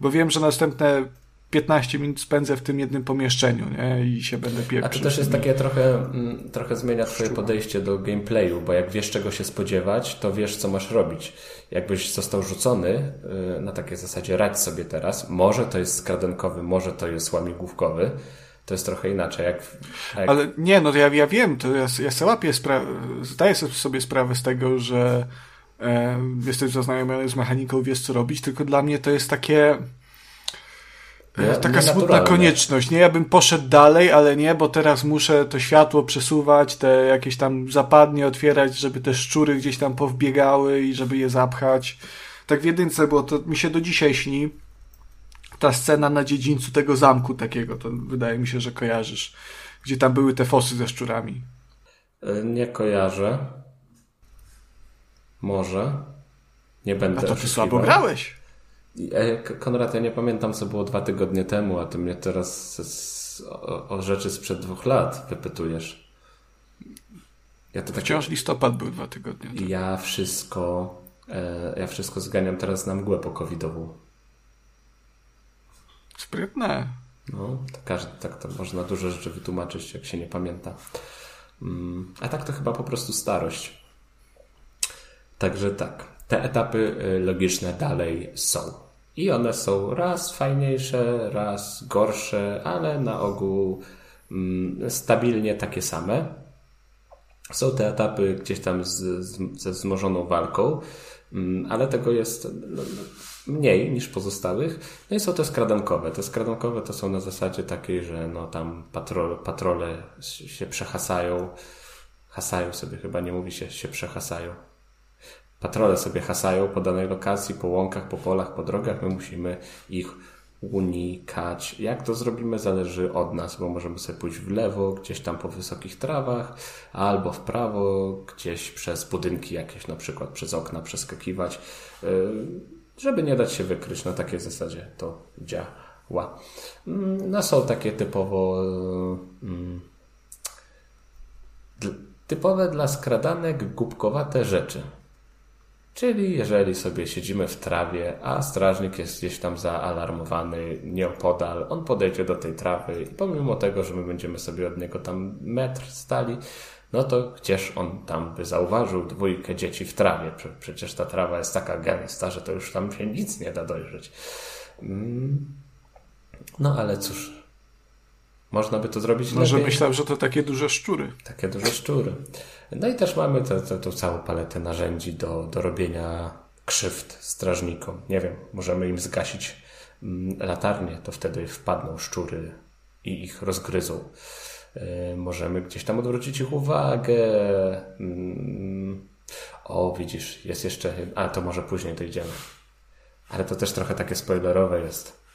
Bo wiem, że następne 15 minut spędzę w tym jednym pomieszczeniu, nie? I się będę pieprzył. A to też jest takie trochę, mm, trochę zmienia twoje podejście do gameplayu, bo jak wiesz czego się spodziewać, to wiesz co masz robić. Jakbyś został rzucony y, na takiej zasadzie radź sobie teraz, może to jest skradankowy, może to jest łamigłówkowy, to jest trochę inaczej. Jak, jak Ale nie, no to ja, ja wiem, to ja, ja sobie łapię zdaję sobie sprawę z tego, że e, jesteś zaznajomiony z mechaniką, wiesz co robić, tylko dla mnie to jest takie e, taka smutna konieczność. Nie, ja bym poszedł dalej, ale nie, bo teraz muszę to światło przesuwać, te jakieś tam zapadnie otwierać, żeby te szczury gdzieś tam powbiegały i żeby je zapchać. Tak w jedynce było, to mi się do dzisiaj śni ta scena na dziedzińcu tego zamku takiego, to wydaje mi się, że kojarzysz, gdzie tam były te fosy ze szczurami. y, nie kojarzę, może, nie będę A to ty słabo grałeś. E, Konrad, ja nie pamiętam, co było dwa tygodnie temu, a ty mnie teraz z, o, o rzeczy sprzed dwóch lat wypytujesz. Ja to tak Wciąż listopad był dwa tygodnie. temu. Ja wszystko, e, ja wszystko zganiam teraz na mgłę po covidową. Sprytne. No, to każdy, tak to można dużo rzeczy wytłumaczyć, jak się nie pamięta. Mm, a tak to chyba po prostu starość. Także tak, te etapy y, logiczne dalej są. I one są raz fajniejsze, raz gorsze, ale na ogół mm, stabilnie takie same. Są te etapy gdzieś tam z, z, ze wzmożoną walką, mm, ale tego jest no, no, mniej niż pozostałych. No i są te skradankowe. Te skradankowe to są na zasadzie takiej, że no tam patrole, patrole się przehasają. Hasają sobie, chyba nie mówi się, się przehasają. Patrole sobie hasają po danej lokacji, po łąkach, po polach, po drogach. My musimy ich unikać. Jak to zrobimy, zależy od nas, bo możemy sobie pójść w lewo, gdzieś tam po wysokich trawach, albo w prawo, gdzieś przez budynki jakieś, na przykład przez okna przeskakiwać, yy, żeby nie dać się wykryć. Na takiej zasadzie to działa. Mm, No są takie typowo yy, mm, typowe dla skradanek głupkowate rzeczy. Czyli jeżeli sobie siedzimy w trawie, a strażnik jest gdzieś tam zaalarmowany nieopodal, on podejdzie do tej trawy i pomimo tego, że my będziemy sobie od niego tam metr stali, no to gdzież on tam by zauważył dwójkę dzieci w trawie. Prze- Przecież ta trawa jest taka gęsta, że to już tam się nic nie da dojrzeć. Mm. No ale cóż, można by to zrobić Może lepiej. myślał, że to takie duże szczury. Takie duże szczury. No i też mamy tę całą paletę narzędzi do, do robienia krzywd strażnikom. Nie wiem, możemy im zgasić mm, latarnię, to wtedy wpadną szczury i ich rozgryzą. Yy, możemy gdzieś tam odwrócić ich uwagę. Mm. O, widzisz, jest jeszcze. A to może później dojdziemy. Ale to też trochę takie spoilerowe jest.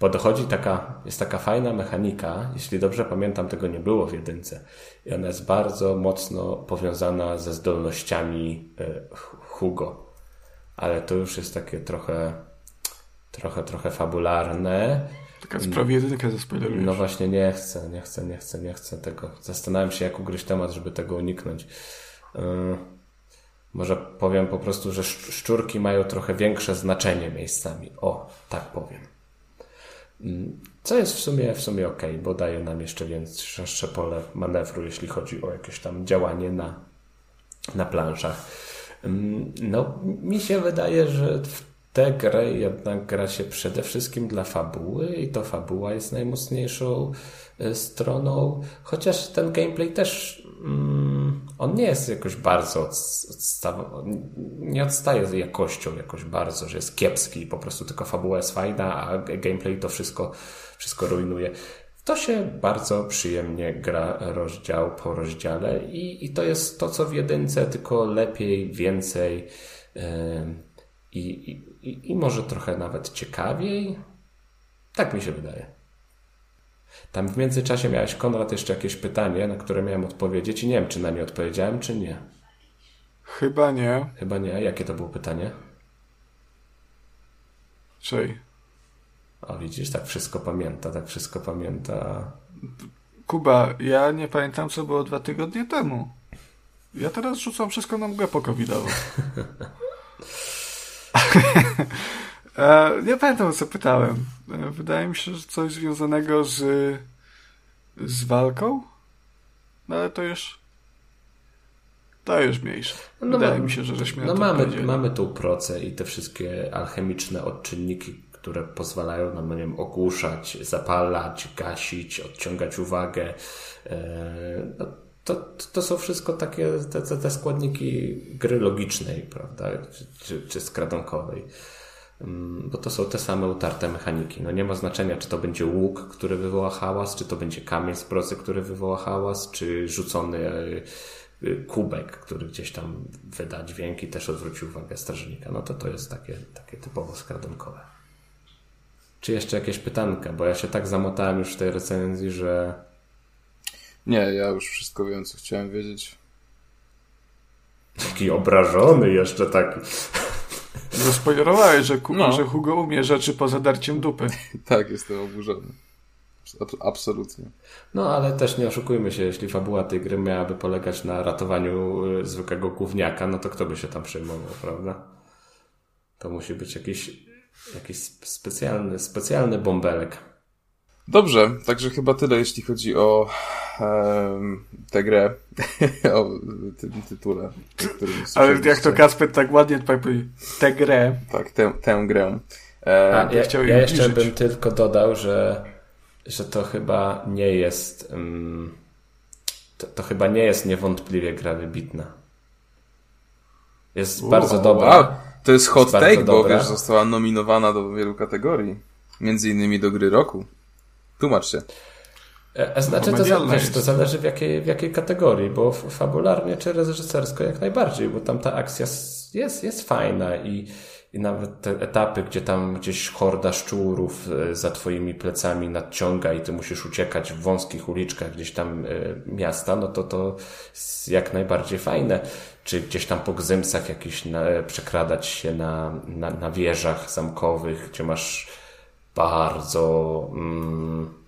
Bo dochodzi taka, jest taka fajna mechanika, jeśli dobrze pamiętam, tego nie było w jedynce. I ona jest bardzo mocno powiązana ze zdolnościami y, Hugo. Ale to już jest takie trochę, trochę, trochę fabularne. Taka sprawie jedynkę zaspoilerujesz. No właśnie nie chcę, nie chcę, nie chcę, nie chcę tego. Zastanawiam się, jak ugryźć temat, żeby tego uniknąć. Yy, może powiem po prostu, że szcz- szczurki mają trochę większe znaczenie miejscami. O, tak powiem. Mm, Co jest w sumie, w sumie ok, bo daje nam jeszcze większe pole manewru, jeśli chodzi o jakieś tam działanie na, na planszach. Mm, No, mi się wydaje, że w tę grę jednak gra się przede wszystkim dla fabuły i to fabuła jest najmocniejszą y, stroną, chociaż ten gameplay też mm, on nie jest jakoś bardzo nie odstaje jakością jakoś bardzo, że jest kiepski, po prostu tylko fabuła jest fajna, a gameplay to wszystko, wszystko rujnuje. To się bardzo przyjemnie gra rozdział po rozdziale i, i to jest to, co w jedynce, tylko lepiej, więcej yy, i, i może trochę nawet ciekawiej. Tak mi się wydaje. Tam w międzyczasie miałeś, Konrad, jeszcze jakieś pytanie, na które miałem odpowiedzieć i nie wiem, czy na nie odpowiedziałem, czy nie. Chyba nie. Chyba nie. Jakie to było pytanie? Czej. O, widzisz, tak wszystko pamięta, tak wszystko pamięta. Kuba, ja nie pamiętam, co było dwa tygodnie temu. Ja teraz rzucam wszystko na mgłę pokowidowo. (laughs) (laughs) E, nie pamiętam, o co pytałem. E, wydaje mi się, że coś związanego z, z walką? No ale to już to już mniejsze. No Wydaje ma, mi się, że żeśmy no mamy, mamy tą procę i te wszystkie alchemiczne odczynniki, które pozwalają nam, no nie wiem, ogłuszać, zapalać, gasić, odciągać uwagę. E, no, to, to są wszystko takie te, te, składniki gry logicznej, prawda, czy, czy, czy skradonkowej. Mm, bo to są te same utarte mechaniki. No nie ma znaczenia, czy to będzie łuk, który wywoła hałas, czy to będzie kamień z procy, który wywoła hałas, czy rzucony e, e, kubek, który gdzieś tam wyda dźwięk i też odwróci uwagę strażnika. No to to jest takie, takie typowo skradonkowe. Czy jeszcze jakieś pytanka? Bo ja się tak zamotałem już w tej recenzji, że... Nie, ja już wszystko wiem, co chciałem wiedzieć. Taki obrażony jeszcze taki. Zaspoilerowałeś, że, no. że Hugo umie rzeczy poza darciem dupy. (laughs) tak, jestem oburzony. Absolutnie. No, ale też nie oszukujmy się, jeśli fabuła tej gry miałaby polegać na ratowaniu y, zwykłego gówniaka, no to kto by się tam przejmował, prawda? To musi być jakiś, jakiś specjalny, specjalny bąbelek. Dobrze, także chyba tyle, jeśli chodzi o um, tę grę, (laughs) o tym tytule. Ale jak to Kasper tak ładnie tutaj powie, tę grę. Tak, tę, tę grę. E, A, ja, ja jeszcze bym tylko dodał, że, że to chyba nie jest um, to, to, chyba nie jest niewątpliwie gra wybitna. Jest U, bardzo dobra. A, to jest hot jest take, bo wiesz, została nominowana do wielu kategorii. Między innymi do gry roku. Tłumacz się. A e, znaczy, to, wiesz, to zależy w jakiej, w jakiej kategorii, bo fabularnie czy reżysersko jak najbardziej, bo tam ta akcja jest, jest fajna i, i nawet te etapy, gdzie tam gdzieś horda szczurów e, za twoimi plecami nadciąga i ty musisz uciekać w wąskich uliczkach gdzieś tam e, miasta, no to to jest jak najbardziej fajne. Czy gdzieś tam po gzymsach jakiś na, przekradać się na, na, na wieżach zamkowych, gdzie masz bardzo mm,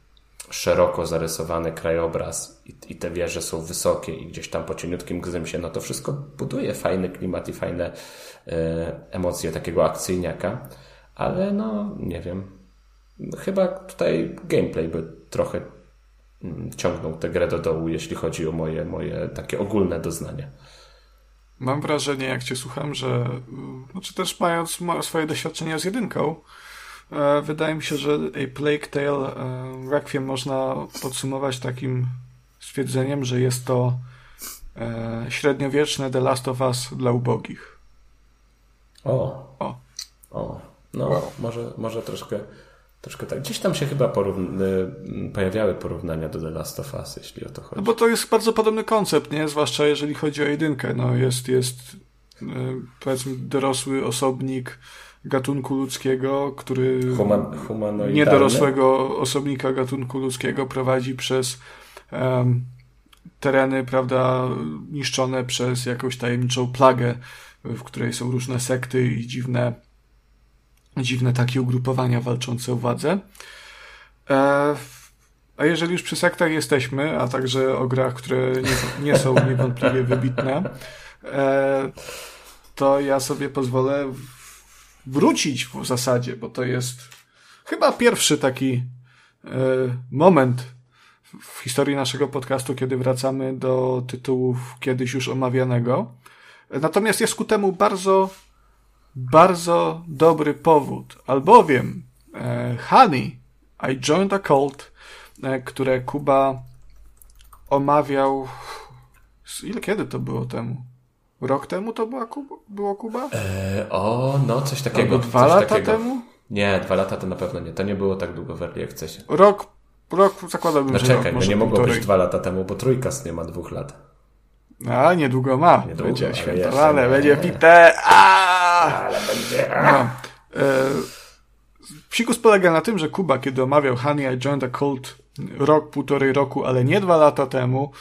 szeroko zarysowany krajobraz i, i, te wieże są wysokie i gdzieś tam po cieniutkim gzymsie, no to wszystko buduje fajny klimat i fajne e, emocje takiego akcyjniaka, ale no nie wiem, chyba tutaj gameplay by trochę mm, ciągnął tę grę do dołu, jeśli chodzi o moje, moje takie ogólne doznanie. Mam wrażenie, jak Cię słucham, że znaczy też mając swoje doświadczenia z jedynką, wydaje mi się, że A Plague Tale e, Requiem można podsumować takim stwierdzeniem, że jest to e, średniowieczne The Last of Us dla ubogich. O. O. O. No, wow. może, może troszkę, troszkę tak. Gdzieś tam się chyba pojawiały porównania do The Last of Us, jeśli o to chodzi. No bo to jest bardzo podobny koncept, nie? Zwłaszcza jeżeli chodzi o jedynkę. No, jest, jest powiedzmy dorosły osobnik, gatunku ludzkiego, który Human, niedorosłego osobnika gatunku ludzkiego prowadzi przez um, tereny, prawda, niszczone przez jakąś tajemniczą plagę, w której są różne sekty i dziwne, dziwne takie ugrupowania walczące o władzę. E, a jeżeli już przy sektach jesteśmy, a także o grach, które nie, nie są niewątpliwie wybitne, e, to ja sobie pozwolę wrócić w zasadzie, bo to jest chyba pierwszy taki e, moment w historii naszego podcastu, kiedy wracamy do tytułów kiedyś już omawianego. Natomiast jest ku temu bardzo, bardzo dobry powód, albowiem e, Honey, I Joined a Cult, e, które Kuba omawiał ile kiedy to było temu? Rok temu to była Kuba, było Kuba? E, o, no coś takiego. Albo dwa coś lata takiego. temu? Nie, dwa lata to na pewno nie. To nie było tak długo w Early Accessie. Rok, rok zakładałbym, No że czekaj, rok, no może nie mogło być dwa lata temu, bo trójkast nie ma dwóch lat. A, niedługo ma. Niedługo, będzie świętowane, jeszcze będzie nie. pite. A! Ale będzie... No. E, psikus polega na tym, że Kuba, kiedy omawiał Honey I Joined a Cult rok, półtorej roku, ale nie dwa lata temu,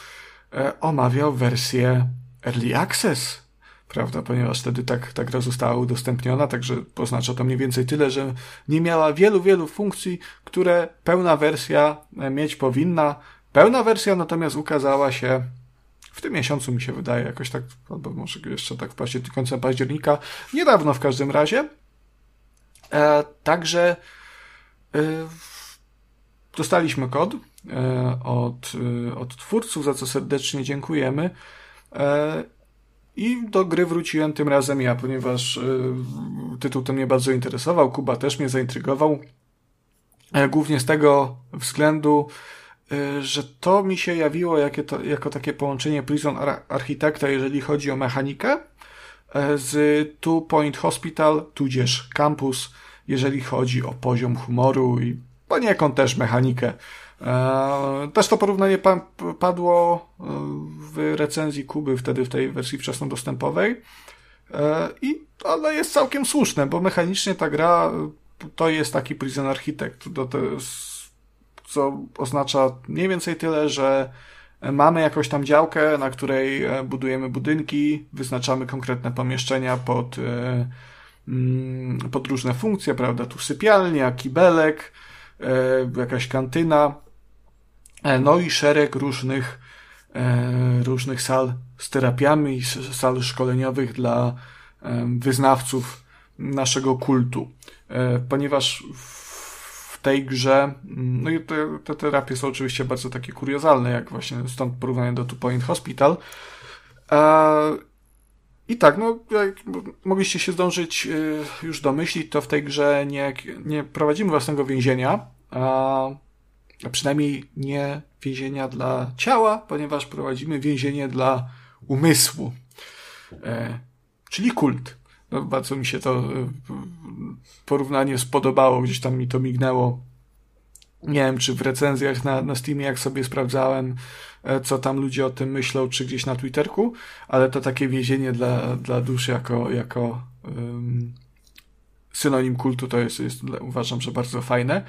e, omawiał wersję Early Access. Prawda, ponieważ wtedy tak, tak gra została udostępniona, także oznacza to mniej więcej tyle, że nie miała wielu, wielu funkcji, które pełna wersja e, mieć powinna. Pełna wersja natomiast ukazała się w tym miesiącu mi się wydaje, jakoś tak, albo może jeszcze tak w październiku, końcem października, niedawno w każdym razie. E, także e, dostaliśmy kod e, od, e, od twórców, za co serdecznie dziękujemy. E, I do gry wróciłem tym razem ja, ponieważ e, tytuł ten mnie bardzo interesował, Kuba też mnie zaintrygował. E, Głównie z tego względu, że to mi się jawiło to, jako takie połączenie Prison Ar- Architecta, jeżeli chodzi o mechanikę, z Two Point Hospital, tudzież Campus, jeżeli chodzi o poziom humoru i poniekąd też mechanikę. E, Też to porównanie pa- padło e, w recenzji Kuby, wtedy w tej wersji wczesnodostępowej. E, I ale jest całkiem słuszne, bo mechanicznie ta gra to jest taki Prison Architect. Co oznacza mniej więcej tyle, że mamy jakąś tam działkę, na której budujemy budynki, wyznaczamy konkretne pomieszczenia pod, mm, pod różne funkcje, prawda? Tu sypialnia, kibelek, jakaś kantyna, no i szereg różnych, e, różnych sal z terapiami, sal szkoleniowych dla em, wyznawców naszego kultu. E, Ponieważ w tej grze, mm, no i te, te terapie są oczywiście bardzo takie kuriozalne, jak właśnie stąd porównanie do Two Point Hospital. E, I tak, no, jak mogliście się zdążyć e, już domyślić, to w tej grze nie, nie prowadzimy własnego więzienia, a, przynajmniej nie więzienia dla ciała, ponieważ prowadzimy więzienie dla umysłu, e, czyli kult. No, bardzo mi się to e, porównanie spodobało, gdzieś tam mi to mignęło. Nie wiem, czy w recenzjach na, na Steamie, jak sobie sprawdzałem, e, co tam ludzie o tym myślą, czy gdzieś na Twitterku, ale to takie więzienie dla, dla dusz jako, jako um, synonim kultu to jest, jest, uważam, że bardzo fajne.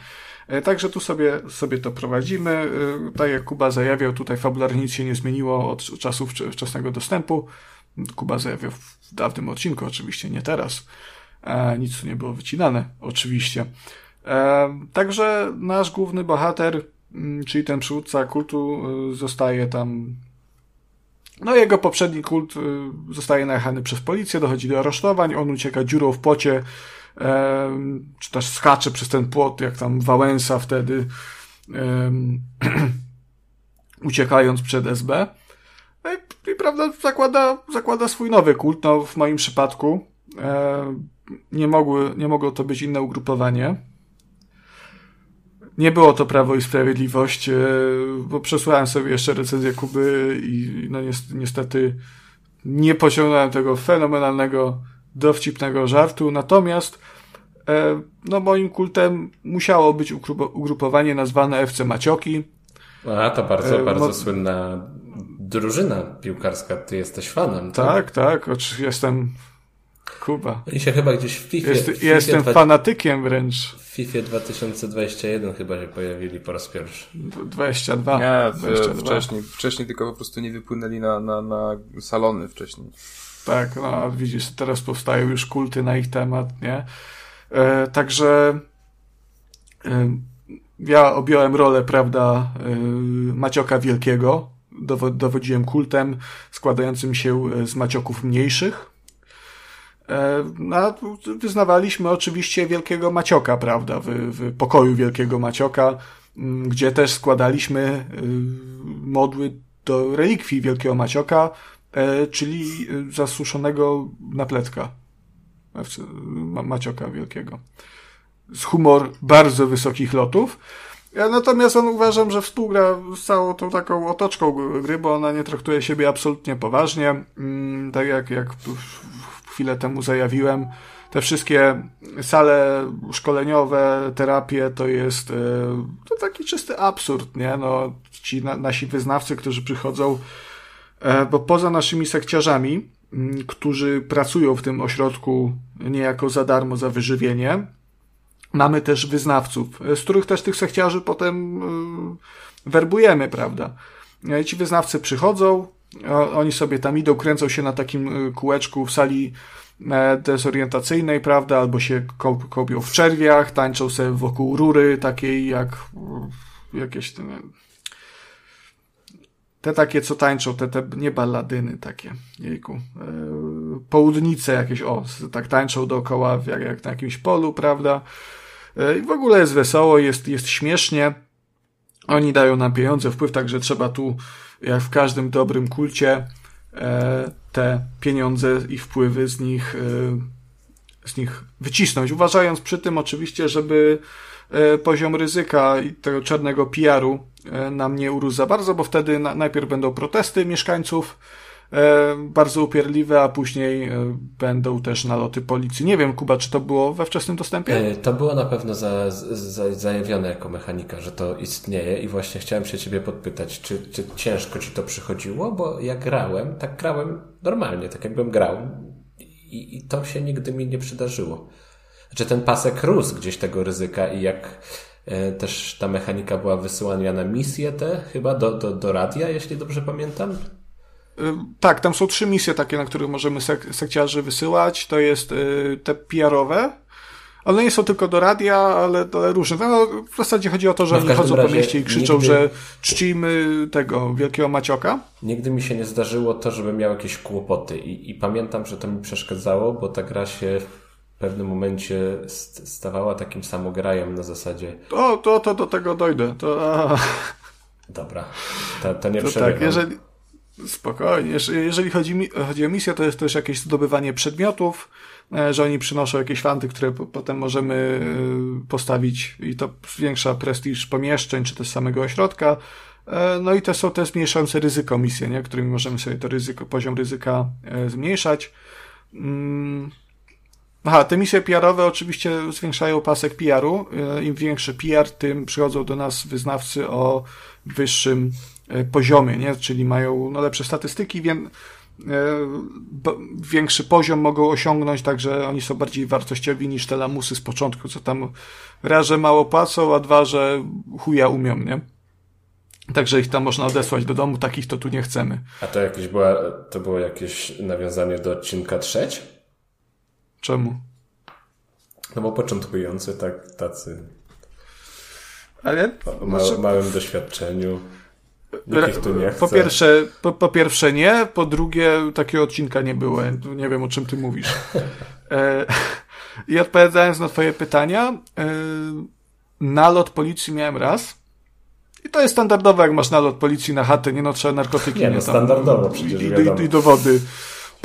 E, Także tu sobie, sobie to prowadzimy. E, Tak jak Kuba zajawiał, tutaj fabularnie nic się nie zmieniło od czasów wcze- wczesnego dostępu. Kuba zajawiał w dawnym odcinku, oczywiście, nie teraz. E, nic tu nie było wycinane, oczywiście. Także nasz główny bohater, mm, czyli ten przywódca kultu, zostaje tam. No, jego poprzedni kult zostaje najechany przez policję, dochodzi do aresztowań, on ucieka dziurą w płocie, e, czy też skacze przez ten płot, jak tam Wałęsa wtedy, (clears throat) uciekając przed SB. No i, i prawda, zakłada, zakłada swój nowy kult, no w moim przypadku e, nie, mogły, nie mogło to być inne ugrupowanie. Nie było to Prawo i Sprawiedliwość, e, bo przesłałem sobie jeszcze recenzję Kuby i no nies- niestety nie pociągnąłem tego fenomenalnego, dowcipnego żartu. Natomiast e, no moim kultem musiało być ugrupo- ugrupowanie nazwane FC Macioki. A, to bardzo, E, bardzo mo- słynna drużyna piłkarska. Ty jesteś fanem, Tak, tak, oczywiście jestem Kuba. Oni się chyba gdzieś w FIFA, Jest, w FIFA, jestem dwa- fanatykiem wręcz. w FIFA 2021 chyba się pojawili po raz pierwszy. 22. Nie, 22. wcześniej, wcześniej tylko po prostu nie wypłynęli na, na, na salony wcześniej. Tak, no a widzisz, teraz powstają już kulty na ich temat, nie? E, także e, ja objąłem rolę, prawda, e, Macioka Wielkiego. Dowo dowodziłem kultem składającym się e, z Macioków mniejszych. E, no, wyznawaliśmy oczywiście Wielkiego Macioka, prawda, w, w pokoju Wielkiego Macioka, gdzie też składaliśmy modły do relikwii Wielkiego Macioka, czyli y, zasuszonego napletka Ma- Macioka Wielkiego. Z humor bardzo wysokich lotów. Ja natomiast on uważam, że współgra z całą tą taką otoczką gry, bo ona nie traktuje siebie absolutnie poważnie. Mm, tak jak, jak chwilę temu zajawiłem, te wszystkie sale szkoleniowe, terapie to jest e, to taki czysty absurd, nie? No, ci na, nasi wyznawcy, którzy przychodzą, e, bo poza naszymi sekciarzami, mm, którzy pracują w tym ośrodku niejako za darmo, za wyżywienie, mamy też wyznawców, z których też tych sekciarzy potem e, werbujemy, prawda? Ci wyznawcy przychodzą, oni sobie tam idą, kręcą się na takim kółeczku w sali E, dezorientacyjnej, prawda, albo się kopią w czerwiach, tańczą sobie wokół rury takiej jak jakieś te, takie, co tańczą, te, te nie balladyny takie, jejku, e, południce jakieś, o, tak tańczą dookoła jak, jak na jakimś polu, prawda, e, i w ogóle jest wesoło, jest, jest śmiesznie, oni dają nam pieniądze, wpływ, także trzeba tu, jak w każdym dobrym kulcie, E, te pieniądze i wpływy z nich, z nich wycisnąć. Uważając przy tym oczywiście, żeby poziom ryzyka i tego czarnego PR-u nam nie urósł za bardzo, bo wtedy najpierw będą protesty mieszkańców, E, bardzo upierdliwe, a później e, będą też naloty policji. Nie wiem, Kuba, czy to było we wczesnym dostępie? E, to było na pewno za, za, zajawione jako mechanika, że to istnieje i właśnie chciałem się ciebie podpytać, czy, czy ciężko ci to przychodziło? Bo ja grałem, tak grałem normalnie, tak jakbym grał i, i to się nigdy mi nie przydarzyło. Znaczy ten pasek rósł gdzieś tego ryzyka i jak też ta mechanika była wysyłana na misje te, chyba do, do, do radia, jeśli dobrze pamiętam. Tak, tam są trzy misje takie, na których możemy sek sekciarzy wysyłać. To jest y, te PR-owe. One nie są tylko do radia, ale, ale różne. No, w zasadzie chodzi o to, że no, oni chodzą po mieście i krzyczą, nigdy, że czcimy tego wielkiego Macioka. Nigdy mi się nie zdarzyło to, żebym miał jakieś kłopoty i, i pamiętam, że to mi przeszkadzało, bo ta gra się w pewnym momencie stawała takim samograjem na zasadzie. O, to, to do tego dojdę. To, a... Dobra, to, to nie to tak, jeżeli, Spokojnie. Jeżeli chodzi, chodzi o misję, to jest też jakieś zdobywanie przedmiotów, e, że oni przynoszą jakieś fanty, które potem możemy e, postawić i to zwiększa prestiż pomieszczeń, czy też samego ośrodka. E, no i to są te zmniejszające ryzyko misje, nie? którymi możemy sobie to ryzyko, poziom ryzyka zmniejszać. Mm. Aha, te misje PR-owe oczywiście zwiększają pasek PR-u. Im większy PR, tym przychodzą do nas wyznawcy o wyższym E, poziomie, nie? czyli mają no, lepsze statystyki, wiem, e, większy poziom mogą osiągnąć, także oni są bardziej wartościowi niż te lamusy z początku, co tam raz, że mało płacą, a dwa, że chuja umią, nie? Także ich tam można odesłać do domu, takich to tu nie chcemy. A to jakieś była, to było jakieś nawiązanie do odcinka trzeć? Czemu? No bo początkujący tak, tacy ale o ma, znaczy... małym doświadczeniu. Nikt tu nie chce. Po pierwsze, po, po, pierwsze nie, po drugie takiego odcinka nie było. Nie wiem o czym ty mówisz. (laughs) E, I odpowiadając na twoje pytania, e, nalot policji miałem raz. I to jest standardowe, jak masz nalot policji na chatę, nie no trzeba narkotyki. Nie, no standardowo przecież i, i, i dowody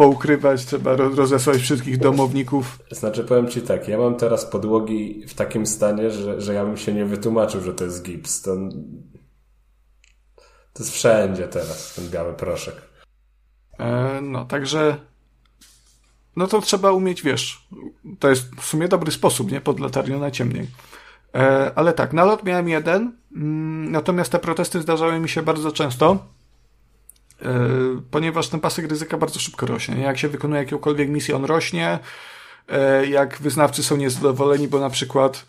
poukrywać, trzeba rozesłać wszystkich domowników. Znaczy powiem ci tak, ja mam teraz podłogi w takim stanie, że, że ja bym się nie wytłumaczył, że to jest gips. To to jest wszędzie teraz, ten biały proszek. E, no, także no to trzeba umieć, wiesz, to jest w sumie dobry sposób, nie? Pod latarnią na ciemniej. E, ale tak, nalot miałem jeden, mm, natomiast te protesty zdarzały mi się bardzo często, ponieważ ten pasek ryzyka bardzo szybko rośnie. Nie? Jak się wykonuje jakąkolwiek misję, on rośnie. E, jak wyznawcy są niezadowoleni, bo na przykład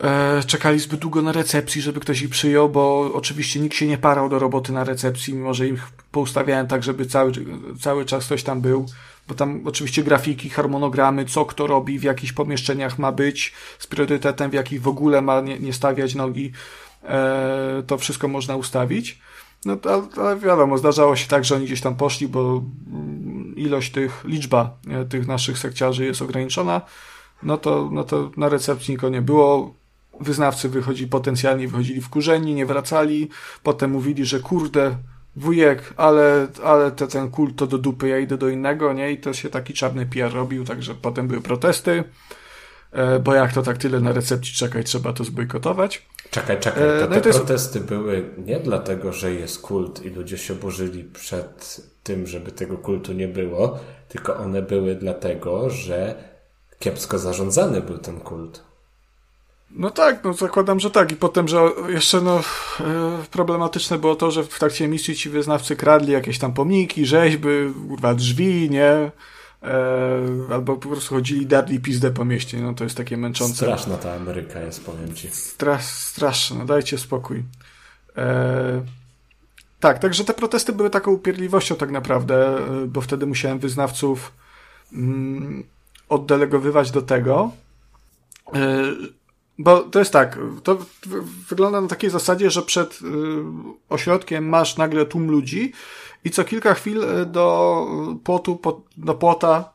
e, czekali zbyt długo na recepcji, żeby ktoś ich przyjął, bo oczywiście nikt się nie parał do roboty na recepcji, mimo że ich poustawiałem tak, żeby cały, cały czas ktoś tam był, bo tam oczywiście grafiki, harmonogramy, co kto robi, w jakichś pomieszczeniach ma być, z priorytetem, w jakich w ogóle ma nie, nie stawiać nogi, e, to wszystko można ustawić. No ale wiadomo, zdarzało się tak, że oni gdzieś tam poszli, bo mm, ilość tych, liczba e, tych naszych sekciarzy jest ograniczona, no to, no to na recepcji nikogo nie było wyznawcy wychodzi potencjalnie wychodzili wkurzeni, nie wracali, potem mówili, że kurde, wujek, ale, ale te, ten kult to do dupy, ja idę do innego, nie? I to się taki czarny PR robił, także potem były protesty. e, bo jak to tak tyle na recepcji czekać, trzeba to zbojkotować. Czekaj, czekaj, to no te to protesty jest... były nie dlatego, że jest kult i ludzie się burzyli przed tym, żeby tego kultu nie było, tylko one były dlatego, że kiepsko zarządzany był ten kult. No tak, no zakładam, że tak. I potem, że jeszcze no, e, problematyczne było to, że w trakcie emisji ci wyznawcy kradli jakieś tam pomniki, rzeźby, kurwa, drzwi, nie? E, albo po prostu chodzili, darli pizdę po mieście. No to jest takie męczące. Straszna ta Ameryka jest, powiem ci. Strasz, straszna, no dajcie spokój. E, tak, także te protesty były taką upierdliwością tak naprawdę, e, bo wtedy musiałem wyznawców mm, oddelegowywać do tego, e, bo to jest tak, to wygląda na takiej zasadzie, że przed y, ośrodkiem masz nagle tłum ludzi i co kilka chwil y, do płotu, do płota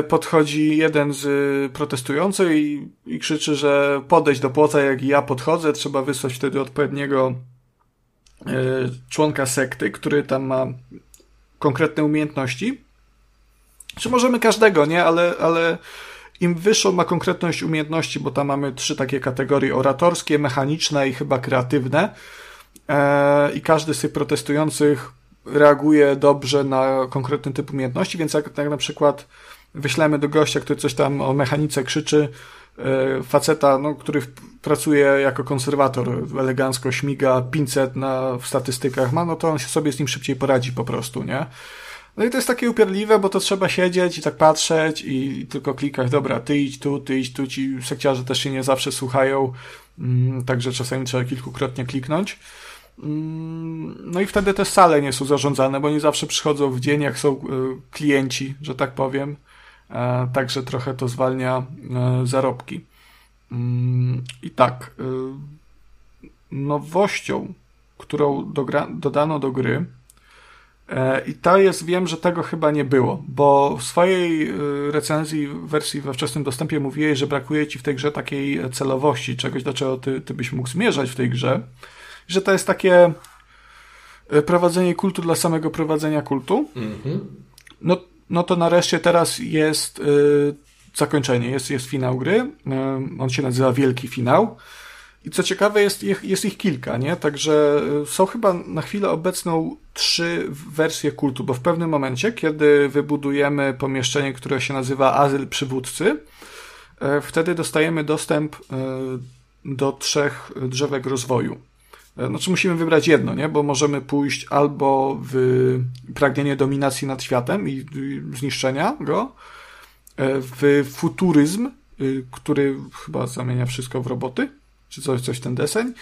y, podchodzi jeden z protestujących i, i krzyczy, że podejść do płota, jak ja podchodzę, trzeba wysłać wtedy odpowiedniego członka sekty, który tam ma konkretne umiejętności. Czy możemy każdego, nie? Ale, ale im wyższą ma konkretność umiejętności, bo tam mamy trzy takie kategorie oratorskie, mechaniczne i chyba kreatywne. E, I każdy z tych protestujących reaguje dobrze na konkretny typ umiejętności, więc jak, jak na przykład wyślemy do gościa, który coś tam o mechanice krzyczy, e, faceta, no, który pracuje jako konserwator, elegancko śmiga 500 na, w statystykach ma, no to on się sobie z nim szybciej poradzi po prostu, nie? No i to jest takie upierdliwe, bo to trzeba siedzieć i tak patrzeć i tylko klikać, dobra, ty idź tu, ty idź tu, ci sekciarze też się nie zawsze słuchają, mm, także czasami trzeba kilkukrotnie kliknąć. Mm, no i wtedy te sale nie są zarządzane, bo nie zawsze przychodzą w dzień, jak są e, klienci, że tak powiem. E, także trochę to zwalnia e, zarobki. Mm, I tak, nowością, którą dodano do gry, I to jest, wiem, że tego chyba nie było, bo w swojej recenzji wersji we wczesnym dostępie mówiłeś, że brakuje ci w tej grze takiej celowości, czegoś, do czego ty, ty byś mógł zmierzać w tej grze, że to jest takie e, prowadzenie kultu dla samego prowadzenia kultu. Mm-hmm. No, no to nareszcie teraz jest y, zakończenie, jest, jest finał gry. Y, on się nazywa Wielki Finał. I co ciekawe, jest ich, jest ich kilka, nie? Także są chyba na chwilę obecną trzy wersje kultu, bo w pewnym momencie, kiedy wybudujemy pomieszczenie, które się nazywa Azyl Przywódcy, e, wtedy dostajemy dostęp e, do trzech drzewek rozwoju. E, znaczy musimy wybrać jedno, nie? Bo możemy pójść albo w pragnienie dominacji nad światem i zniszczenia go, w futuryzm, y, który chyba zamienia wszystko w roboty, czy coś, coś ten deseń.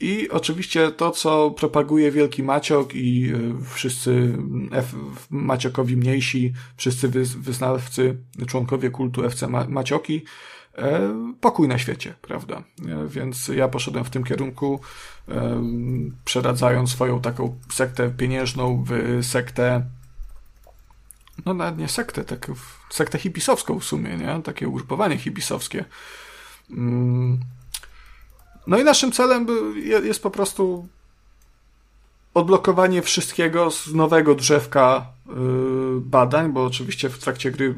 I oczywiście to, co propaguje Wielki Maciok i e, wszyscy F, Maciokowi mniejsi, wszyscy wyznawcy, członkowie kultu FC Macioki, e, pokój na świecie, prawda? E, więc ja poszedłem w tym kierunku, przeradzając swoją taką sektę pieniężną w sektę no nawet nie sektę, tak sektę hipisowską w sumie, nie? Takie ugrupowanie hipisowskie. Mm, no i naszym celem jest po prostu odblokowanie wszystkiego z nowego drzewka badań, bo oczywiście w trakcie gry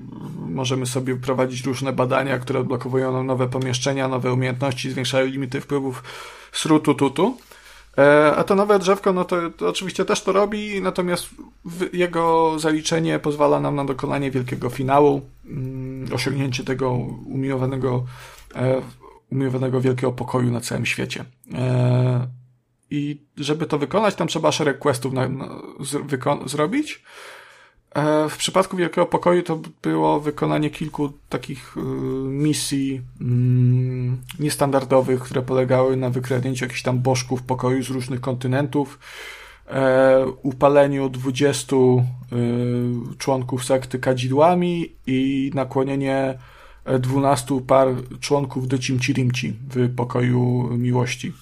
możemy sobie prowadzić różne badania, które odblokowują nam nowe pomieszczenia, nowe umiejętności, zwiększają limity wpływów srutu tutu. E, a to nowe drzewko, no to, to oczywiście też to robi, natomiast jego zaliczenie pozwala nam na dokonanie wielkiego finału, mm, osiągnięcie tego umiłowanego e, umiłowanego wielkiego pokoju na całym świecie. E, I żeby to wykonać, tam trzeba szereg questów na, na, z, zrobić. E, w przypadku Wielkiego Pokoju to było wykonanie kilku takich y, misji mm, niestandardowych, które polegały na wykradnięciu jakichś tam bożków pokoju z różnych kontynentów, e, upaleniu 20 y, członków sekty kadzidłami i nakłonienie 12 par członków do Cimci w pokoju miłości.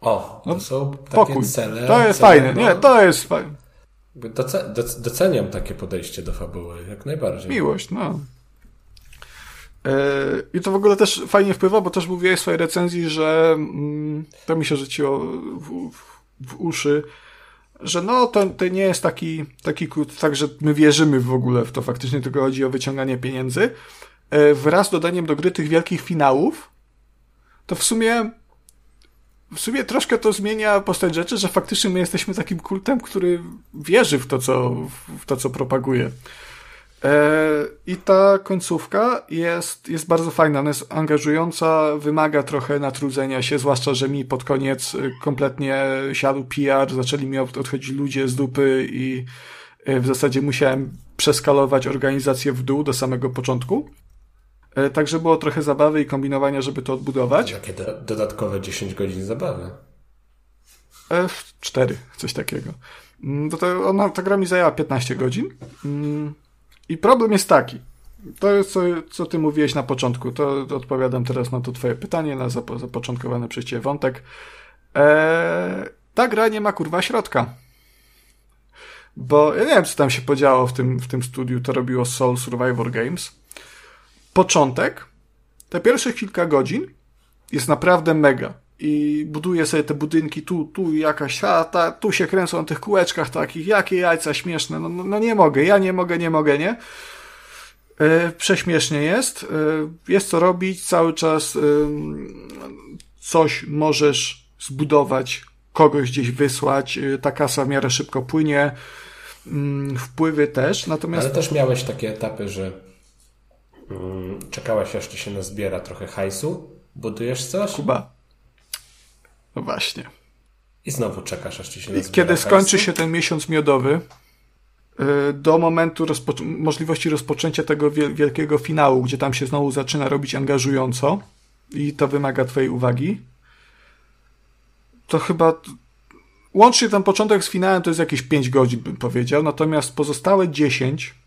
O, to no, są takie pokój. cele. To jest cele, fajne, nie, to jest fajne. Doce, doceniam takie podejście do fabuły, jak najbardziej. Miłość, no. E, I to w ogóle też fajnie wpływa, bo też mówiłeś w swojej recenzji, że mm, to mi się rzuciło w, w, w uszy, że no to, to nie jest taki, taki tak, że my wierzymy w ogóle w to faktycznie, tylko chodzi o wyciąganie pieniędzy, e, wraz z dodaniem do gry tych wielkich finałów, to w sumie w sumie troszkę to zmienia postać rzeczy, że faktycznie my jesteśmy takim kultem, który wierzy w to, co, w to, co propaguje. E, I ta końcówka jest, jest bardzo fajna, ona jest angażująca, wymaga trochę natrudzenia się, zwłaszcza, że mi pod koniec kompletnie siadł PR, zaczęli mi odchodzić ludzie z dupy i e, w zasadzie musiałem przeskalować organizację w dół do samego początku. E, także było trochę zabawy i kombinowania, żeby to odbudować. Jakie do, dodatkowe 10 godzin zabawy? E, cztery, coś takiego. Mm, to, to ona, ta gra mi zajęła 15 godzin. Mm, I problem jest taki. To jest, co, co ty mówiłeś na początku. To, to odpowiadam teraz na to twoje pytanie, na zapo, zapoczątkowany przez ciebie wątek. Eee, ta gra nie ma kurwa środka. Bo ja nie wiem, co tam się podziało w tym, w tym studiu. To robiło Soul Survivor Games początek, te pierwsze kilka godzin jest naprawdę mega. I buduje sobie te budynki, tu, tu jakaś chata, tu się kręcą na tych kółeczkach takich, jakie jajca śmieszne, no, no, no nie mogę, ja nie mogę, nie mogę, nie? Yy, prześmiesznie jest, yy, jest co robić, cały czas yy, coś możesz zbudować, kogoś gdzieś wysłać, ta kasa w miarę szybko płynie, mm, wpływy też, natomiast... Ale też miałeś takie etapy, że czekałaś aż ci się nazbiera trochę hajsu? Budujesz coś? Kuba. No właśnie. I znowu czekasz aż ci się nazbiera Kiedy skończy się ten miesiąc miodowy, y, do momentu rozpo możliwości rozpoczęcia tego wielkiego finału, gdzie tam się znowu zaczyna robić angażująco i to wymaga twojej uwagi, to chyba łącznie ten początek z finałem to jest jakieś 5 godzin, bym powiedział, natomiast pozostałe 10 no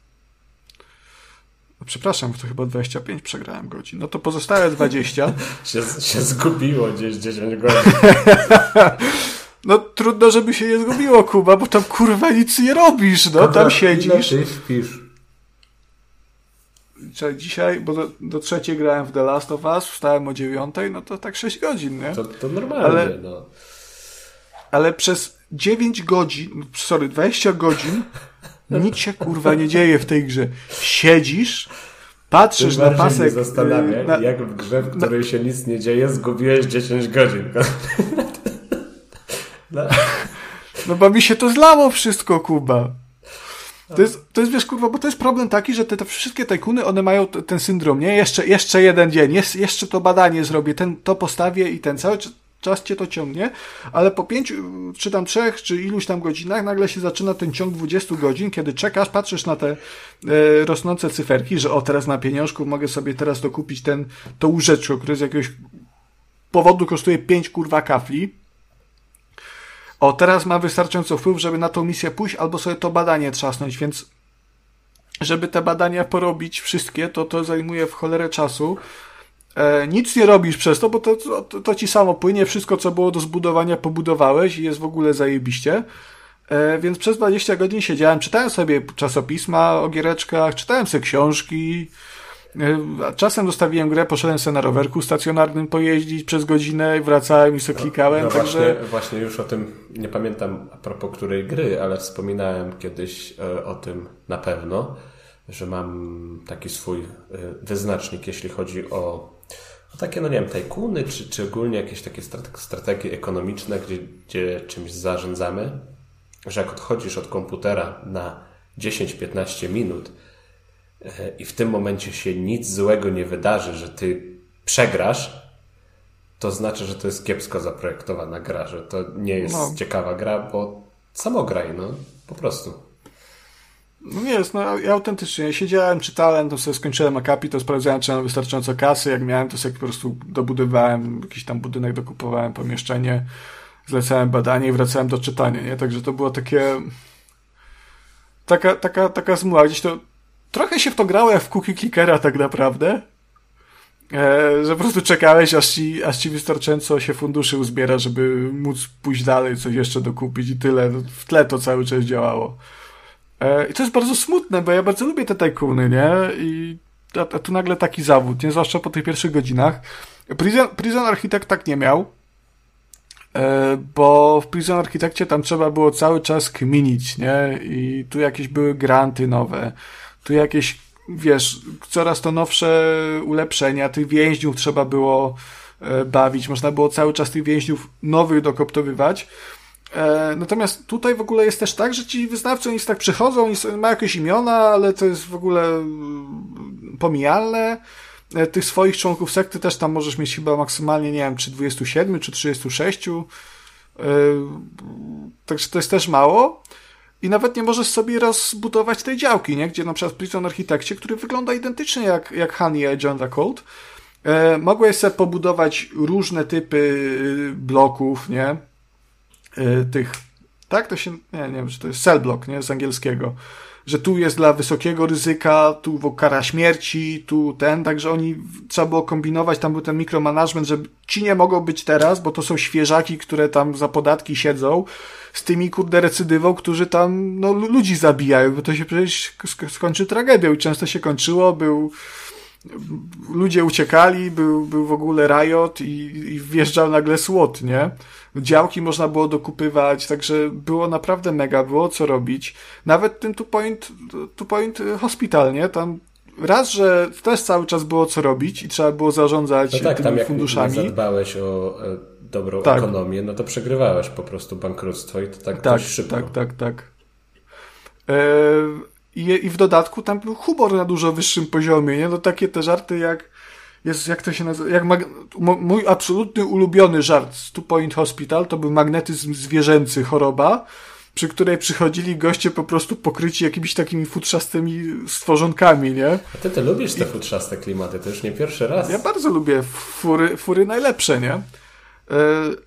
przepraszam, to chyba 25 przegrałem godzin. No to pozostałe 20. (laughs) się, się zgubiło gdzieś 10 godzin. (laughs) no trudno, żeby się nie zgubiło, Kuba, bo tam kurwa nic nie robisz, no tam siedzisz. Ile ty śpisz? Dzisiaj, bo do, do trzeciej grałem w The Last of Us, wstałem o dziewiątej, no to tak 6 godzin, nie? To, to normalnie, ale, no. Ale przez 9 godzin, sorry, 20 godzin nic się kurwa nie dzieje w tej grze. Siedzisz, patrzysz na pasek. Mnie zastanawia, na, jak w grze, w której na, się nic nie dzieje, zgubiłeś 10 godzin. (laughs) No bo mi się to zlało wszystko, Kuba. To jest, to jest, wiesz, kurwa, bo to jest problem taki, że te, te wszystkie tajkuny, one mają ten syndrom, nie? Jeszcze, jeszcze jeden dzień, jest, jeszcze to badanie zrobię, ten, to postawię i ten cały czas cię to ciągnie, ale po pięciu, czy tam trzech, czy iluś tam godzinach nagle się zaczyna ten ciąg 20 godzin, kiedy czekasz, patrzysz na te e, rosnące cyferki, że o, teraz na pieniążku mogę sobie teraz dokupić ten, to łóżeczko, które z jakiegoś powodu kosztuje 5 kurwa kafli. O, teraz ma wystarczająco wpływ, żeby na tą misję pójść, albo sobie to badanie trzasnąć, więc żeby te badania porobić wszystkie, to to zajmuje w cholerę czasu. E, nic nie robisz przez to, bo to, to, to, ci samo płynie, wszystko co było do zbudowania pobudowałeś i jest w ogóle zajebiście. E, więc przez 20 godzin siedziałem, czytałem sobie czasopisma o giereczkach, czytałem sobie książki, e, Czasem zostawiłem grę, poszedłem sobie na rowerku stacjonarnym pojeździć przez godzinę, wracałem i sobie klikałem. No, no także... właśnie, właśnie już o tym, nie pamiętam a propos której gry, ale wspominałem kiedyś o tym na pewno, że mam taki swój wyznacznik, jeśli chodzi o no takie, no nie wiem, tajkuny, czy, czy ogólnie jakieś takie strategie ekonomiczne, gdzie, gdzie czymś zarządzamy, że jak odchodzisz od komputera na 10-15 minut e, i w tym momencie się nic złego nie wydarzy, że ty przegrasz, to znaczy, że to jest kiepsko zaprojektowana gra, że to nie jest no. ciekawa gra, bo samograj, no, po prostu. No jest, no ja autentycznie siedziałem, czytałem, to sobie skończyłem akapi, to sprawdzałem, czy mam wystarczająco kasy, jak miałem, to sobie po prostu dobudowałem jakiś tam budynek, dokupowałem pomieszczenie, zlecałem badanie i wracałem do czytania, nie? Także to było takie taka, taka, taka zmuła, gdzieś to trochę się w to grało jak w cookie clickera tak naprawdę, e, że po prostu czekałeś, aż ci, aż ci wystarczająco się funduszy uzbiera, żeby móc pójść dalej, coś jeszcze dokupić i tyle. W tle to cały czas działało. E, I to jest bardzo smutne, bo ja bardzo lubię te tajkuny, nie? I a, a tu nagle taki zawód, nie? Zwłaszcza po tych pierwszych godzinach. Prison, Prison Architect tak nie miał, e, bo w Prison Architectie tam trzeba było cały czas kminić, nie? I tu jakieś były granty nowe, tu jakieś wiesz, coraz to nowsze ulepszenia, tych więźniów trzeba było e, bawić, można było cały czas tych więźniów nowych dokoptowywać. E, natomiast tutaj w ogóle jest też tak, że ci wyznawcy oni tak przychodzą, oni mają jakieś imiona, ale to jest w ogóle mm, pomijalne. E, tych swoich członków sekty też tam możesz mieć chyba maksymalnie, nie wiem, czy 27, czy 36. Także to jest też mało. I nawet nie możesz sobie rozbudować tej działki, nie? Gdzie na przykład w Prison Architekcie, który wygląda identycznie jak, jak Honey Agenda Cold, e, mogłeś sobie pobudować różne typy y, bloków, nie? E, tych, tak? To się, nie, nie wiem, czy to jest cell block, nie? Z angielskiego. Że tu jest dla wysokiego ryzyka, tu kara śmierci, tu ten, także oni, trzeba było kombinować, tam był ten mikromanagement, że ci nie mogą być teraz, bo to są świeżaki, które tam za podatki siedzą, z tymi kurde recydywą, którzy tam no, ludzi zabijają, bo to się przecież skończy tragedią i często się kończyło, był ludzie uciekali, był, był w ogóle riot i, i wjeżdżał nagle słod, nie? Działki można było dokupywać, także było naprawdę mega, było co robić. Nawet ten Two Point, two point Hospital, nie? Tam raz, że też cały czas było co robić i trzeba było zarządzać no tak, tymi tam jak funduszami. Jak zadbałeś o e, dobrą tak. ekonomię, no to przegrywałeś po prostu bankructwo i to tak, tak dość szybko. Tak, tak, tak. E, i, I w dodatku tam był humor na dużo wyższym poziomie, nie? No takie te żarty jak jest, jak to się nazywa, jak mag... mój absolutny ulubiony żart z Two Point Hospital to był magnetyzm zwierzęcy choroba, przy której przychodzili goście po prostu pokryci jakimiś takimi futrzastymi stworzonkami, nie? A ty, ty lubisz te I... futrzaste klimaty, to już nie pierwszy raz. Ja bardzo lubię fury, fury najlepsze, nie?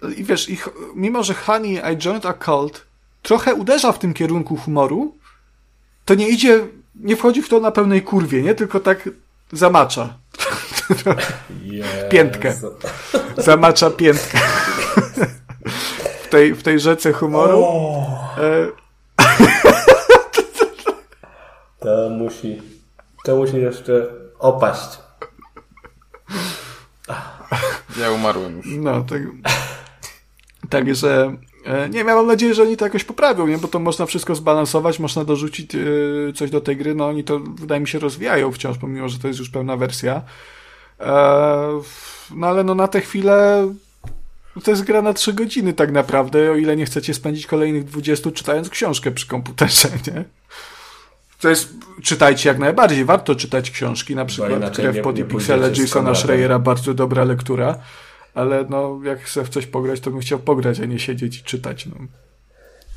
Yy, I wiesz, ich, mimo że Honey I Joined a Cult trochę uderza w tym kierunku humoru, to nie idzie, nie wchodzi w to na pełnej kurwie, nie? Tylko tak zamacza. Piętkę. Zamacza piętkę. w, tej, w tej rzece humoru. E... To musi, to musi jeszcze opaść. Ja umarłem już. No, tak. Także e, nie, miałem nadzieję, że oni to jakoś poprawią, nie? bo to można wszystko zbalansować, można dorzucić e, coś do tej gry, no oni to wydaje mi się rozwijają wciąż, pomimo, że to jest już pełna wersja. E, no ale no na tę chwilę to jest gra na 3 godziny tak naprawdę, o ile nie chcecie spędzić kolejnych 20 czytając książkę przy komputerze, (laughs) nie? To jest, czytajcie jak najbardziej, warto czytać książki, na przykład Krew pod i Pixele Jasona Schreiera, bardzo dobra lektura, ale no, jak chcę w coś pograć, to bym chciał pograć, a nie siedzieć i czytać, no.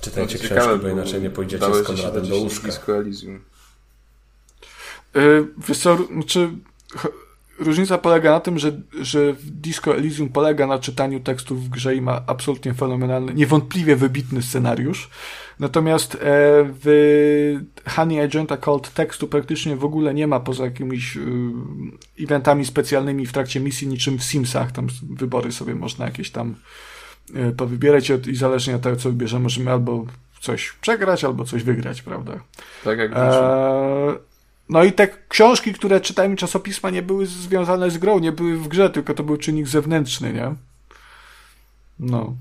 Czytajcie no, książki, bo inaczej nie pójdziecie z Konradem do łóżka. Yy, wiesz co, czy różnica polega na tym, że, że Disco Elysium polega na czytaniu tekstów w grze i ma absolutnie fenomenalny, niewątpliwie wybitny scenariusz. Natomiast e, w Honey Agenta Cult tekstu praktycznie w ogóle nie ma poza jakimiś y, eventami specjalnymi w trakcie misji, niczym w Simsach. Tam wybory sobie można jakieś tam y, powybierać i zależnie od tego, co wybierzemy, możemy albo coś przegrać, albo coś wygrać, prawda? Tak jak e, no i te książki, które czytałem czasopisma nie były związane z grą, nie były w grze, tylko to był czynnik zewnętrzny, nie? No.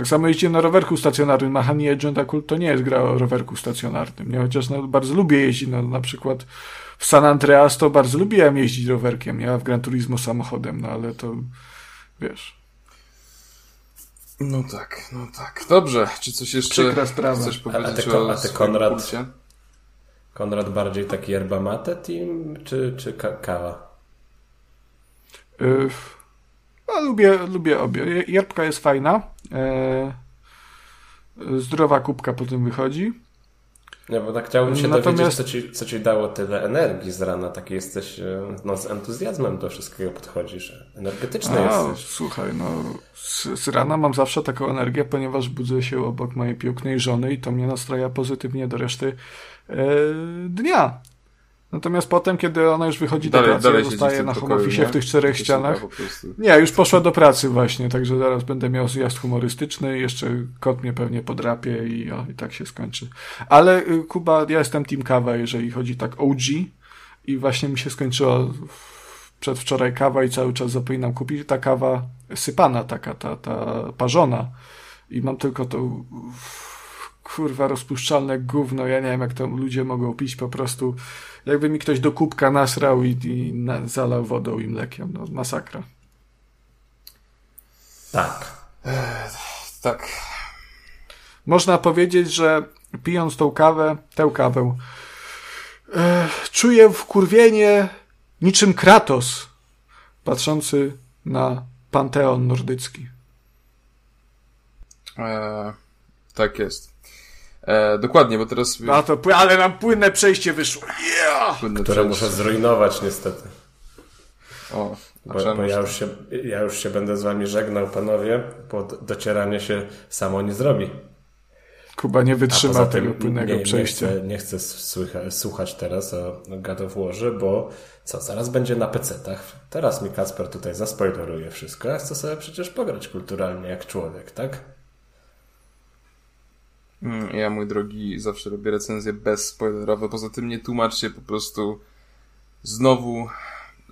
Tak samo jeździłem na rowerku stacjonarnym, a Honey Agenda Cult to nie jest gra o rowerku stacjonarnym, nie? Chociaż no, bardzo lubię jeździć, no, na przykład w San Andreas to bardzo lubiłem jeździć rowerkiem, nie? A w Gran Turismo samochodem, no ale to, wiesz... No tak, no tak. Dobrze, czy coś jeszcze Przykra sprawa. chcesz powiedzieć a, te, o a te Konrad, Konrad bardziej taki yerba mate team, czy, czy ka kawa? Yy, no, lubię, lubię obie. Jerbka jest fajna. Yy, zdrowa kubka po tym wychodzi. Nie, bo tak chciałbym się Natomiast... dowiedzieć, co ci, co ci dało tyle energii z rana. Taki jesteś, e, no z entuzjazmem do wszystkiego podchodzisz. Energetyczny A, jesteś. Słuchaj, no z, z, rana mam zawsze taką energię, ponieważ budzę się obok mojej pięknej żony i to mnie nastraja pozytywnie do reszty E, dnia. Natomiast potem, kiedy ona już wychodzi dalej, do pracy, dalej zostaje na home office w tych czterech ścianach. Nie, już poszła do pracy właśnie, także zaraz będę miał zjazd humorystyczny, jeszcze kot mnie pewnie podrapie i, o, i tak się skończy. Ale y, Kuba, ja jestem team kawa, jeżeli chodzi tak OG i właśnie mi się skończyło przedwczoraj kawa i cały czas zapominam kupić. Ta kawa sypana taka, ta, ta parzona i mam tylko to kurwa rozpuszczalne gówno. Ja nie wiem, jak to ludzie mogą pić po prostu. Jakby mi ktoś do kubka nasrał i, i na, zalał wodą i mlekiem. No, masakra. Tak. Tak. Można powiedzieć, że pijąc tą kawę, tę kawę, e, czuję wkurwienie niczym Kratos, patrzący na panteon nordycki. E, tak jest. E, dokładnie, bo teraz... A to, ale nam płynne przejście wyszło. Yeah! Płynne Które przejście. muszę zrujnować niestety. O, a Bo, bo ja, już się, ja już się będę z wami żegnał, panowie, bo docieranie się samo nie zrobi. Kuba nie A wytrzyma tego płynnego nie, nie, przejścia. chcę, nie chcę słycha, słuchać teraz o God of Warze, bo co, zaraz będzie na PC-tach. Teraz mi Kacper tutaj zaspoileruje wszystko. Ja chcę sobie przecież pograć kulturalnie jak człowiek, tak? Mm, Ja, mój drogi, zawsze robię recenzje bezspoilerowe. Poza tym nie tłumacz się po prostu. Znowu,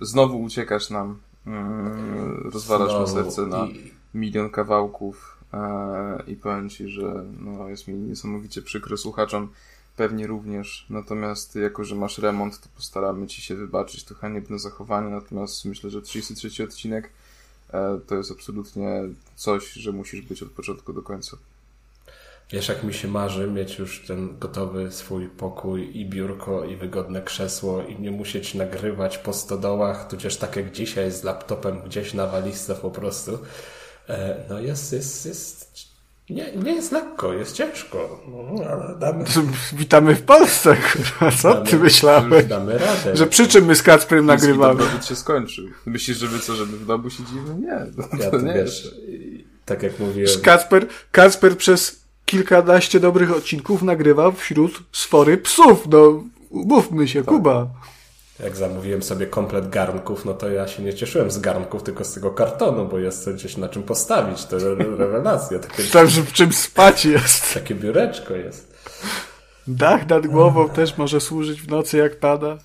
znowu uciekasz nam. Mm, Rozwalasz mi Znowu serce na milion kawałków. e, I powiem ci, że no, jest mi niesamowicie przykro słuchaczom. Pewnie również. Natomiast jako, że masz remont, to postaramy ci się wybaczyć to haniebne zachowanie. Natomiast myślę, że 33 odcinek e, to jest absolutnie coś, że musisz być od początku do końca. Wiesz, jak mi się marzy mieć już ten gotowy swój pokój i biurko i wygodne krzesło i nie musieć nagrywać po stodołach, tudzież tak jak dzisiaj z laptopem gdzieś na walizce po prostu. E, No jest, jest, jest, nie, nie jest lekko, jest ciężko, no, ale damy, (laughs) Witamy w Polsce, kurwa. Co damy, ty myślałeś? damy radę. Że przy czym my z Kacprem nagrywamy? dobrobyt się skończył. Myślisz, żeby co, żeby w domu siedzimy? Nie, to, Ja to nie wiesz, tak jak mówiłem, Kacper, Kacper przez kilkanaście dobrych odcinków nagrywał wśród sfory psów. No, umówmy się, Kuba. jak zamówiłem sobie komplet garnków, no to ja się nie cieszyłem z garnków, tylko z tego kartonu, bo jest coś gdzieś na czym postawić, to re- rewelacja, takie, Tam, że w czym spać jest. takie biureczko jest. Dach nad głową też może służyć w nocy, jak pada.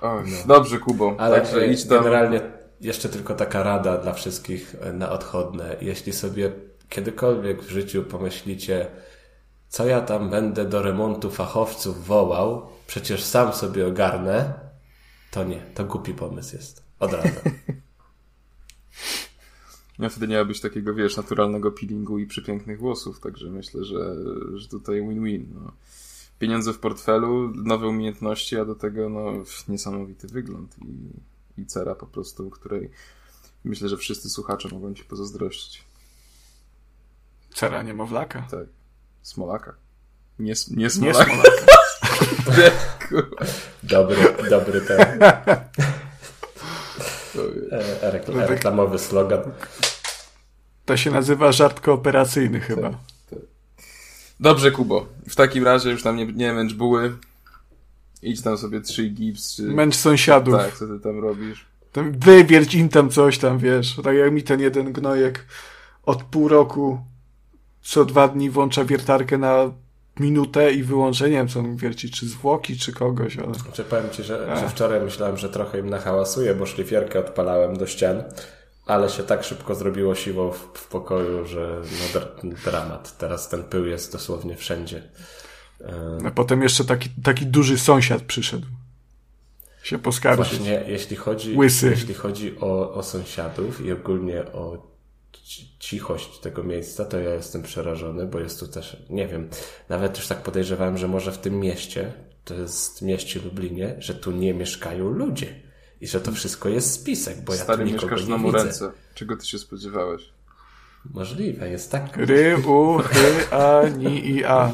Oj, Dobrze, Kubo. Ale Także e, idź tam. generalnie jeszcze tylko taka rada dla wszystkich e, na odchodne. Jeśli sobie kiedykolwiek w życiu pomyślicie, co ja tam będę do remontu fachowców wołał, przecież sam sobie ogarnę, to nie, to głupi pomysł jest. Od razu. Ja (laughs) wtedy nie miałbyś takiego, wiesz, naturalnego peelingu i przepięknych włosów, także myślę, że, że tutaj win-win. No. Pieniądze w portfelu, nowe umiejętności, a do tego no, niesamowity wygląd i, i cera po prostu, której myślę, że wszyscy słuchacze mogą ci pozazdrościć. Cera niemowlaka. Tak. Smolaka. Nie, nie smolaka. smolaka. Nie, (laughs) kurwa. Dobry, dobry ten (laughs) e, rekl- reklamowy slogan. To się nazywa żart kooperacyjny chyba. Dobrze, Kubo. W takim razie już tam nie, nie męcz buły. Idź tam sobie trzy gips, czy... Męcz sąsiadów. Tak, co ty tam robisz? Tam Wywierć im tam coś tam, wiesz. Tak jak mi ten jeden gnojek od pół roku co dwa dni włącza wiertarkę na minutę i wyłącza, nie wiem co on wierci, czy zwłoki, czy kogoś, ale... Znaczy, powiem Ci, że, że wczoraj myślałem, że trochę im nahałasuję, bo szlifierkę odpalałem do ścian, ale się tak szybko zrobiło siwo w, w pokoju, że no, dr- dramat. Teraz ten pył jest dosłownie wszędzie. A potem jeszcze taki, taki duży sąsiad przyszedł. Się poskarżyć. Właśnie, jeśli chodzi, Łysy. jeśli chodzi o, o sąsiadów i ogólnie o cichość tego miejsca, to ja jestem przerażony, bo jest tu też, nie wiem, nawet już tak podejrzewałem, że może w tym mieście, to jest mieście Lublinie, że tu nie mieszkają ludzie i że to wszystko jest spisek, bo ja Stary, tu nikogo mieszkasz nie na widzę. Murence. Czego ty się spodziewałeś? Możliwe, jest tak, Ry, u, chy, a, ni i a.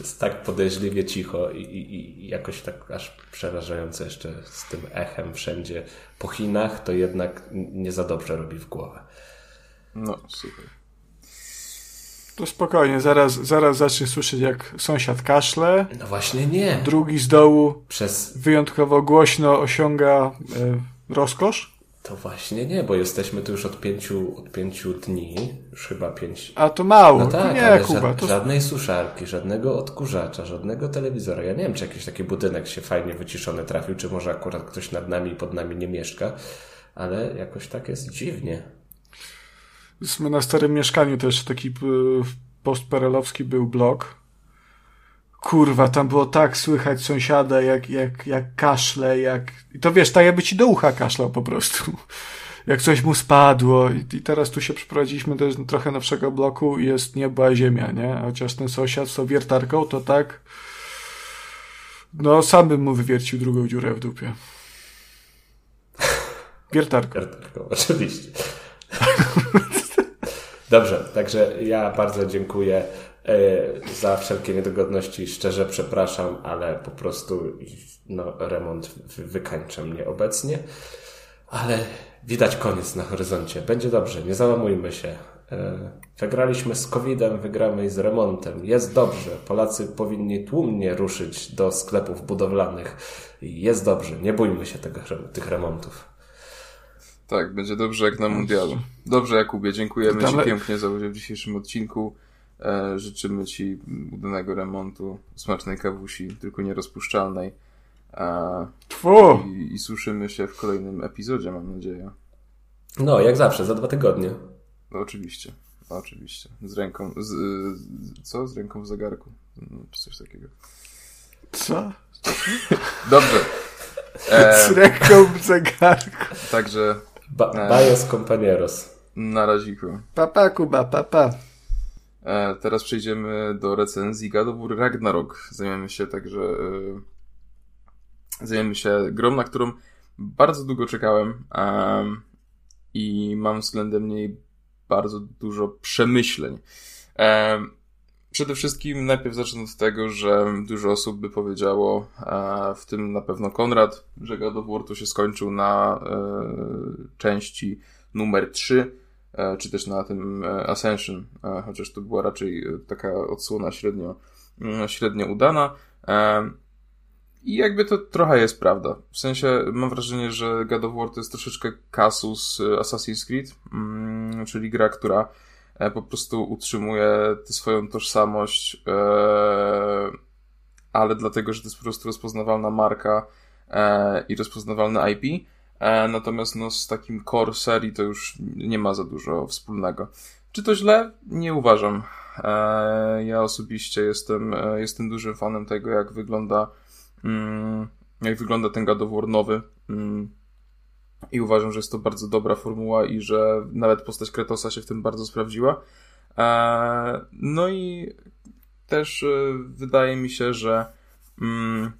jest tak podejrzliwie cicho i, i, i jakoś tak aż przerażające jeszcze z tym echem wszędzie po Chinach, to jednak nie za dobrze robi w głowę. No, super. To spokojnie, zaraz, zaraz zacznie słyszeć jak sąsiad kaszle, No właśnie nie. drugi z dołu Przez wyjątkowo głośno osiąga e, rozkosz, to właśnie nie, bo jesteśmy tu już od pięciu, od pięciu dni, już chyba pięć. a to mało. No tak, nie, ale Kuba, ża- to żadnej suszarki, żadnego odkurzacza, żadnego telewizora. Ja nie wiem, czy jakiś taki budynek się fajnie wyciszony trafił, czy może akurat ktoś nad nami i pod nami nie mieszka, ale jakoś tak jest dziwnie. My na starym mieszkaniu też taki e, postperelowski był blok. Kurwa, tam było tak słychać sąsiada, jak, jak, jak kaszle, jak... I to wiesz, tak jakby ci do ucha kaszlał po prostu. (laughs) Jak coś mu spadło. I, i teraz tu się przeprowadziliśmy do trochę nowszego bloku i jest nieba ziemia, nie? Chociaż ten sąsiad z wiertarką, to tak... No, sam bym mu wywiercił drugą dziurę w dupie. (laughs) Wiertarką. Wiertarką, oczywiście. (laughs) Dobrze, także ja bardzo dziękuję e, za wszelkie niedogodności. Szczerze przepraszam, ale po prostu no, remont wykańcza mnie obecnie. Ale widać koniec na horyzoncie. Będzie dobrze, nie załamujmy się. E, wygraliśmy z COVID-em, wygramy i z remontem. Jest dobrze. Polacy powinni tłumnie ruszyć do sklepów budowlanych. Jest dobrze. Nie bójmy się tego, tych remontów. Tak, będzie dobrze jak na mundialu. Dobrze, Jakubie, dziękujemy Ci pięknie za udział w dzisiejszym odcinku. E, życzymy Ci udanego remontu, smacznej kawusi, tylko nierozpuszczalnej. E, i, I słyszymy się w kolejnym epizodzie, mam nadzieję. No, jak zawsze, za dwa tygodnie. No, oczywiście, oczywiście. Z ręką, z, co? Z ręką w zegarku. No, czy coś takiego. Co? Dobrze. (laughs) E, z ręką w zegarku. Także Ba Bajos compañeros. Na raziku. Papa, Kuba, papa. E, teraz przejdziemy do recenzji God of War Ragnarok. Zajmiemy się także... E, zajmiemy się grą, na którą bardzo długo czekałem e, i mam względem niej bardzo dużo przemyśleń. E, Przede wszystkim najpierw zacznę od tego, że dużo osób by powiedziało, w tym na pewno Konrad, że God of War to się skończył na e, części numer 3, e, czy też na tym e, Ascension, chociaż to była raczej taka odsłona średnio, mm, średnio udana. I jakby to trochę jest prawda. W sensie mam wrażenie, że God of War to jest troszeczkę kasus Assassin's Creed, mm, czyli gra, która E, po prostu utrzymuje swoją tożsamość, e, ale dlatego, że to jest po prostu rozpoznawalna marka e, i rozpoznawalne IP. Natomiast no, z takim core serii to już nie ma za dużo wspólnego. Czy to źle? Nie uważam. Ja osobiście jestem, jestem dużym fanem tego, jak wygląda, mm, jak wygląda ten God nowy. I uważam, że jest to bardzo dobra formuła i że nawet postać Kretosa się w tym bardzo sprawdziła. E, no i też e, wydaje mi się, że mm,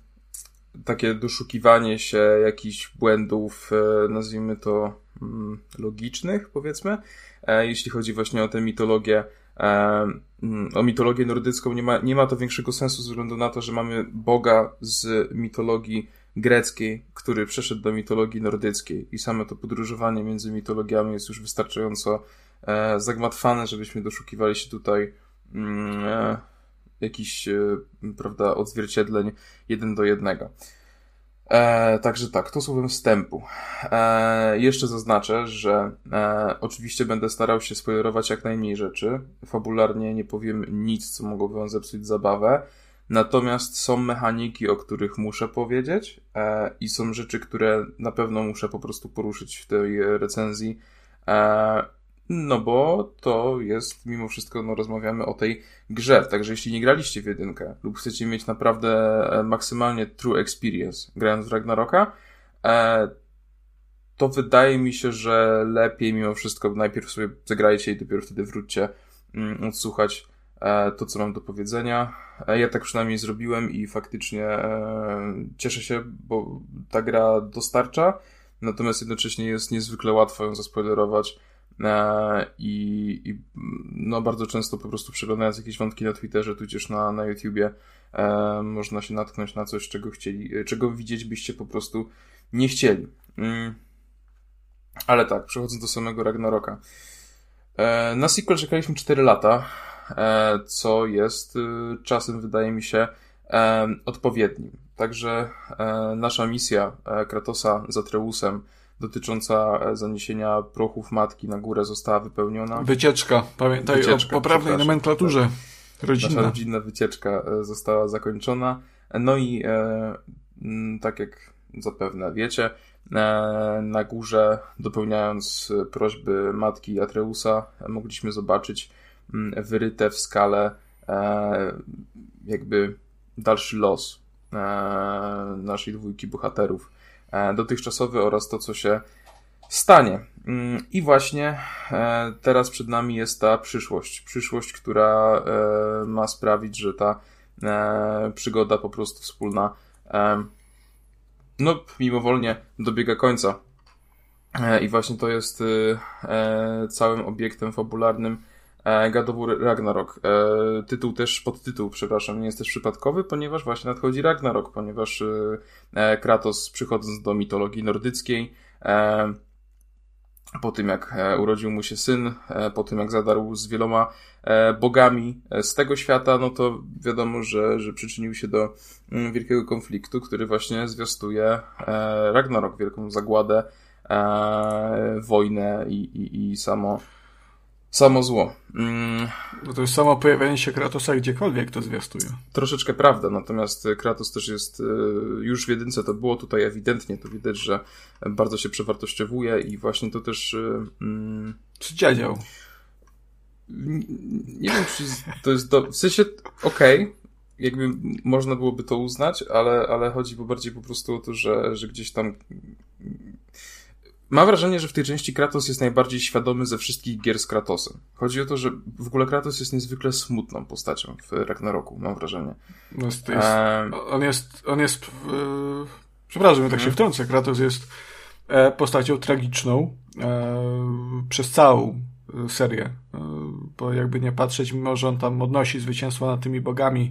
takie doszukiwanie się jakichś błędów, e, nazwijmy to mm, logicznych, powiedzmy, jeśli chodzi właśnie o tę mitologię, mm, o mitologię nordycką, nie ma, nie ma to większego sensu ze względu na to, że mamy Boga z mitologii greckiej, który przeszedł do mitologii nordyckiej i same to podróżowanie między mitologiami jest już wystarczająco e, zagmatwane, żebyśmy doszukiwali się tutaj mm, e, jakichś, e, prawda, odzwierciedleń jeden do jednego. E, także tak, to słowem wstępu. E, jeszcze zaznaczę, że e, oczywiście będę starał się spoilerować jak najmniej rzeczy. Fabularnie nie powiem nic, co mogłoby wam zepsuć zabawę. Natomiast są mechaniki, o których muszę powiedzieć e, i są rzeczy, które na pewno muszę po prostu poruszyć w tej recenzji. E, no bo to jest, mimo wszystko, no rozmawiamy o tej grze. Także jeśli nie graliście w jedynkę lub chcecie mieć naprawdę e, maksymalnie true experience grając w Ragnaroka, e, to wydaje mi się, że lepiej mimo wszystko najpierw sobie zagrajcie i dopiero wtedy wróćcie mm, odsłuchać to, co mam do powiedzenia. E, ja tak przynajmniej zrobiłem i faktycznie e, cieszę się, bo ta gra dostarcza, natomiast jednocześnie jest niezwykle łatwo ją zaspoilerować. I, I, no bardzo często po prostu przeglądając jakieś wątki na Twitterze, tudzież na, na YouTubie, e, można się natknąć na coś, czego chcieli, czego widzieć byście po prostu nie chcieli. Mm. Ale tak, przechodząc do samego Ragnaroka. E, na sequel czekaliśmy 4 lata. E, co jest y, czasem, wydaje mi się, e, odpowiednim. Także e, nasza misja Kratosa z Atreusem dotycząca zaniesienia prochów matki na górę została wypełniona. Wycieczka, pamiętaj wycieczka, o poprawnej nomenklaturze. Rodzinna. Nasza rodzinna wycieczka została zakończona. No i tak jak zapewne wiecie, na górze, dopełniając prośby matki Atreusa, mogliśmy zobaczyć wyryte w skalę e, jakby dalszy los e, naszej dwójki bohaterów e, dotychczasowy oraz to, co się stanie. Mm, I właśnie e, teraz przed nami jest ta przyszłość. Przyszłość, która ma sprawić, że ta przygoda po prostu wspólna no, mimowolnie dobiega końca. I właśnie to jest całym obiektem fabularnym God of War Ragnarok. Tytuł też, podtytuł, przepraszam, nie jest też przypadkowy, ponieważ właśnie nadchodzi Ragnarok, ponieważ Kratos przychodząc do mitologii nordyckiej po tym jak e, urodził mu się syn, e, po tym jak zadarł z wieloma e, bogami z tego świata, no to wiadomo, że, że przyczynił się do mm, wielkiego konfliktu, który właśnie zwiastuje Ragnarok, wielką zagładę, wojnę i, i, i samo samo zło. Mm. No to jest samo pojawienie się Kratosa gdziekolwiek to zwiastuje. Troszeczkę prawda, natomiast Kratos też jest, y, już w jedynce to było tutaj ewidentnie, to widać, że bardzo się przewartościowuje i właśnie to też... Y, mm, czy dziadział? Nie wiem, czy to jest do... W sensie, okej, okay, jakby można byłoby to uznać, ale, ale chodzi bardziej po prostu o to, że, że gdzieś tam Mam wrażenie, że w tej części Kratos jest najbardziej świadomy ze wszystkich gier z Kratosem. Chodzi o to, że w ogóle Kratos jest niezwykle smutną postacią w Ragnaroku, mam wrażenie. No jest, jest. On jest, on jest, yy, przepraszam, ja tak się wtrącę, Kratos jest e, postacią tragiczną e, przez całą e, serię, e, bo jakby nie patrzeć, mimo że on tam odnosi zwycięstwo nad tymi bogami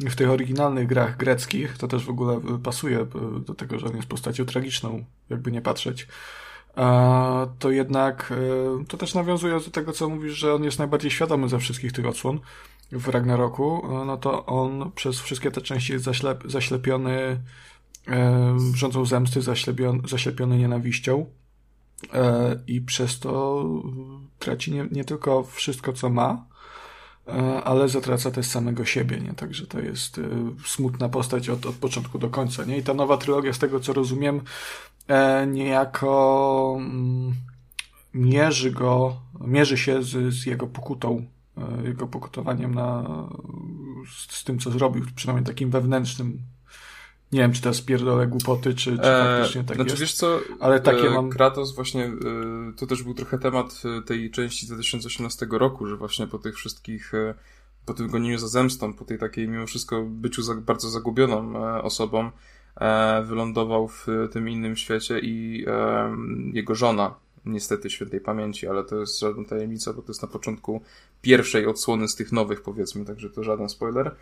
w tych oryginalnych grach greckich, to też w ogóle pasuje e, do tego, że on jest postacią tragiczną, jakby nie patrzeć to jednak e, to też nawiązuje do tego, co mówisz, że on jest najbardziej świadomy ze wszystkich tych odsłon w Ragnaroku, e, no to on przez wszystkie te części jest zaślep, zaślepiony e, rządzą zemsty, zaślepiony, zaślepiony nienawiścią. I przez to traci nie, nie tylko wszystko, co ma, ale zatraca też samego siebie, nie? Także to jest smutna postać od, od początku do końca, nie? I ta nowa trylogia, z tego co rozumiem, E, niejako mm, mierzy go, mierzy się z, z jego pokutą, e, jego pokutowaniem na, z, z, tym, co zrobił, przynajmniej takim wewnętrznym. Nie wiem, czy to jest pierdolę głupoty, czy, czy e, faktycznie tak znaczy, jest. Wiesz co, ale takie mam... Kratos właśnie, to też był trochę temat tej części 2018 roku, że właśnie po tych wszystkich, po tym gonieniu za zemstą, po tej takiej mimo wszystko byciu za, bardzo zagubioną osobą, E, wylądował w tym innym świecie i e, jego żona, niestety świętej pamięci, ale to jest żadna tajemnica, bo to jest na początku pierwszej odsłony z tych nowych, powiedzmy, także to żaden spoiler.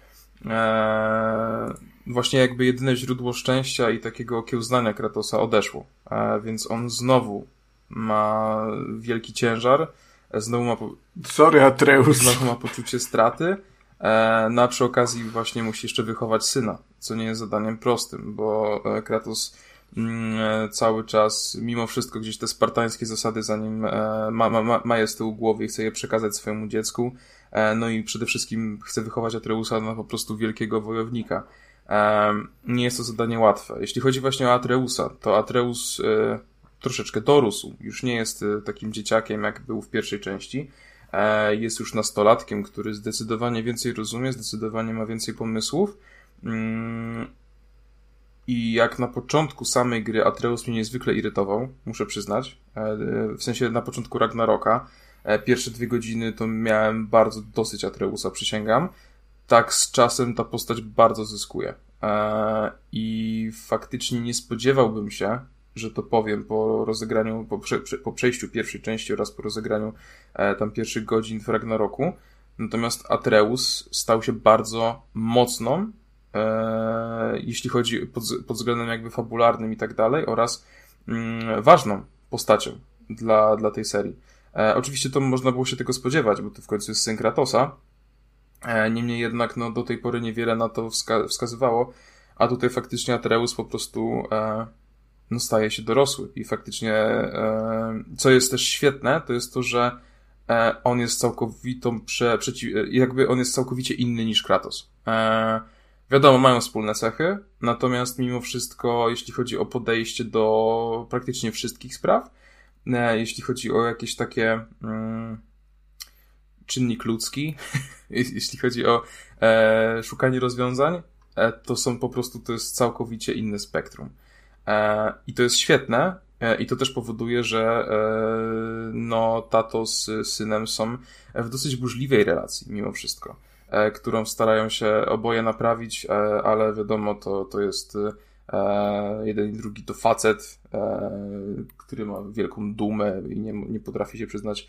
E, właśnie jakby jedyne źródło szczęścia i takiego okiełznania Kratosa odeszło, więc on znowu ma wielki ciężar, znowu ma... Po... Sorry, Atreus. Znowu ma poczucie straty, E, no a przy okazji właśnie musi jeszcze wychować syna, co nie jest zadaniem prostym, bo e, Kratos mm, e, cały czas, mimo wszystko gdzieś te spartańskie zasady za nim ma, ma, ma je z tyłu głowy i chce je przekazać swojemu dziecku. No i przede wszystkim chce wychować Atreusa na po prostu wielkiego wojownika. Nie jest to zadanie łatwe. Jeśli chodzi właśnie o Atreusa, to Atreus troszeczkę dorósł. Już nie jest takim dzieciakiem, jak był w pierwszej części E, jest już nastolatkiem, który zdecydowanie więcej rozumie, zdecydowanie ma więcej pomysłów. Mm, I jak na początku samej gry Atreus mnie niezwykle irytował, muszę przyznać. E, w sensie na początku Ragnaroka. E, pierwsze dwie godziny to miałem bardzo dosyć Atreusa, przysięgam. Tak z czasem ta postać bardzo zyskuje. I faktycznie nie spodziewałbym się, że to powiem po rozegraniu, po, prze, po przejściu pierwszej części oraz po rozegraniu e, tam pierwszych godzin w Ragnaroku. Natomiast Atreus stał się bardzo mocną, e, jeśli chodzi pod, pod względem jakby fabularnym i tak dalej, oraz mm, ważną postacią dla, dla tej serii. E, oczywiście to można było się tego spodziewać, bo to w końcu jest syn Kratosa. E, niemniej jednak no, do tej pory niewiele na to wska wskazywało, a tutaj faktycznie Atreus po prostu e, no, staje się dorosły i faktycznie, e, co jest też świetne, to jest to, że e, on jest całkowitą prze, przeciw, e, jakby on jest całkowicie inny niż Kratos. Wiadomo, mają wspólne cechy, natomiast mimo wszystko, jeśli chodzi o podejście do praktycznie wszystkich spraw, jeśli chodzi o jakieś takie, mm, czynnik ludzki, (laughs) jeśli chodzi o e, szukanie rozwiązań, e, to są po prostu, to jest całkowicie inne spektrum. E, I to jest świetne, e, i to też powoduje, że e, no, tato z synem są w dosyć burzliwej relacji, mimo wszystko, e, którą starają się oboje naprawić, ale wiadomo, to, to jest jeden i drugi to facet, który ma wielką dumę i nie, nie potrafi się przyznać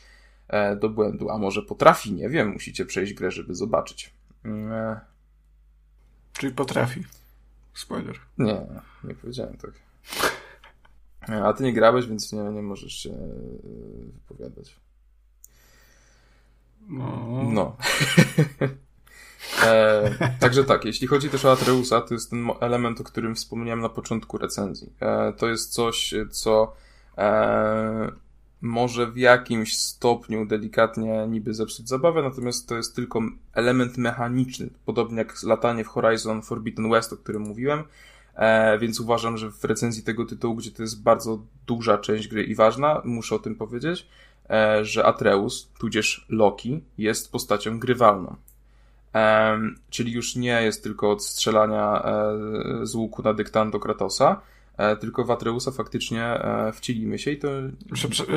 do błędu. A może potrafi, nie wiem, musicie przejść grę, żeby zobaczyć. Mm, Czyli potrafi. Spoiler. Nie, nie powiedziałem tak. A ty nie grałeś, więc nie, nie możesz się wypowiadać. No. No. (laughs) e, także tak, jeśli chodzi też o Atreusa, to jest ten element, o którym wspomniałem na początku recenzji. E, to jest coś, co e, może w jakimś stopniu delikatnie niby zepsuć zabawę, natomiast to jest tylko element mechaniczny, podobnie jak latanie w Horizon Forbidden West, o którym mówiłem, e, więc uważam, że w recenzji tego tytułu, gdzie to jest bardzo duża część gry i ważna, muszę o tym powiedzieć, e, że Atreus, tudzież Loki, jest postacią grywalną. E, czyli już nie jest tylko od strzelania e, z łuku na dyktando Kratosa, tylko w Atreusa faktycznie e, wcielimy się i to...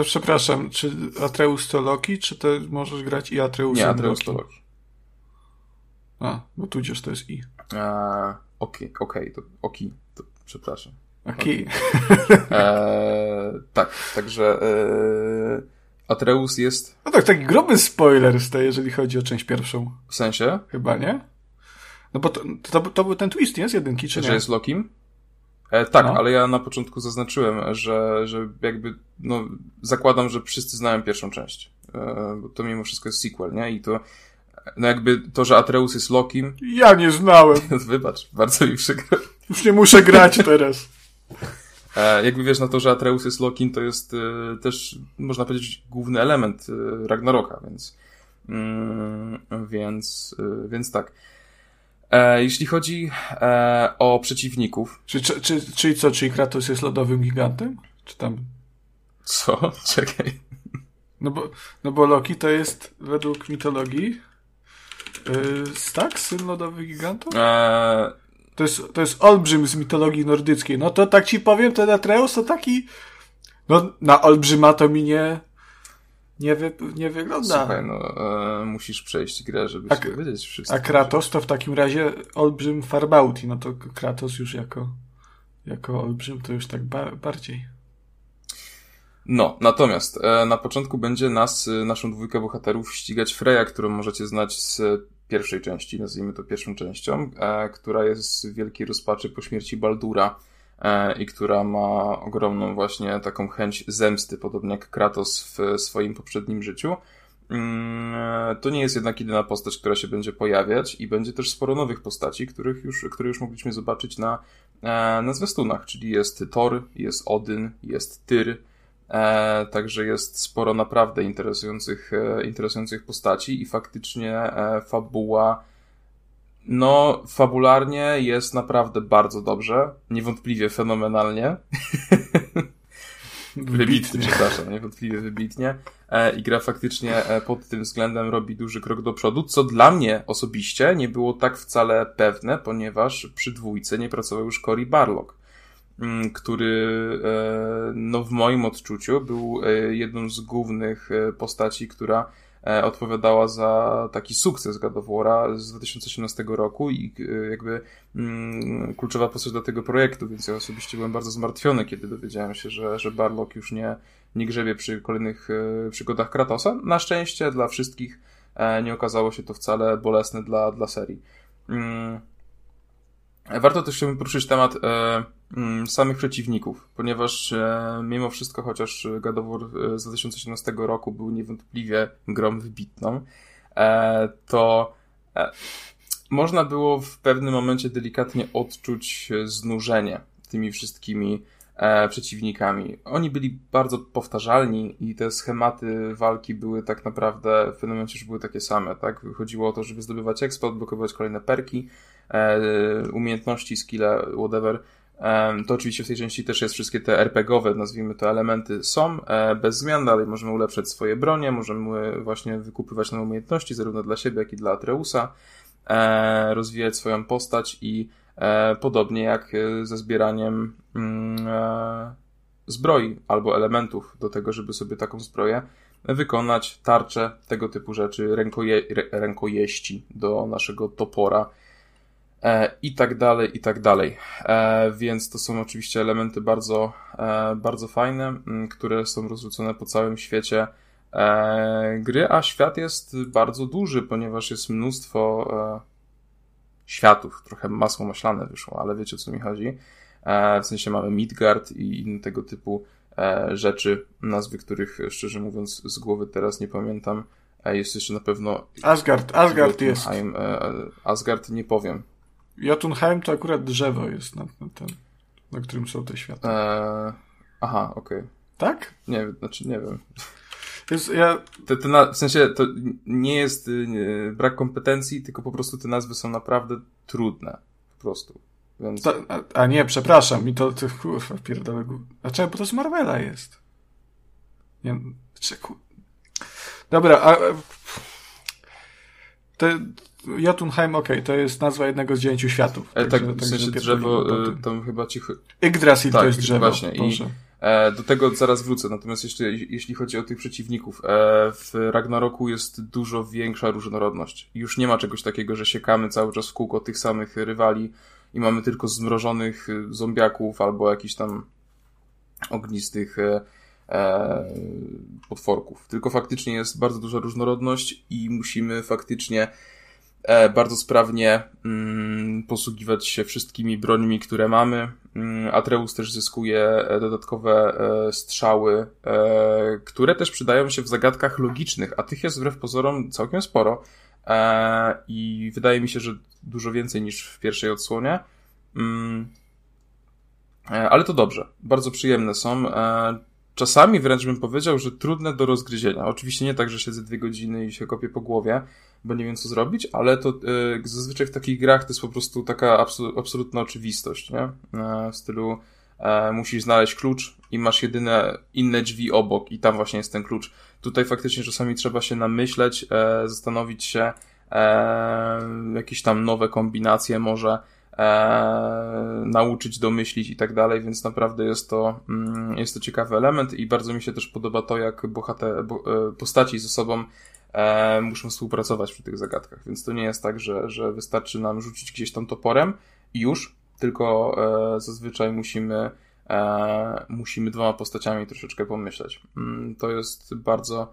Przepraszam, czy Atreus to Loki, czy to możesz grać i Atreus Nie, Atreus to Loki. A, bo tudzież to jest i. Okej, okej, okay, to oki, to przepraszam. Oki. E, tak, także e, Atreus jest... No tak, taki gruby spoiler z tej, jeżeli chodzi o część pierwszą. W sensie? Chyba, nie? No bo to, to, to był ten twist, nie? Z jedynki, czy że nie? Że jest Lokim? E, tak, no. ale ja na początku zaznaczyłem, że, że jakby, no, zakładam, że wszyscy znają pierwszą część. E, bo to mimo wszystko jest sequel, nie? I to, no jakby to, że Atreus jest Lokim. (laughs) Ja nie znałem. (laughs) Wybacz, bardzo mi przykro. Już nie muszę grać teraz. E, jakby wiesz, na no to, że Atreus jest Lokim, to jest e, też, można powiedzieć, główny element e, Ragnaroka, więc, mm, więc, e, więc tak. E, jeśli chodzi e, o przeciwników. Czy, czy, czy, czyli co, czyli Kratos jest lodowym gigantem? Czy tam. Co? (laughs) Czekaj. No bo, no bo Loki to jest według mitologii. Yy? Syn lodowych gigantów? E... To, jest, to jest olbrzym z mitologii nordyckiej. No to tak ci powiem, ten Atreus to taki. No, na olbrzyma to mi nie wy, nie wygląda. Słuchaj, no, e, musisz przejść grę, żeby a, się wiedzieć wszystko. A Kratos to w takim razie olbrzym Farbauti, no to Kratos już jako, jako olbrzym to już tak ba bardziej. No, natomiast e, na początku będzie nas, e, naszą dwójkę bohaterów ścigać Freya, którą możecie znać z pierwszej części, nazwijmy to pierwszą częścią, e, która jest w wielkiej rozpaczy po śmierci Baldura E, i która ma ogromną właśnie taką chęć zemsty, podobnie jak Kratos w swoim poprzednim życiu. Mm, e, to nie jest jednak jedyna postać, która się będzie pojawiać i będzie też sporo nowych postaci, których już, które już mogliśmy zobaczyć na, e, na zwiastunach, czyli jest Thor, jest Odyn, jest Tyr, także jest sporo naprawdę interesujących, interesujących postaci i faktycznie fabuła no, fabularnie jest naprawdę bardzo dobrze. Niewątpliwie fenomenalnie. (laughs) wybitnie, przepraszam, niewątpliwie wybitnie. E, I gra faktycznie e, pod tym względem robi duży krok do przodu, co dla mnie osobiście nie było tak wcale pewne, ponieważ przy dwójce nie pracował już Cory Barlock, mm, który e, no, w moim odczuciu był jedną z głównych postaci, która E, odpowiadała za taki sukces God of z 2018 roku i e, jakby mm, kluczowa postać do tego projektu, więc ja osobiście byłem bardzo zmartwiony, kiedy dowiedziałem się, że, że Barlock już nie, nie grzebie przy kolejnych e, przygodach Kratosa. Na szczęście dla wszystkich nie okazało się to wcale bolesne dla, dla serii. Mm, warto też chciałbym poruszyć temat Mm, samych przeciwników, ponieważ e, mimo wszystko, chociaż God of War e, z 2018 roku był niewątpliwie grą wybitną, e, to można było w pewnym momencie delikatnie odczuć znużenie tymi wszystkimi przeciwnikami. Oni byli bardzo powtarzalni i te schematy walki były tak naprawdę w pewnym momencie już były takie same, tak? Chodziło o to, żeby zdobywać eksport, blokować kolejne perki, umiejętności, skille, whatever, To oczywiście w tej części też jest wszystkie te RPGowe, nazwijmy to elementy są e, bez zmian, dalej możemy ulepszać swoje bronie, możemy właśnie wykupywać nowe umiejętności zarówno dla siebie, jak i dla Atreusa, e, rozwijać swoją postać i e, podobnie jak ze zbieraniem mm, zbroi albo elementów do tego, żeby sobie taką zbroję wykonać, tarcze, tego typu rzeczy, rękoje, rękojeści do naszego topora, E, i tak dalej, i tak dalej. E, więc to są oczywiście elementy bardzo, e, bardzo fajne, które są rozrzucone po całym świecie gry, a świat jest bardzo duży, ponieważ jest mnóstwo światów, trochę masło maślane wyszło, ale wiecie o co mi chodzi. W sensie mamy Midgard i inne tego typu rzeczy, nazwy których szczerze mówiąc z głowy teraz nie pamiętam. Jest jeszcze na pewno. Asgard, Asgard jest. Asgard nie powiem. Jotunheim to akurat drzewo jest, na, na, ten, na którym są te światy. Eee, aha, okej. Okay. Tak? Nie, znaczy nie wiem. Jest, ja... te, te na, w sensie to nie jest nie, brak kompetencji, tylko po prostu te nazwy są naprawdę trudne. Po prostu. Więc... Ta, a, a, nie, przepraszam, mi to, to kurwa, pierdolę. A czemu? Bo to z Marvela jest. Nie, czy, Dobra, a... Te, Jotunheim, okej, okay, to jest nazwa jednego z dziewięciu światów. E, tak, tak, w sensie drzewo, e, tam chyba ci... Yggdrasil tak, to jest drzewo. właśnie. I, e, do tego zaraz wrócę, natomiast jeszcze jeśli chodzi o tych przeciwników, e, w Ragnaroku jest dużo większa różnorodność. Już nie ma czegoś takiego, że siekamy cały czas w kółko tych samych rywali i mamy tylko zmrożonych zombiaków albo jakichś tam ognistych e, e, potworków. Tylko faktycznie jest bardzo duża różnorodność i musimy faktycznie E, bardzo sprawnie mm, posługiwać się wszystkimi brońmi, które mamy. Mm, Atreus też zyskuje e, dodatkowe e, strzały, które też przydają się w zagadkach logicznych, a tych jest wbrew pozorom całkiem sporo. I wydaje mi się, że dużo więcej niż w pierwszej odsłonie. Mm, ale to dobrze, bardzo przyjemne są. Czasami wręcz bym powiedział, że trudne do rozgryzienia. Oczywiście nie tak, że siedzę dwie godziny i się kopię po głowie, bo nie wiem co zrobić, ale to y, zazwyczaj w takich grach to jest po prostu taka absol absolutna oczywistość, nie? E, w stylu e, musisz znaleźć klucz i masz jedyne inne drzwi obok i tam właśnie jest ten klucz. Tutaj faktycznie czasami trzeba się namyśleć, zastanowić się, jakieś tam nowe kombinacje może, e, nauczyć, domyślić i tak dalej, więc naprawdę jest to, mm, jest to ciekawy element i bardzo mi się też podoba to, jak bohater, bo, e, postaci ze sobą e, muszą współpracować przy tych zagadkach, więc to nie jest tak, że, że wystarczy nam rzucić gdzieś tam toporem i już, tylko e, zazwyczaj musimy e, musimy dwoma postaciami troszeczkę pomyśleć. Mm, to jest bardzo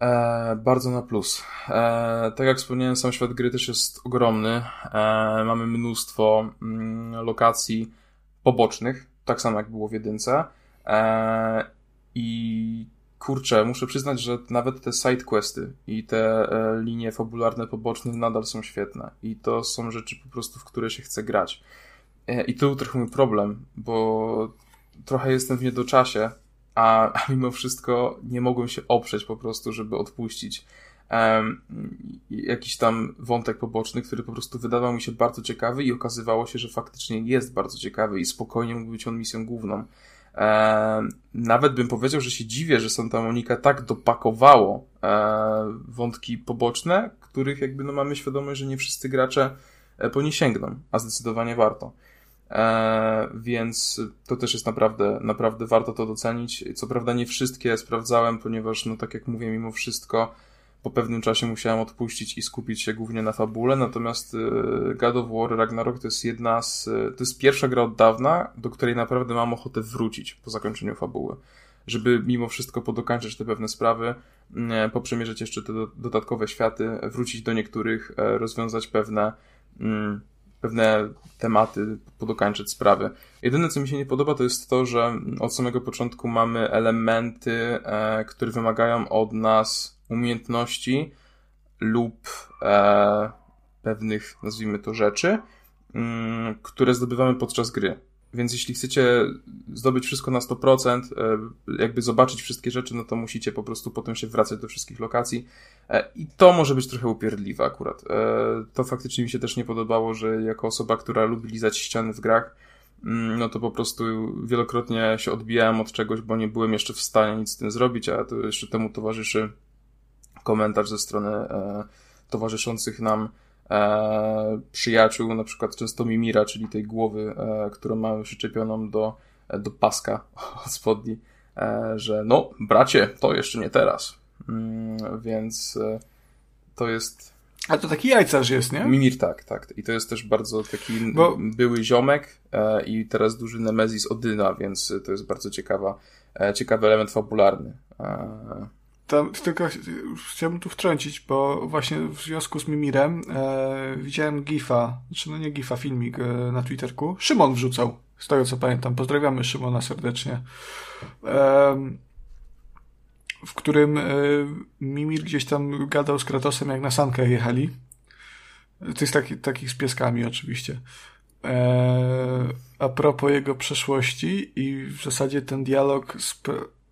E, bardzo na plus. E, tak jak wspomniałem, sam świat gry też jest ogromny. E, mamy mnóstwo mm, lokacji pobocznych, tak samo jak było w jedynce. E, I kurczę, muszę przyznać, że nawet te sidequesty i te e, linie fabularne poboczne nadal są świetne. I to są rzeczy po prostu, w które się chce grać. E, I tu trochę mój problem, bo trochę jestem w niedoczasie, a, a (laughs) mimo wszystko nie mogłem się oprzeć po prostu, żeby odpuścić. Um, jakiś tam wątek poboczny, który po prostu wydawał mi się bardzo ciekawy i okazywało się, że faktycznie jest bardzo ciekawy i spokojnie mógł być on misją główną. Um, nawet bym powiedział, że się dziwię, że Santa Monica tak dopakowało um, wątki poboczne, których jakby no mamy świadomość, że nie wszyscy gracze e, po nie sięgną, a zdecydowanie warto. E, więc to też jest naprawdę, naprawdę warto to docenić. Co prawda nie wszystkie sprawdzałem, ponieważ, no tak jak mówię, mimo wszystko po pewnym czasie musiałem odpuścić i skupić się głównie na fabule, natomiast e, God of War Ragnarok to jest jedna z, to jest pierwsza gra od dawna, do której naprawdę mam ochotę wrócić po zakończeniu fabuły. Żeby mimo wszystko podokańczyć te pewne sprawy, poprzemierzyć jeszcze te dodatkowe światy, wrócić do niektórych, e, rozwiązać pewne, mm, pewne tematy, podokańczyć sprawy. Jedyne, co mi się nie podoba, to jest to, że od samego początku mamy elementy, e, które wymagają od nas umiejętności lub e, pewnych, nazwijmy to, rzeczy, mm, które zdobywamy podczas gry. Więc jeśli chcecie zdobyć wszystko na 100%, e, jakby zobaczyć wszystkie rzeczy, no to musicie po prostu potem się wracać do wszystkich lokacji. E, I to może być trochę upierdliwe akurat. E, to faktycznie mi się też nie podobało, że jako osoba, która lubi lizać ściany w grach, mm, no to po prostu wielokrotnie się odbijałem od czegoś, bo nie byłem jeszcze w stanie nic z tym zrobić, a to jeszcze temu towarzyszy komentarz ze strony towarzyszących nam e, przyjaciół, na przykład często Mimira, czyli tej głowy, e, którą mamy przyczepioną do, do paska (laughs) od spodni, e, że no, bracie, to jeszcze nie teraz. Mm, więc e, to jest a to taki jajcarz jest, nie? Mimir, tak, tak. I to jest też bardzo taki Bo... były ziomek e, i teraz duży Nemezis Odyna, więc to jest bardzo ciekawa, e, ciekawy element fabularny. E... Tam, tylko chciałbym tu wtrącić, bo właśnie w związku z Mimirem e, widziałem gifa, znaczy no nie gifa, filmik e, na Twitterku. Szymon wrzucał, z tego co pamiętam. Pozdrawiamy Szymona serdecznie. E, w którym e, Mimir gdzieś tam gadał z Kratosem, jak na sankę jechali. To jest taki, takich z pieskami oczywiście. E, a propos jego przeszłości i w zasadzie ten dialog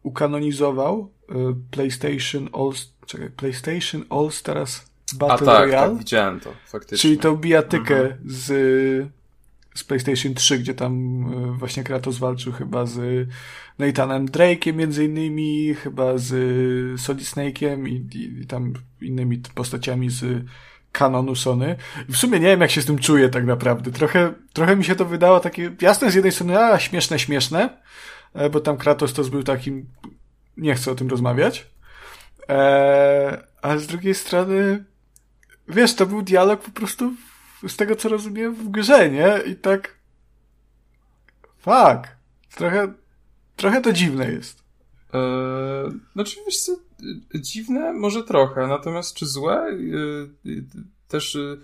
ukanonizował e, PlayStation All, czekaj, PlayStation All Stars Battle a, tak, Royale. Tak, widziałem to, faktycznie. Czyli tą bijatykę mhm. z, z PlayStation 3, gdzie tam właśnie Kratos walczył chyba z Nathanem Drake'iem między innymi, chyba z Solid Snake'iem i, i, i tam innymi postaciami z kanonu Sony. W sumie nie wiem, jak się z tym czuję tak naprawdę. Trochę, trochę mi się to wydało takie, jasne z jednej strony, a śmieszne, śmieszne, bo tam Kratos to był takim, nie chcę o tym rozmawiać, eee, ale z drugiej strony, wiesz, to był dialog po prostu, z tego co rozumiem, w grze, nie? I tak, fuck, trochę, Trochę to dziwne jest. Eee, znaczy, wiesz co, dziwne może trochę, natomiast czy złe? Eee, też e,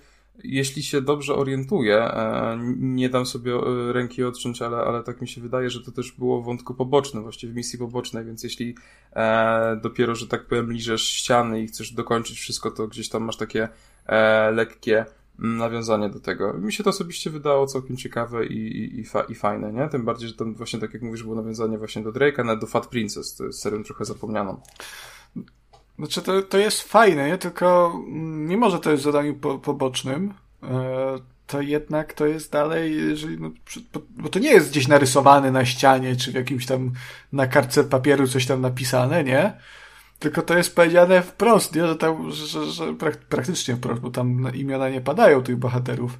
jeśli się dobrze orientuję, e, nie dam sobie e, ręki odciąć, ale, ale tak mi się wydaje, że to też było wątku pobocznym, właściwie w misji pobocznej, więc jeśli dopiero, że tak powiem, liżesz ściany i chcesz dokończyć wszystko, to gdzieś tam masz takie lekkie nawiązanie do tego. Mi się to osobiście wydało całkiem ciekawe i, i, i, fa, i fajne, nie? Tym bardziej, że tam właśnie, tak jak mówisz, było nawiązanie właśnie do Drake'a, nawet do Fat Princess, serią trochę zapomnianą. Znaczy, to, to jest fajne, nie? Tylko mimo, że to jest zadanie po, pobocznym, e, to jednak to jest dalej, jeżeli, no, bo to nie jest gdzieś narysowane na ścianie, czy w jakimś tam na kartce papieru coś tam napisane, nie? Tylko to jest powiedziane wprost, nie? Że, tam, że, że, że praktycznie wprost, bo tam imiona nie padają tych bohaterów.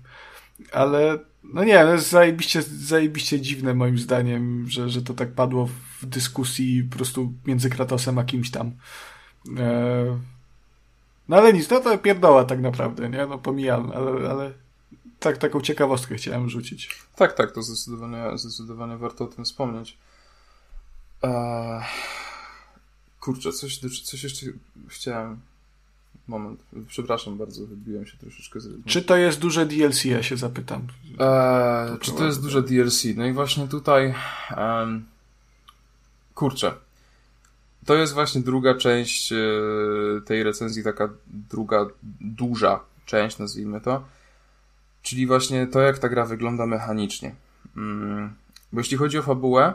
Ale, no nie, to jest zajebiście, zajebiście dziwne moim zdaniem, że, że to tak padło w dyskusji po prostu między Kratosem a kimś tam. E... No ale nic, no to pierdoła tak naprawdę, nie? No pomijam, ale, ale tak, taką ciekawostkę chciałem rzucić. Tak, tak, to zdecydowanie, zdecydowanie warto o tym wspomnieć. Eee... Kurczę, coś, coś jeszcze chciałem. Moment, przepraszam bardzo, wybiłem się troszeczkę z Czy to jest duże DLC, ja się zapytam. Eee, czy to jest duże DLC? No i właśnie tutaj. Um, kurczę. To jest właśnie druga część e, tej recenzji, taka druga, duża część, nazwijmy to. Czyli właśnie to, jak ta gra wygląda mechanicznie. Mm, bo jeśli chodzi o fabułę,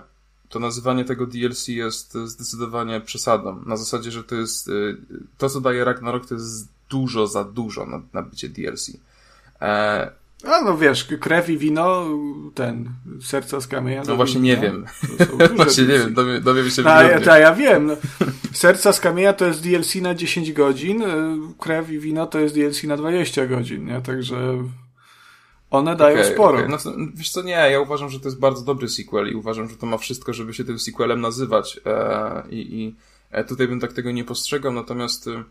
to nazywanie tego DLC jest zdecydowanie przesadą. Na zasadzie, że to jest y, to, co daje Ragnarok, to jest dużo za dużo na, na bycie DLC. E... A no wiesz, krew i wino, ten, serca z kamienia. No (laughs) właśnie nie wiem. właśnie nie wiem, dowiem, dowiem się A, ja, ta, ja wiem. No. Serca z kamienia to jest DLC na 10 godzin, y, krew i wino to jest DLC na 20 godzin, nie? Także... One dają okay, sporo. Okay. No, wiesz co, nie, ja uważam, że to jest bardzo dobry sequel i uważam, że to ma wszystko, żeby się tym sequelem nazywać e, i, i e, tutaj bym tak tego nie postrzegał, natomiast e,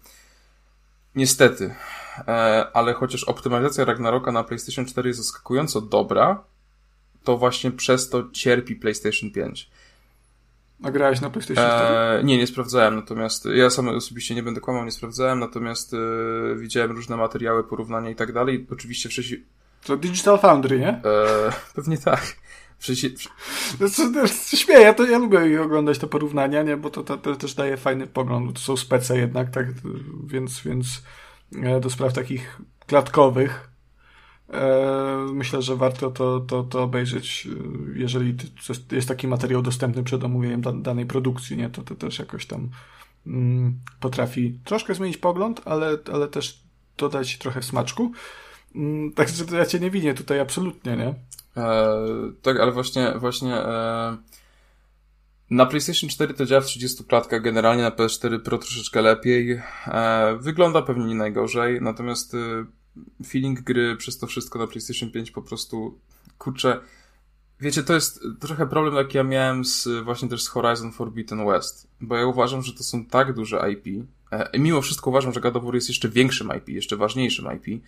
niestety, e, ale chociaż optymalizacja Ragnaroka na PlayStation 4 jest zaskakująco dobra, to właśnie przez to cierpi PlayStation 5. A grałeś na PlayStation 4? E, nie, nie sprawdzałem, natomiast ja sam osobiście nie będę kłamał, nie sprawdzałem, natomiast e, widziałem różne materiały, porównania i tak dalej. Oczywiście wcześniej to Digital Foundry, nie? Eee, pewnie tak. Przecież... No, no, śmieję, ja, to, ja lubię oglądać te porównania, nie? Bo to, to, to też daje fajny pogląd. To są spece jednak, tak? Więc, więc e, do spraw takich klatkowych e, myślę, że warto to, to, to obejrzeć, e, jeżeli jest taki materiał dostępny przed omówieniem danej produkcji, nie? To, to też jakoś tam mm, potrafi troszkę zmienić pogląd, ale, ale też dodać trochę smaczku. Mm, także ja cię nie winię tutaj absolutnie, nie? E, tak, ale właśnie, właśnie e, na PlayStation 4 to działa w 30 klatkach, generalnie na PS4 Pro troszeczkę lepiej. E, wygląda pewnie nie najgorzej, natomiast e, feeling gry przez to wszystko na PlayStation 5 po prostu, kurczę, wiecie, to jest trochę problem, jaki ja miałem z, właśnie też z Horizon Forbidden West, bo ja uważam, że to są tak duże IP, e, mimo wszystko uważam, że God of War jest jeszcze większym IP, jeszcze ważniejszym IP,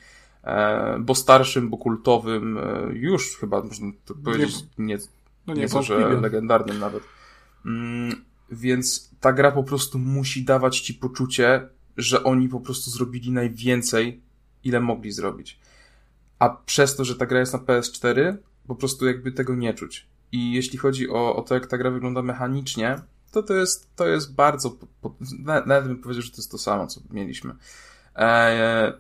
bo starszym, bo kultowym, e, już chyba można to powiedzieć, nie, No nie, nie, to, że legendarnym nawet. Mm, więc ta gra po prostu musi dawać ci poczucie, że oni po prostu zrobili najwięcej, ile mogli zrobić. A przez to, że ta gra jest na PS4, po prostu jakby tego nie czuć. I jeśli chodzi o, o to, jak ta gra wygląda mechanicznie, to to jest, to jest bardzo, po, po, na- nawet bym powiedział, że to jest to samo, co mieliśmy. Eee,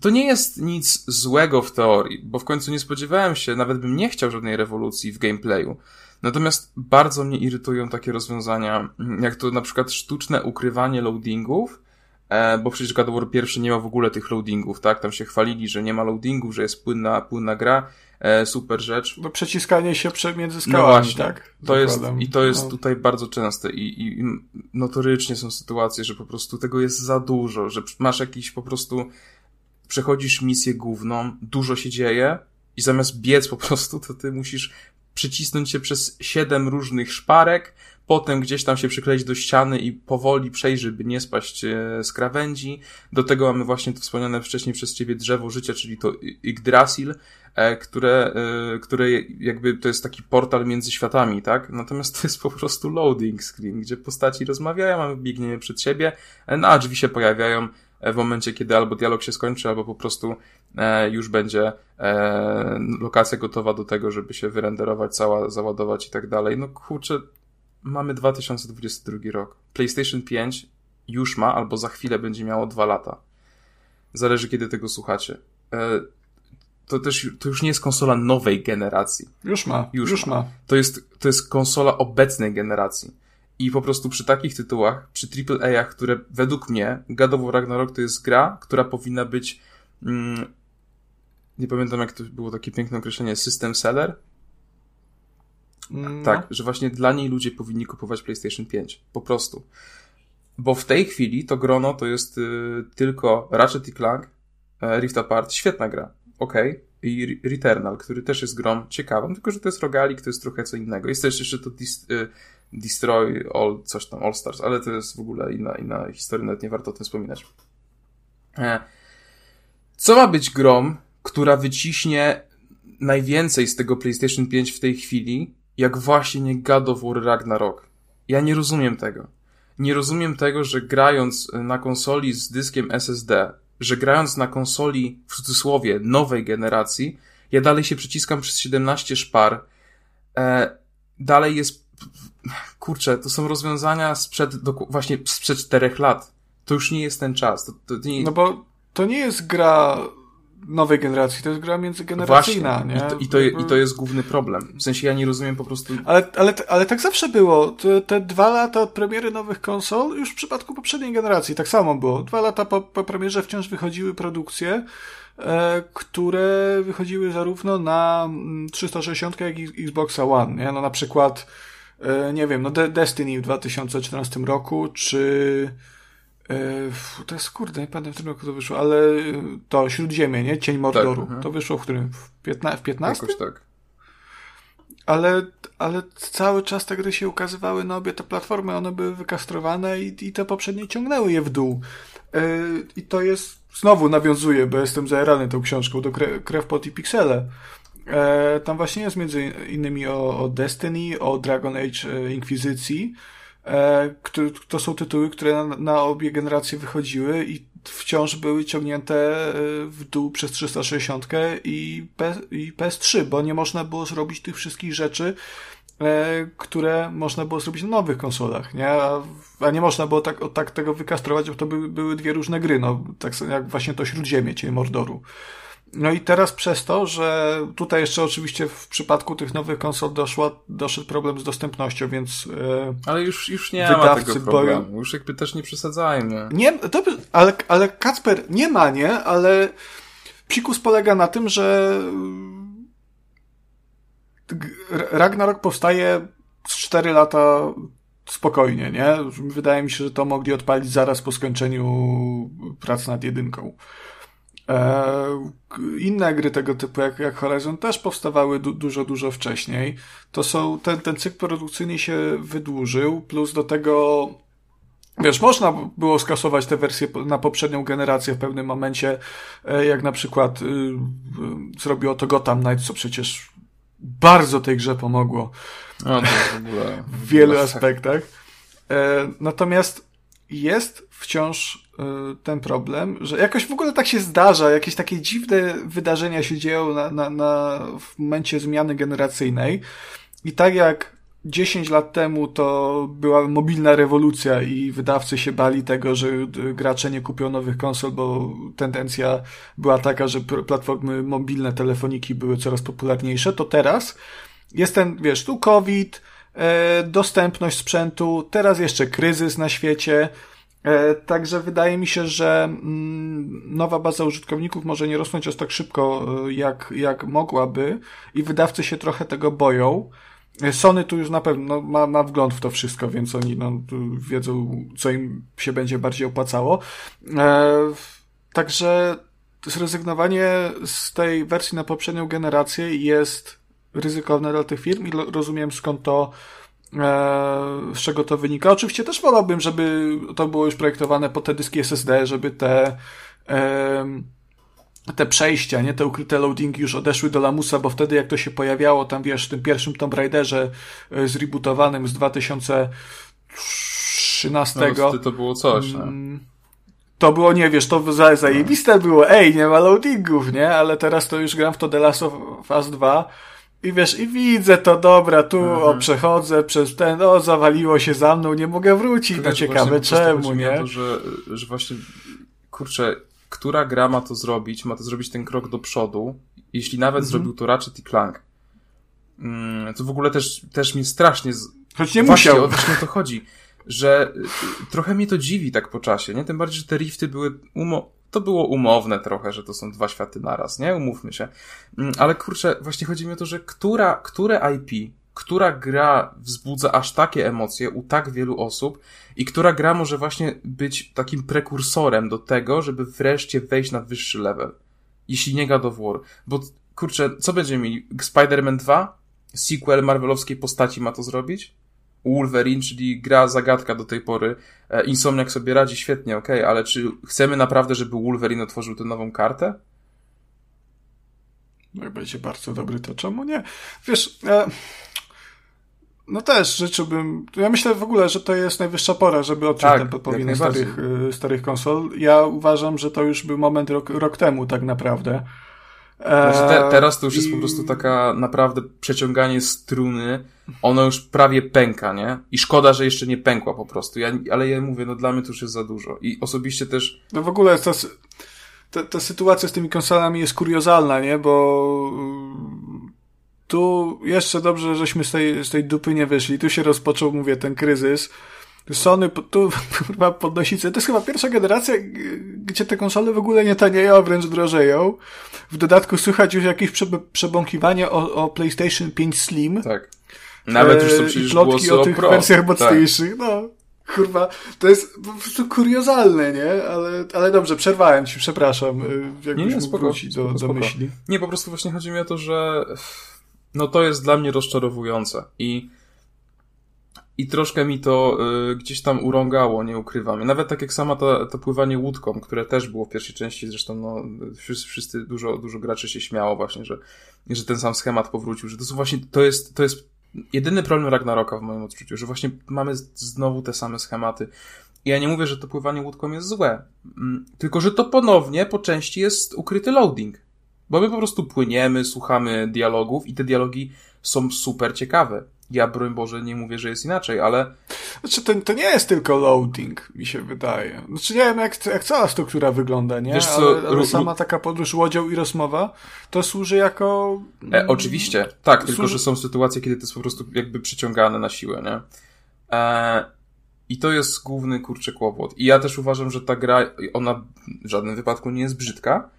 to nie jest nic złego w teorii, bo w końcu nie spodziewałem się, nawet bym nie chciał żadnej rewolucji w gameplayu. Natomiast bardzo mnie irytują takie rozwiązania, jak to na przykład sztuczne ukrywanie loadingów, e, bo przecież God of War pierwszy nie ma w ogóle tych loadingów, tak? Tam się chwalili, że nie ma loadingów, że jest płynna, płynna gra, e, super rzecz. No przeciskanie się między No skałami, właśnie. tak? To jest. I to jest No. tutaj bardzo częste i, i, i notorycznie są sytuacje, że po prostu tego jest za dużo, że masz jakiś po prostu, przechodzisz misję główną, dużo się dzieje i zamiast biec po prostu, to ty musisz przycisnąć się przez siedem różnych szparek, potem gdzieś tam się przykleić do ściany i powoli przejść, żeby nie spaść e, z krawędzi. Do tego mamy właśnie to wspomniane wcześniej przez ciebie drzewo życia, czyli to I- Yggdrasil, e, które, e, które jakby to jest taki portal między światami, tak? Natomiast to jest po prostu loading screen, gdzie postaci rozmawiają, a my biegniemy przed siebie, e, no a drzwi się pojawiają w momencie, kiedy albo dialog się skończy, albo po prostu e, już będzie e, lokacja gotowa do tego, żeby się wyrenderować, cała, załadować i tak dalej. No kurczę, mamy 2022 rok. PlayStation 5 już ma, albo za chwilę będzie miało dwa lata. Zależy, kiedy tego słuchacie. E, to też, to już nie jest konsola nowej generacji. Już ma, Już już, ma. ma. To jest, to jest konsola obecnej generacji. I po prostu przy takich tytułach, przy AAA-ach, które według mnie, God of War Ragnarok to jest gra, która powinna być, mm, nie pamiętam jak to było takie piękne określenie, system seller? Mm, Tak, że właśnie dla niej ludzie powinni kupować PlayStation 5. Po prostu. Bo w tej chwili to grono to jest y, tylko Ratchet i Clank, e, Rift Apart, świetna gra, okej, i Re- Returnal, który też jest grą ciekawą, tylko że to jest rogalik, to jest trochę co innego. Jest też jeszcze to dis, y, Destroy All, coś tam, All Stars, ale to jest w ogóle inna, inna historia, nawet nie warto o tym wspominać. E, co ma być grą, która wyciśnie najwięcej z tego PlayStation 5 w tej chwili, jak właśnie nie God of War Ragnarok. Ja nie rozumiem tego. Nie rozumiem tego, że grając na konsoli z dyskiem SSD, że grając na konsoli w cudzysłowie nowej generacji, ja dalej się przyciskam przez 17 szpar. E, dalej jest. Kurczę, to są rozwiązania sprzed, doku- właśnie sprzed 4 lat. To już nie jest ten czas. To, to nie, No bo to nie jest gra nowej generacji, to jest gra międzygeneracyjna, właśnie. nie? I to, i, to, I to jest główny problem. W sensie ja nie rozumiem po prostu. Ale, ale, ale tak zawsze było. Te, te dwa lata od premiery nowych konsol, już w przypadku poprzedniej generacji tak samo było. Dwa lata po, po premierze wciąż wychodziły produkcje, e, które wychodziły zarówno na mm, 360 jak i Xboxa One. Nie? No na przykład, nie wiem, no De Destiny w 2014 roku, czy e, to jest kurde, nie pamiętam w którym roku to wyszło, ale e, to Śródziemie, nie? Cień Mordoru. mhm. To wyszło w którym? W, 15, w 15? Jakoś tak. Ale, ale cały czas te gry się ukazywały na obie te platformy, one były wykastrowane i, i te poprzednie ciągnęły je w dół. I to jest, znowu nawiązuję, bo jestem zajarany tą książką, do Kre, Krew, Pot i Piksele. E, tam właśnie jest między innymi o, o Destiny, o Dragon Age e, Inkwizycji. E, to są tytuły, które na, na obie generacje wychodziły i wciąż były ciągnięte e, w dół przez 360 i, P, i PS3, bo nie można było zrobić tych wszystkich rzeczy, e, które można było zrobić na nowych konsolach, nie? A, nie można było tak, tak tego wykastrować, bo to były, były dwie różne gry, no, tak jak właśnie to Śródziemie, Cień Mordoru. No i teraz przez to, że tutaj jeszcze oczywiście w przypadku tych nowych konsol doszła, doszedł problem z dostępnością, więc e, Ale już, już nie ma Wydawcy tego boją- problemu. Już jakby też nie przesadzajmy. Nie, by- ale, ale Kacper nie ma, nie? Ale psikus polega na tym, że Ragnarok powstaje 4 lata spokojnie, nie? Wydaje mi się, że to mogli odpalić zaraz po skończeniu prac nad jedynką. E, inne gry tego typu, jak, jak Horizon, też powstawały du dużo, dużo wcześniej. To są, ten, ten cykl produkcyjny się wydłużył, plus do tego Wiesz, można było skasować te wersje na poprzednią generację w pewnym momencie, e, jak na przykład y, y, zrobiło to Gotham Knights, co przecież bardzo tej grze pomogło. No, to w ogóle. (laughs) w wielu aspektach. E, natomiast jest wciąż ten problem, że jakoś w ogóle tak się zdarza, jakieś takie dziwne wydarzenia się dzieją na, na, na, w momencie zmiany generacyjnej. I tak jak 10 lat temu to była mobilna rewolucja i wydawcy się bali tego, że gracze nie kupią nowych konsol, bo tendencja była taka, że platformy mobilne, telefoniki były coraz popularniejsze, to teraz jest ten, wiesz, tu COVID, e, dostępność sprzętu, teraz jeszcze kryzys na świecie, Także wydaje mi się, że mm, nowa baza użytkowników może nie rosnąć aż tak szybko, e, jak, jak mogłaby, i wydawcy się trochę tego boją. Sony tu już na pewno ma, ma wgląd w to wszystko, więc oni no, wiedzą, co im się będzie bardziej opłacało. E, także zrezygnowanie z tej wersji na poprzednią generację jest ryzykowne dla tych firm i rozumiem skąd to, e, z czego to wynika. Oczywiście też wolałbym, żeby to było już projektowane po te dyski SSD, żeby te e, te przejścia, nie, te ukryte loadingi już odeszły do lamusa, bo wtedy jak to się pojawiało tam, wiesz, w tym pierwszym Tomb Raiderze e, zrebootowanym z 2013. No, to było coś, nie? Mm, to było, nie wiesz, to zajebiste było, ej, nie ma loadingów, nie? Ale teraz to już gram w to The Last of Us 2 i wiesz, i widzę to, dobra, tu mhm. o, przechodzę przez ten, o, zawaliło się za mną, nie mogę wrócić, no ciekawe czemu, nie? To, że, że właśnie, kurczę, która gra ma to zrobić, ma to zrobić ten krok do przodu, jeśli nawet mhm. zrobił to Ratchet i Clank. Mm, to w ogóle też, też mnie strasznie... Z... Choć nie Właśnie, musiał. Właśnie o to chodzi, że y, trochę mnie to dziwi tak po czasie, nie? Tym bardziej, że te rifty były umo... To było umowne trochę, że to są dwa światy naraz, nie? Umówmy się. Mm, ale kurczę, właśnie chodzi mi o to, że która, które IP która gra wzbudza aż takie emocje u tak wielu osób i która gra może właśnie być takim prekursorem do tego, żeby wreszcie wejść na wyższy level. Jeśli nie God of War. Bo kurczę, co będziemy mieli? Spider-Man 2? Sequel marvelowskiej postaci ma to zrobić? Wolverine, czyli gra zagadka do tej pory. E, Insomniak sobie radzi świetnie, okej, okay, ale czy chcemy naprawdę, żeby Wolverine otworzył tę nową kartę? No i będzie bardzo dobry, to czemu nie? Wiesz, e, no też życzyłbym. Ja myślę w ogóle, że to jest najwyższa pora, żeby odciąć tak, ten podpowinny starych, y, starych konsol. Ja uważam, że to już był moment rok, rok temu, tak naprawdę. Znaczy te, teraz to już I... jest po prostu taka naprawdę przeciąganie struny. Ono już prawie pęka, nie? I szkoda, że jeszcze nie pękła po prostu. Ja, ale ja mówię, no dla mnie to już jest za dużo. I osobiście też. No w ogóle ta, ta, ta sytuacja z tymi konsolami jest kuriozalna, nie? Bo tu jeszcze dobrze, żeśmy z tej, z tej dupy nie wyszli. Tu się rozpoczął, mówię, ten kryzys. Sony tu (laughs) chyba podnosi To jest chyba pierwsza generacja, gdzie te konsole w ogóle nie tanieją, a wręcz drożeją. W dodatku słychać już jakieś przebąkiwanie o, o PlayStation 5 Slim. Tak. Nawet już są e, przecież plotki o tych Pro. wersjach tak. mocniejszych. Tak. No, kurwa, to jest po prostu kuriozalne, nie? Ale, ale dobrze, przerwałem ci, przepraszam. E, jakbyś nie, nie, spoko, wrócić do, spoko, do myśli. Nie, po prostu właśnie chodzi mi o to, że no to jest dla mnie rozczarowujące i i troszkę mi to y, gdzieś tam urągało, nie ukrywam. Nawet tak jak sama to, to pływanie łódką, które też było w pierwszej części, zresztą no, wszyscy, wszyscy dużo, dużo graczy się śmiało właśnie, że, że ten sam schemat powrócił, że to są właśnie, to jest, to jest jedyny problem Ragnaroka w moim odczuciu, że właśnie mamy znowu te same schematy. I ja nie mówię, że to pływanie łódką jest złe, mm, tylko że to ponownie po części jest ukryty loading. Bo my po prostu płyniemy, słuchamy dialogów i te dialogi są super ciekawe. Ja, broń Boże, nie mówię, że jest inaczej, ale... Znaczy, to, to nie jest tylko loading, mi się wydaje. Znaczy, nie wiem, jak, jak cała struktura wygląda, nie? Wiesz co, ale, ale sama taka podróż łodzią i rozmowa, to służy jako... E, oczywiście, tak, służy... tylko że są sytuacje, kiedy to jest po prostu jakby przyciągane na siłę, nie? E, I to jest główny, kurczę, kłopot. I ja też uważam, że ta gra, ona w żadnym wypadku nie jest brzydka,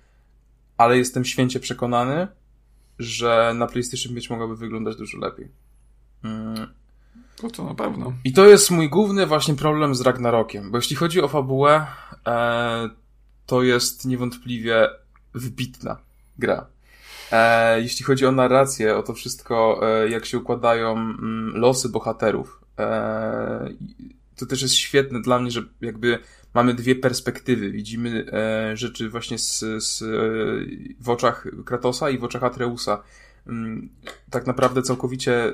ale jestem święcie przekonany, że na PlayStation 5 mogłaby wyglądać dużo lepiej. Mm. To to na pewno. I to jest mój główny właśnie problem z Ragnarokiem, bo jeśli chodzi o fabułę, e, to jest niewątpliwie wybitna gra. E, jeśli chodzi o narrację, o to wszystko, e, jak się układają mm, losy bohaterów, e, to też jest świetne dla mnie, że jakby mamy dwie perspektywy. Widzimy e, rzeczy właśnie z, z, w oczach Kratosa i w oczach Atreusa. Mm, tak naprawdę całkowicie e,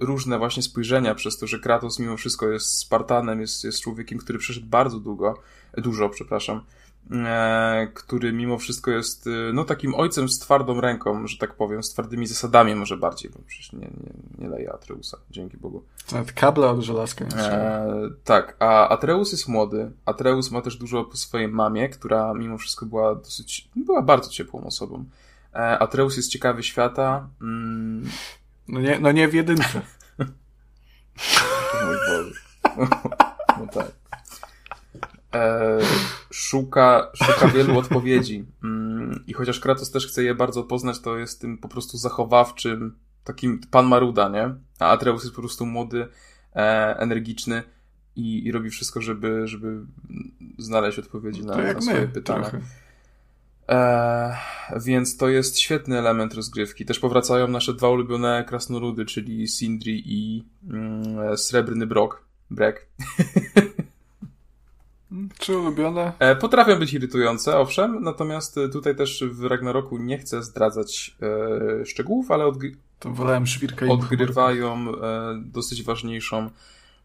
różne właśnie spojrzenia, przez to, że Kratos mimo wszystko jest Spartanem, jest, jest człowiekiem, który przeszedł bardzo długo, dużo, przepraszam, E, który mimo wszystko jest e, no takim ojcem z twardą ręką, że tak powiem, z twardymi zasadami może bardziej, bo przecież nie, nie, nie leje Atreusa, dzięki Bogu. Nawet kabla od żelazka nie e, Tak, a Atreus jest młody. Atreus ma też dużo po swojej mamie, która mimo wszystko była dosyć, była bardzo ciepłą osobą. E, Atreus jest ciekawy świata. Mm. No, nie, no nie w jedynce. (laughs) Mój Boże. (laughs) No tak e, szuka, szuka wielu odpowiedzi. Mm, I chociaż Kratos też chce je bardzo poznać, to jest tym po prostu zachowawczym, takim pan Maruda, nie? A Atreus jest po prostu młody, e, energiczny i, i robi wszystko, żeby, żeby znaleźć odpowiedzi na, na swoje my, pytania. E, więc to jest świetny element rozgrywki. Też powracają nasze dwa ulubione krasnoludy, czyli Sindri i mm, Srebrny Brok. Brek. (laughs) Czy ulubione? E, potrafią być irytujące, owszem, natomiast e, tutaj też w Ragnaroku nie chcę zdradzać e, szczegółów, ale odgry to wolałem odgrywają e, dosyć ważniejszą,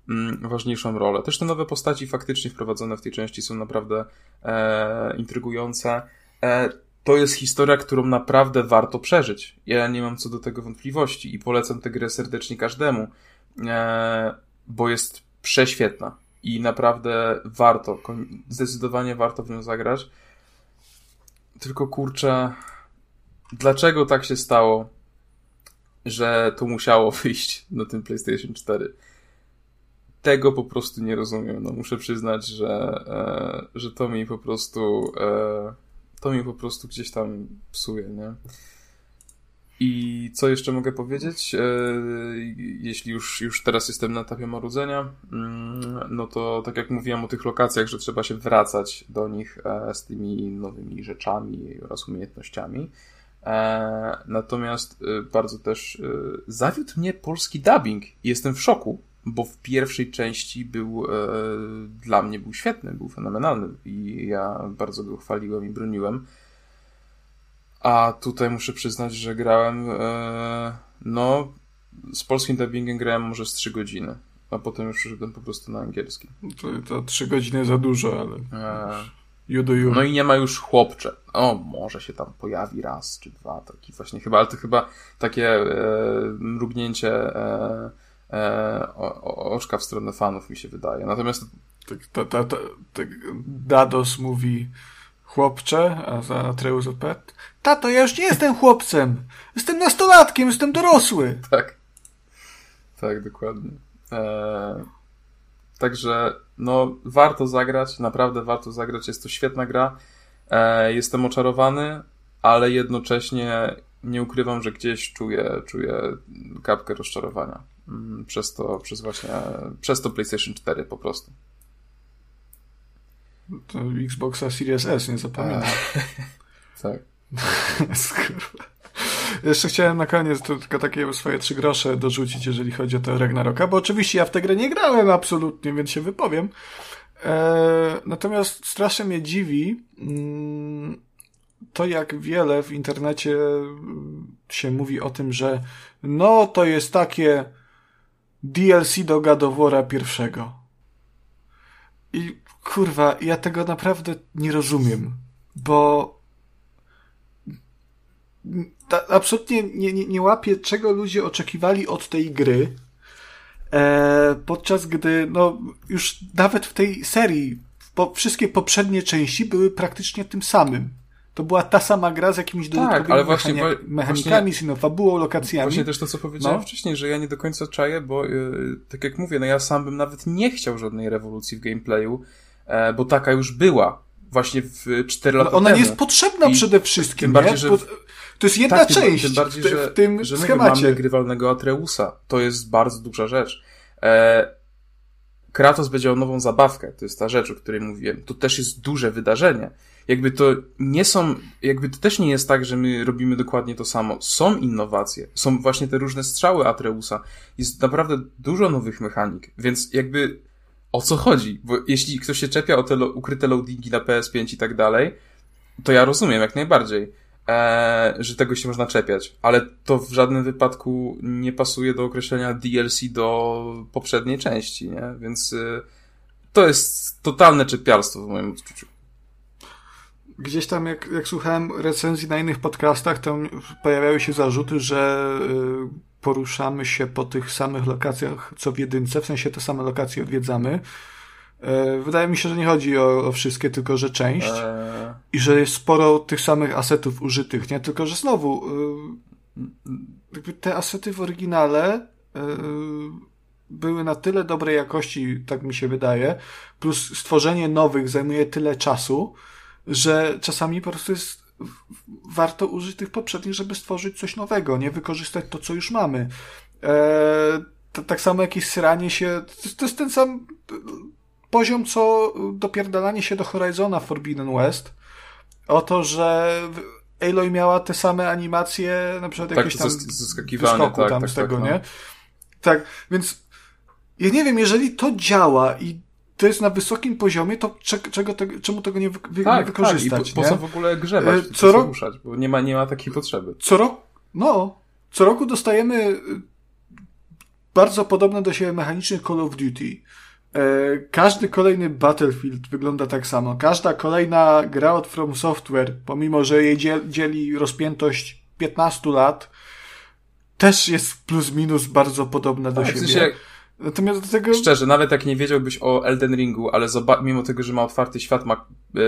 mm, ważniejszą rolę. Też te nowe postaci faktycznie wprowadzone w tej części są naprawdę e, intrygujące. E, to jest historia, którą naprawdę warto przeżyć. Ja nie mam co do tego wątpliwości i polecam tę grę serdecznie każdemu, bo jest prześwietna i naprawdę warto, zdecydowanie warto w nią zagrać. Tylko kurczę, dlaczego tak się stało, że to musiało (laughs) wyjść na tym PlayStation 4? Tego po prostu nie rozumiem. No, muszę przyznać, że, e, że to mi po prostu e, to mi po prostu gdzieś tam psuje, nie? I co jeszcze mogę powiedzieć? E, jeśli już, już teraz jestem na etapie marudzenia, mm, no to tak jak mówiłem o tych lokacjach, że trzeba się wracać do nich e, z tymi nowymi rzeczami oraz umiejętnościami. E, natomiast bardzo też zawiódł mnie polski dubbing jestem w szoku, bo w pierwszej części był dla mnie był świetny, był fenomenalny i ja bardzo go chwaliłem i broniłem. A tutaj muszę przyznać, że grałem, e, no, z polskim dubbingiem grałem może z 3 godziny, a potem już przeszedłem po prostu na angielski. To, to 3 godziny za dużo, ale... You do you. No i nie ma już chłopcze. O, może się tam pojawi raz czy dwa, taki właśnie chyba, ale to chyba takie e, mrugnięcie e, e, o, oczka w stronę fanów mi się wydaje. Natomiast... Tak, ta, ta, ta, tak Dados mówi chłopcze, a za Atreus odpowiada, tato, ja już nie jestem chłopcem, jestem nastolatkiem, jestem dorosły. (laughs) Tak, tak, dokładnie. Eee, także, no, warto zagrać, naprawdę warto zagrać, jest to świetna gra, eee, jestem oczarowany, ale jednocześnie nie ukrywam, że gdzieś czuję, czuję kapkę rozczarowania mm, przez to, przez właśnie, przez to PlayStation 4 po prostu. To Xboxa Series S, nie zapominaj. tak. (laughs) Jeszcze chciałem na koniec tylko takie swoje trzy grosze dorzucić, jeżeli chodzi o to Ragnaroka, bo oczywiście ja w tę grę nie grałem absolutnie, więc się wypowiem. E, natomiast strasznie mnie dziwi mm, to, jak wiele w internecie mm, się mówi o tym, że no to jest takie DLC do Gadowora pierwszego. I kurwa, ja tego naprawdę nie rozumiem, bo ta, absolutnie nie, nie, nie łapię, czego ludzie oczekiwali od tej gry, e, podczas gdy, no, już nawet w tej serii, wszystkie poprzednie części były praktycznie tym samym. To była ta sama gra z jakimiś tak, ale właśnie, mechanikami, właśnie, fabułą, lokacjami. Właśnie też to, co powiedziałem no. wcześniej, że ja nie do końca czaję, bo yy, tak jak mówię, no ja sam bym nawet nie chciał żadnej rewolucji w gameplayu, bo taka już była właśnie w 4 lata no, Ona temu. nie jest potrzebna I przede wszystkim, bardziej, nie? że Bo to jest jedna tak, część tym bardziej, w, że, w tym że schemacie. mamy grywalnego Atreusa. To jest bardzo duża rzecz. E, Kratos będzie miał nową zabawkę, to jest ta rzecz, o której mówiłem. To też jest duże wydarzenie. Jakby to nie są, jakby to też nie jest tak, że my robimy dokładnie to samo. Są innowacje, są właśnie te różne strzały Atreusa. Jest naprawdę dużo nowych mechanik, więc jakby o co chodzi? Bo jeśli ktoś się czepia o te lo- ukryte loadingi na PS5 i tak dalej, to ja rozumiem jak najbardziej, e, że tego się można czepiać, ale to w żadnym wypadku nie pasuje do określenia DLC do poprzedniej części, nie? Więc e, to jest totalne czepialstwo w moim odczuciu. Gdzieś tam, jak, jak słuchałem recenzji na innych podcastach, to pojawiały się zarzuty, że y, poruszamy się po tych samych lokacjach co w jedynce, w sensie te same lokacje odwiedzamy. Y, Wydaje mi się, że nie chodzi o, o wszystkie, tylko że część. E, I że jest sporo tych samych asetów użytych, nie? Tylko, że znowu y, jakby te asety w oryginale y, były na tyle dobrej jakości, tak mi się wydaje, plus stworzenie nowych zajmuje tyle czasu, że czasami po prostu jest warto użyć tych poprzednich, żeby stworzyć coś nowego, nie wykorzystać to, co już mamy. E, tak samo jakieś sranie się, to, to jest ten sam poziom, co dopierdalanie się do Horizona Forbidden West, o to, że Aloy miała te same animacje, na przykład tak, jakieś tam wyskoku tak, tam tak, z tego, tak, no. nie? Tak, więc ja nie wiem, jeżeli to działa i to jest na wysokim poziomie, to cze, czego tego, czemu tego nie, wy, wy, nie Tak, tak, i wykorzystać, po, po nie? co w ogóle grzebać, E, co rok- ruszać, bo nie ma, nie ma takiej potrzeby. Co roku, no, co roku dostajemy y, bardzo podobne do siebie mechaniczny Call of Duty. E, Każdy kolejny Battlefield wygląda tak samo. Każda kolejna gra od From Software, pomimo że jej dziel- dzieli rozpiętość 15 lat, też jest plus minus bardzo podobna do Tak, w siebie. sensie, Natomiast do tego... Szczerze, nawet jak nie wiedziałbyś o Elden Ringu, ale mimo tego, że ma otwarty świat, ma e,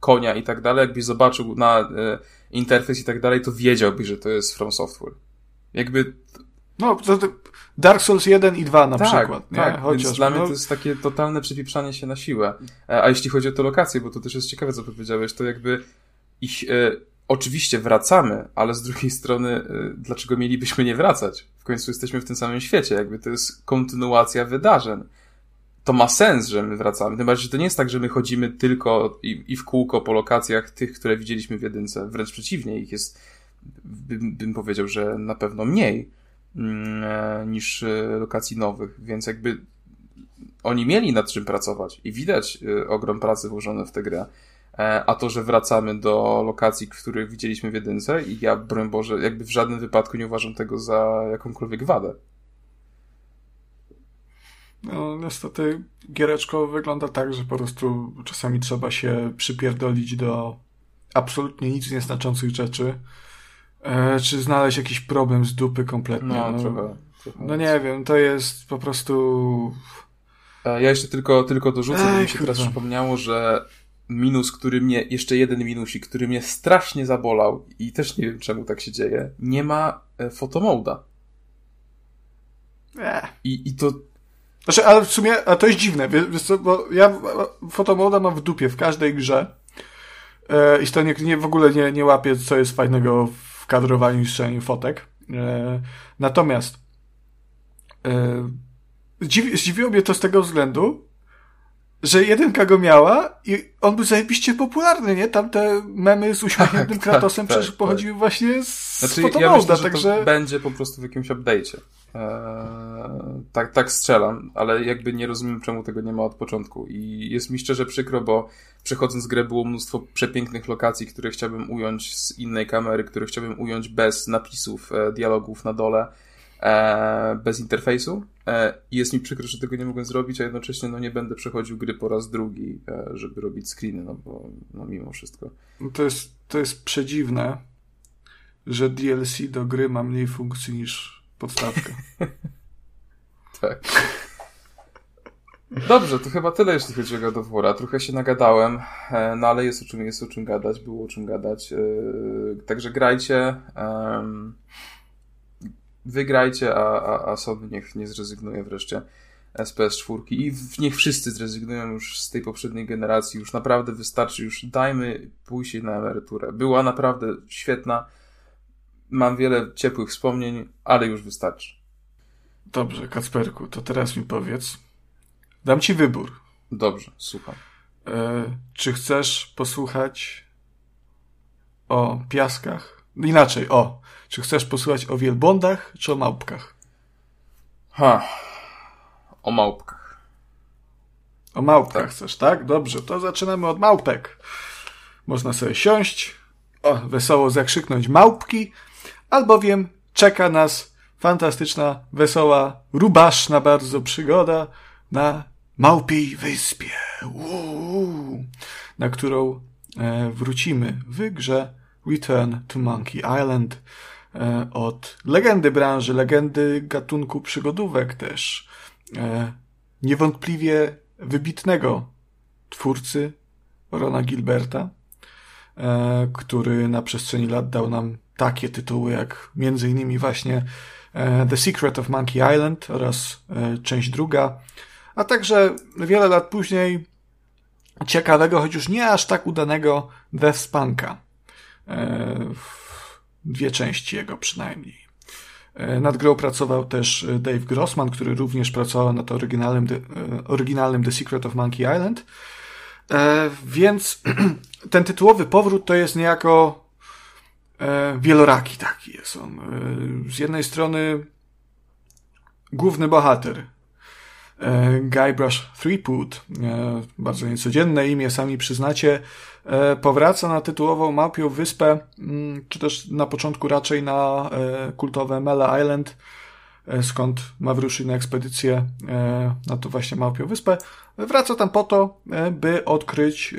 konia i tak dalej, jakbyś zobaczył na e, interfejs i tak dalej, to wiedziałbyś, że to jest From Software. Jakby No, to, to Dark Souls 1 i 2 na tak, przykład. Nie? tak, Chociaż, więc dla no, mnie to jest takie totalne przypieprzanie się na siłę. E, A jeśli chodzi o te lokacje, bo to też jest ciekawe, co powiedziałeś, to jakby ich e, oczywiście wracamy, ale z drugiej strony, e, dlaczego mielibyśmy nie wracać? W końcu jesteśmy w tym samym świecie, jakby to jest kontynuacja wydarzeń. To ma sens, że my wracamy. Tym bardziej, że to nie jest tak, że my chodzimy tylko i, i w kółko po lokacjach tych, które widzieliśmy w jedynce. Wręcz przeciwnie, ich jest, bym, bym powiedział, że na pewno mniej mm, e, niż e, lokacji nowych, więc jakby oni mieli nad czym pracować i widać e, ogrom pracy włożony w tę grę. E, A to, że wracamy do lokacji, których widzieliśmy w jedynce i ja, broń Boże, jakby w żadnym wypadku nie uważam tego za jakąkolwiek wadę. No, niestety giereczko wygląda tak, że po prostu czasami trzeba się przypierdolić do absolutnie nic nieznaczących rzeczy. E, czy znaleźć jakiś problem z dupy kompletnie. No, no, trochę. trochę. no nie wiem, to jest po prostu... E, Ja jeszcze tylko, tylko dorzucę, bo Ej, mi się teraz przypomniało, że minus, który mnie, jeszcze jeden minusik, który mnie strasznie zabolał i też nie wiem czemu tak się dzieje, nie ma e, fotomoda. Eh. I, I to Znaczy, ale w sumie, a to jest dziwne, wiesz, wiesz co, bo ja fotomoda mam w dupie w każdej grze e, i to nie, nie, w ogóle nie, nie łapię, co jest fajnego w kadrowaniu i strzelaniu fotek. E, natomiast e, zdziwi, zdziwiło mnie to z tego względu, że jedynka go miała i on był zajebiście popularny, nie? Tamte memy z uśmiechniętym Tak, Kratosem tak, przecież tak. pochodziły właśnie z Znaczy, fotomoda, ja myślę, że także... to będzie po prostu w jakimś update'cie. Eee, tak, tak strzelam, ale jakby nie rozumiem, czemu tego nie ma od początku. I jest mi szczerze przykro, bo przechodząc grę było mnóstwo przepięknych lokacji, które chciałbym ująć z innej kamery, które chciałbym ująć bez napisów, e, dialogów na dole, e, bez interfejsu. E, I jest mi przykro, że tego nie mogę zrobić, a jednocześnie no, nie będę przechodził gry po raz drugi, e, żeby robić screeny, no bo no, mimo wszystko. To jest, to jest przedziwne, że DLC do gry ma mniej funkcji niż podstawka. (laughs) Tak. Dobrze, to chyba tyle, jeśli chodzi o God of War'a. Trochę się nagadałem, e, no ale jest o czym, jest o czym gadać, było o czym gadać. e, Także grajcie. em, Wygrajcie, a, a, a Sony niech nie zrezygnuje wreszcie. SPS 4 i w, niech wszyscy zrezygnują już z tej poprzedniej generacji, już naprawdę wystarczy, już dajmy pójść na emeryturę. Była naprawdę świetna, mam wiele ciepłych wspomnień, ale już wystarczy. Dobrze, Kacperku, to teraz mi powiedz. Dam ci wybór. Dobrze, słucham. E, czy chcesz posłuchać o piaskach? Inaczej, o. Czy chcesz posłuchać o wielbłądach, czy o małpkach? Ha. O małpkach. O małpkach tak. chcesz, tak? Dobrze, to zaczynamy od małpek. Można sobie siąść, o, wesoło zakrzyknąć małpki, albowiem czeka nas fantastyczna, wesoła, rubaszna bardzo przygoda na Małpiej Wyspie, Uuu, na którą e, wrócimy w grze Return to Monkey Island e, od legendy branży, legendy gatunku przygodówek też. E, niewątpliwie wybitnego twórcy Rona Gilberta, e, który na przestrzeni lat dał nam takie tytuły jak między innymi właśnie The Secret of Monkey Island oraz część druga, a także wiele lat później ciekawego, choć już nie aż tak udanego Death Spunka. Dwie części jego przynajmniej. Nad grą pracował też Dave Grossman, który również pracował nad oryginalnym, oryginalnym The Secret of Monkey Island. Więc (clears throat) ten tytułowy powrót to jest niejako e, wieloraki taki jest on. E, z jednej strony główny bohater, e, Guybrush Threepwood, e, bardzo niecodzienne imię, sami przyznacie, e, powraca na tytułową Małpią Wyspę, mm, czy też na początku raczej na e, kultowe Mela Island, e, skąd ma wyruszyć na ekspedycję e, na to właśnie Małpią Wyspę. Wraca tam po to, e, by odkryć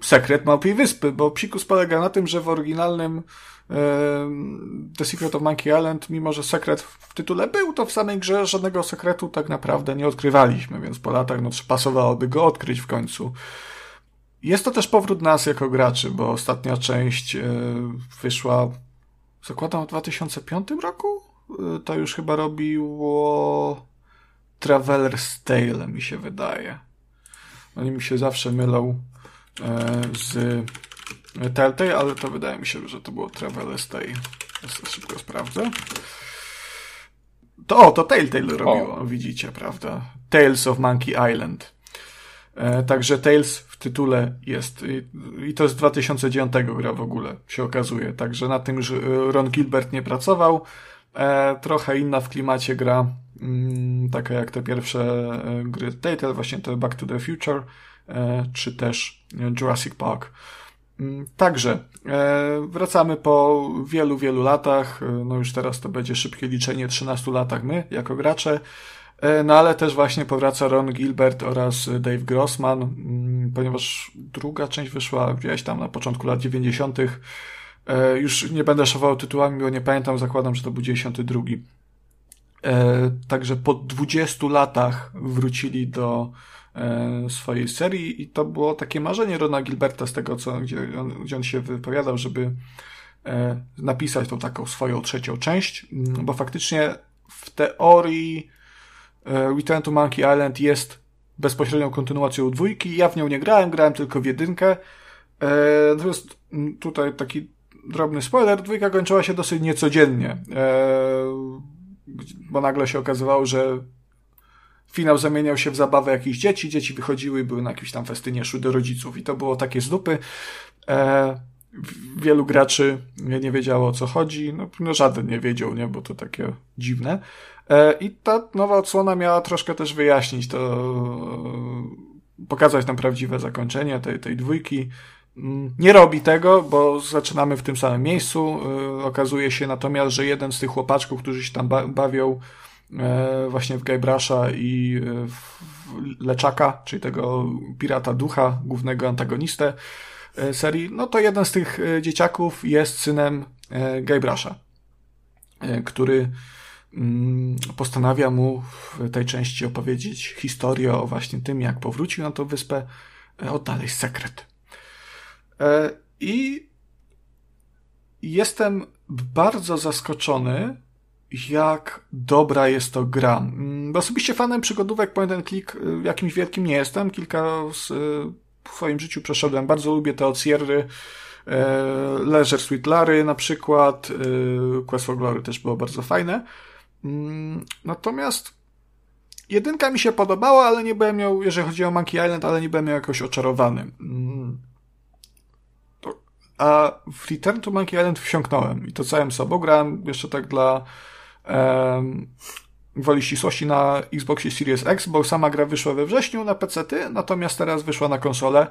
sekret Małpiej Wyspy, bo psikus polega na tym, że w oryginalnym The Secret of Monkey Island, mimo że sekret w tytule był, to w samej grze żadnego sekretu tak naprawdę nie odkrywaliśmy, więc po latach no, pasowałoby go odkryć w końcu. Jest to też powrót nas jako graczy, bo ostatnia część e, wyszła, zakładam, w 2005 roku? E, to już chyba robiło Traveler's Tale, mi się wydaje. Oni mi się zawsze mylą z Telltale, ale to wydaje mi się, że to było Traveler's Stay. Szybko sprawdzę. To o, to Telltale robiło, o. widzicie, prawda? Tales of Monkey Island. E, także Tales w tytule jest. I, I, to jest 2009 gra w ogóle, się okazuje. Także na tym że Ron Gilbert nie pracował. E, trochę inna w klimacie gra, mm, taka jak te pierwsze e, gry Telltale, właśnie to Back to the Future. E, czy też Jurassic Park. Mm, także e, wracamy po wielu, wielu latach. E, no już teraz to będzie szybkie liczenie 13 latach my, jako gracze. No ale też właśnie powraca Ron Gilbert oraz Dave Grossman, mm, ponieważ druga część wyszła gdzieś tam na początku lat 90. Już nie będę szował tytułami, bo nie pamiętam, zakładam, że to był 92. Także po 20 latach wrócili do swojej serii i to było takie marzenie Rona Gilberta z tego, co, gdzie, on, gdzie on się wypowiadał, żeby e, napisać tą taką swoją trzecią część, mm, bo faktycznie w teorii e, Return to Monkey Island jest bezpośrednią kontynuacją dwójki. Ja w nią nie grałem, grałem tylko w jedynkę. Natomiast mm, tutaj taki drobny spoiler, dwójka kończyła się dosyć niecodziennie, bo nagle się okazywało, że finał zamieniał się w zabawę jakichś dzieci, dzieci wychodziły, były na jakimś tam festynie, szły do rodziców i to było takie zdupy. E, wielu graczy nie, wiedziało o co chodzi, no, no żaden nie wiedział, nie, bo to takie dziwne. E, I ta nowa odsłona miała troszkę też wyjaśnić to, pokazać nam prawdziwe zakończenie tej, tej dwójki. Mm, nie robi tego, bo zaczynamy w tym samym miejscu. E, okazuje się natomiast, że jeden z tych chłopaczków, którzy się tam bawią, właśnie w Guybrush'a i e, w Leczaka, czyli tego pirata ducha, głównego antagonistę e, serii, no to jeden z tych dzieciaków jest synem Guybrush'a, który mm, postanawia mu w tej części opowiedzieć historię o właśnie tym, jak powrócił na tą wyspę, odnaleźć sekret. I jestem bardzo zaskoczony, jak dobra jest to gra. Mm, osobiście fanem przygodówek point and click y, jakimś wielkim nie jestem. Kilka z, y, w swoim życiu przeszedłem. Bardzo lubię te Ocierry, e, Leisure Sweet Larry na przykład, Quest for Glory też było bardzo fajne. Mm, natomiast jedynka mi się podobała, ale nie byłem miał, jeżeli chodzi o Monkey Island, ale nie byłem miał jakoś oczarowany. Mm. A w Return to Monkey Island wsiąknąłem i to całym sobą. Grałem jeszcze tak dla woli ścisłości na Xboxie Series X, bo sama gra wyszła we wrześniu na PC, natomiast teraz wyszła na konsolę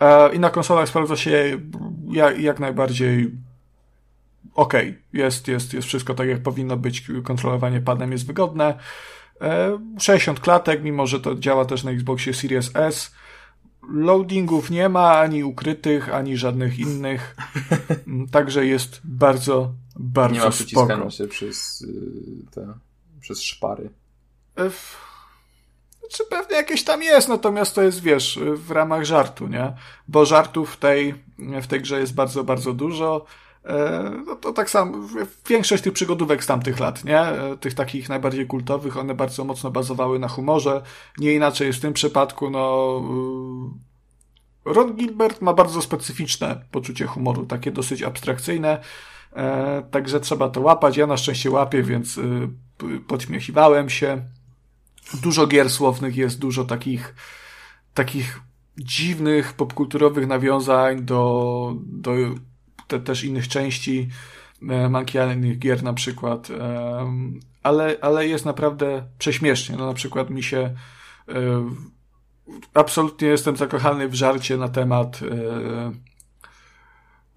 e, i na konsolach sprawdza się jak, najbardziej ok, jest, jest, jest wszystko tak jak powinno być, kontrolowanie padem jest wygodne. 60 e, klatek, mimo że to działa też na Xboxie Series S. Loadingów nie ma, ani ukrytych, ani żadnych innych. (laughs) Także jest bardzo, bardzo nie ma spoko. się przez y, te, przez szpary. E, czy pewnie jakieś tam jest, natomiast to jest, wiesz, w ramach żartu, nie? Bo żartów w tej, w tej grze jest bardzo, bardzo dużo. E, no to tak samo, większość tych przygodówek z tamtych lat, nie? E, tych takich najbardziej kultowych, one bardzo mocno bazowały na humorze. Nie inaczej jest w tym przypadku, no... E, Ron Gilbert ma bardzo specyficzne poczucie humoru, takie dosyć abstrakcyjne, także trzeba to łapać. Ja na szczęście łapię, więc podśmiechiwałem się. Dużo gier słownych jest, dużo takich takich dziwnych popkulturowych nawiązań do, do te, też innych części e, gier na przykład, ale, ale jest naprawdę prześmiesznie. No na przykład mi się e, absolutnie jestem zakochany w żarcie na temat e,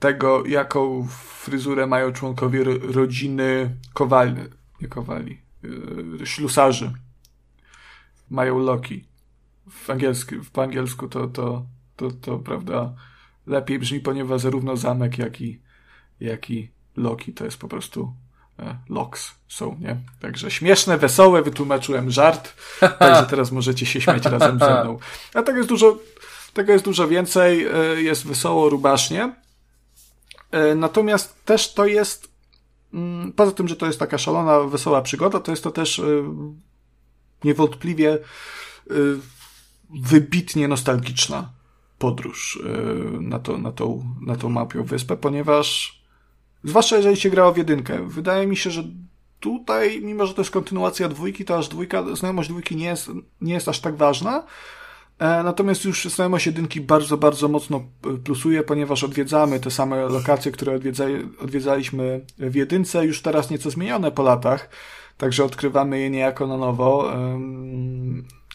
tego, jaką fryzurę mają członkowie rodziny Kowali, nie Kowali, ślusarzy. Mają Loki. W angielsku, po angielsku to, to, to, to prawda, lepiej brzmi, ponieważ zarówno zamek, jak i, jak i Loki to jest po prostu e, Loks są, nie? Także śmieszne, wesołe, wytłumaczyłem żart, (laughs) także teraz możecie się śmiać razem ze mną. A tego jest dużo, tego jest dużo więcej, e, jest wesoło, rubasznie. E, natomiast też to jest, mm, poza tym, że to jest taka szalona, wesoła przygoda, to jest to też e, niewątpliwie wybitnie nostalgiczna podróż e, na, to, na, tą, na tą mapią wyspę, ponieważ zwłaszcza jeżeli się grało w jedynkę, wydaje mi się, że tutaj, mimo że to jest kontynuacja dwójki, to aż dwójka, znajomość dwójki nie jest, nie jest aż tak ważna, e, Natomiast już znajomość jedynki bardzo, bardzo mocno plusuje, ponieważ odwiedzamy te same lokacje, które odwiedza, odwiedzaliśmy w jedynce, już teraz nieco zmienione po latach, także odkrywamy je niejako na nowo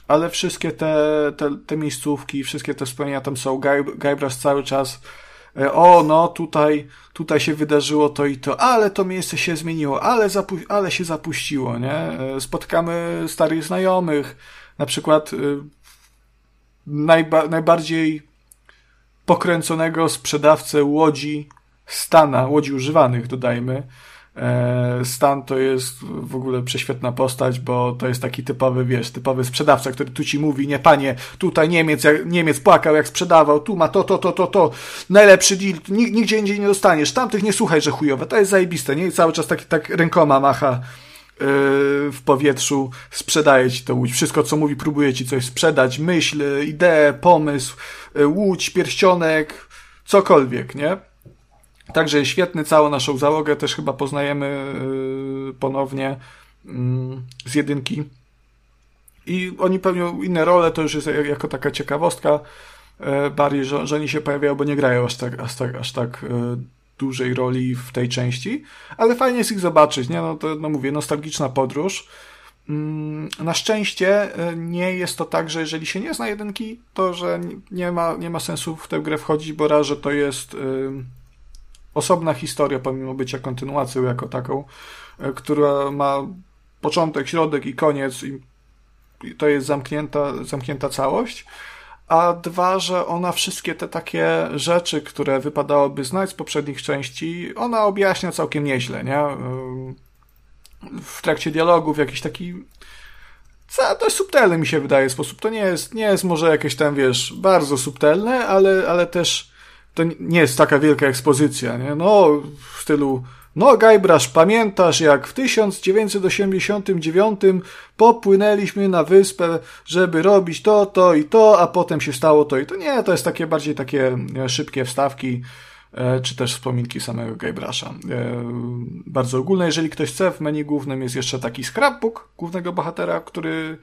ale wszystkie te, te, te miejscówki, wszystkie te wspomnienia tam są. Guybrush cały czas e, o, no tutaj, tutaj się wydarzyło to i to, ale to miejsce się zmieniło, ale, zapu ale się zapuściło, nie? E, spotkamy starych znajomych, na przykład y, najba najbardziej pokręconego sprzedawcę łodzi Stana, łodzi używanych, dodajmy, E, Stan to jest w ogóle prześwietna postać, bo to jest taki typowy, wiesz, typowy sprzedawca, który tu ci mówi, nie panie, tutaj Niemiec, jak, Niemiec płakał jak sprzedawał, tu ma to, to, to, to, to, najlepszy deal, nigdzie indziej nie dostaniesz, tamtych nie słuchaj, że chujowe, to jest zajebiste, nie? I cały czas tak, tak rękoma macha w powietrzu, sprzedaje ci to łódź, wszystko co mówi próbuje ci coś sprzedać, myśl, ideę, pomysł, yy, łódź, pierścionek, cokolwiek, nie? Także świetny, całą naszą załogę też chyba poznajemy yy, ponownie mm, z jedynki. I oni pełnią inne role, to już jest jako taka ciekawostka. Bardziej, że, że oni się pojawiają, bo nie grają aż tak, aż tak, aż tak dużej roli w tej części, ale fajnie jest ich zobaczyć, nie? No to, no mówię, nostalgiczna podróż. Mm, na szczęście nie jest to tak, że jeżeli się nie zna jedynki, to że nie ma, nie ma sensu w tę grę wchodzić, bo raz, że to jest osobna historia, pomimo bycia kontynuacją jako taką, e, która ma początek, środek i koniec i to jest zamknięta, zamknięta całość. A dwa, że ona wszystkie te takie rzeczy, które wypadałoby znać z poprzednich części, ona objaśnia całkiem nieźle, nie? W trakcie dialogów jakiś taki dość subtelny mi się wydaje sposób. To nie jest, nie jest może jakieś tam, wiesz, bardzo subtelne, ale, ale też to nie jest taka wielka ekspozycja, nie? No, w stylu No, Gajbrasz, pamiętasz, jak w 1989 popłynęliśmy na wyspę, żeby robić to, to i to, a potem się stało to i to. Nie, to jest takie bardziej takie e, szybkie wstawki, e, czy też wspominki samego Gajbrasza. E, bardzo ogólne. Jeżeli ktoś chce, w menu głównym jest jeszcze taki scrapbook głównego bohatera, który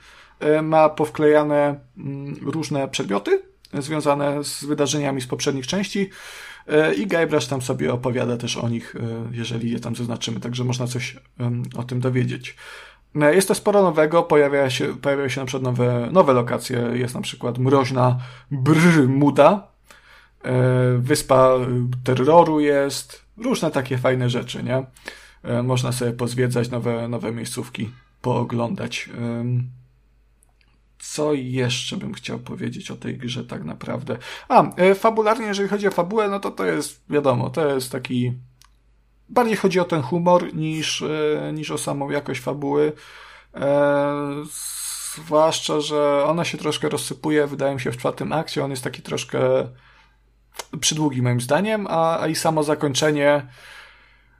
ma powklejane mm, różne przedmioty związane z wydarzeniami z poprzednich części. E, I Guybrush tam sobie opowiada też o nich, e, jeżeli je tam zaznaczymy, także można coś o tym dowiedzieć. E, jest to sporo nowego, pojawia się, pojawiają się na przykład nowe, nowe lokacje, jest na przykład mroźna Brmuda, wyspa terroru jest, różne takie fajne rzeczy, nie? Można sobie pozwiedzać nowe, nowe miejscówki, pooglądać. Co jeszcze bym chciał powiedzieć o tej grze tak naprawdę? A, e, fabularnie, jeżeli chodzi o fabułę, no to to jest, wiadomo, to jest taki... Bardziej chodzi o ten humor niż, e, niż o samą jakość fabuły. E, zwłaszcza, że ona się troszkę rozsypuje, wydaje mi się, w czwartym akcie. On jest taki troszkę przydługi moim zdaniem, a, a i samo zakończenie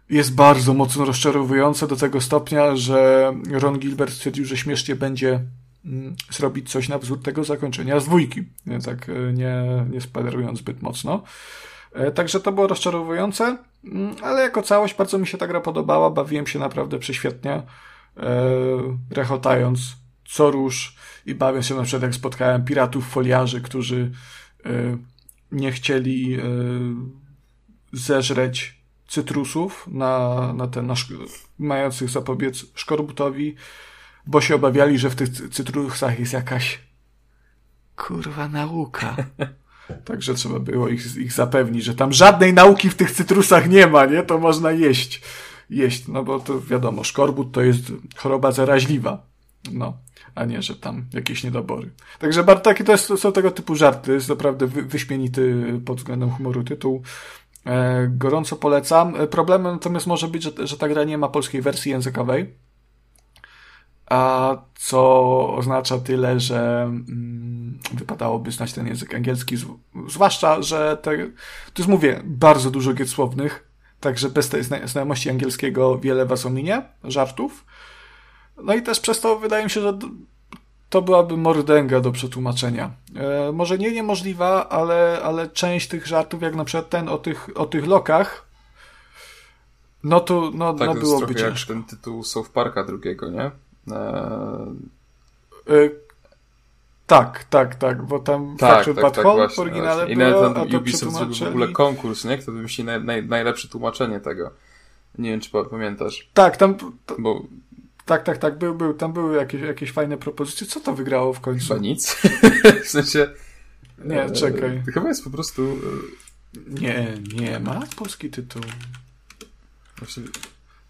jest bardzo mocno rozczarowujące do tego stopnia, że Ron Gilbert stwierdził, że śmiesznie będzie zrobić coś na wzór tego zakończenia z dwójki, tak e, nie, nie spoilerując zbyt mocno. E, także to było rozczarowujące, mm, ale jako całość bardzo mi się ta gra podobała, bawiłem się naprawdę prześwietnie, e, rechotając co róż i bawiąc się na przykład jak spotkałem piratów foliarzy, którzy nie chcieli zeżreć cytrusów na, na ten, na mających zapobiec szkorbutowi, bo się obawiali, że w tych cytrusach jest jakaś kurwa nauka. (laughs) Także trzeba było ich, ich zapewnić, że tam żadnej nauki w tych cytrusach nie ma, nie? To można jeść. Jeść, no bo to wiadomo, szkorbut to jest choroba zaraźliwa. No, a nie, że tam jakieś niedobory. Także takie to jest, są tego typu żarty. Jest naprawdę wy, wyśmienity pod względem humoru tytuł. E, gorąco polecam. E, problemem natomiast może być, że, że ta gra nie ma polskiej wersji językowej a co oznacza tyle, że mm, wypadałoby znać ten język angielski, zwłaszcza, że te, tu jest mówię, bardzo dużo gier słownych, także bez tej znajomości angielskiego wiele was ominie, żartów. No i też przez to wydaje mi się, że to byłaby mordęga do przetłumaczenia. E, może nie niemożliwa, ale, ale część tych żartów, jak na przykład ten o tych, o tych lokach, no to no, tak, no byłoby ciężko. jak ten tytuł South Parka drugiego, nie? E... tak, tak, tak, bo tam tak, Fractured tak, But tak, Whole właśnie, w oryginale właśnie. było, I nawet Ubisoft zrobił w ogóle konkurs, nie? Kto wymyśli naj, naj, najlepsze tłumaczenie tego. Nie wiem, czy pamiętasz. Tak, tam... To... Bo... Tak, tak, tak, był, był, tam były jakieś, jakieś fajne propozycje. Co to wygrało w końcu? Chyba nic. (laughs) w sensie... Nie, czekaj. E, chyba jest po prostu... E, nie, nie ma polski tytuł. Właśnie...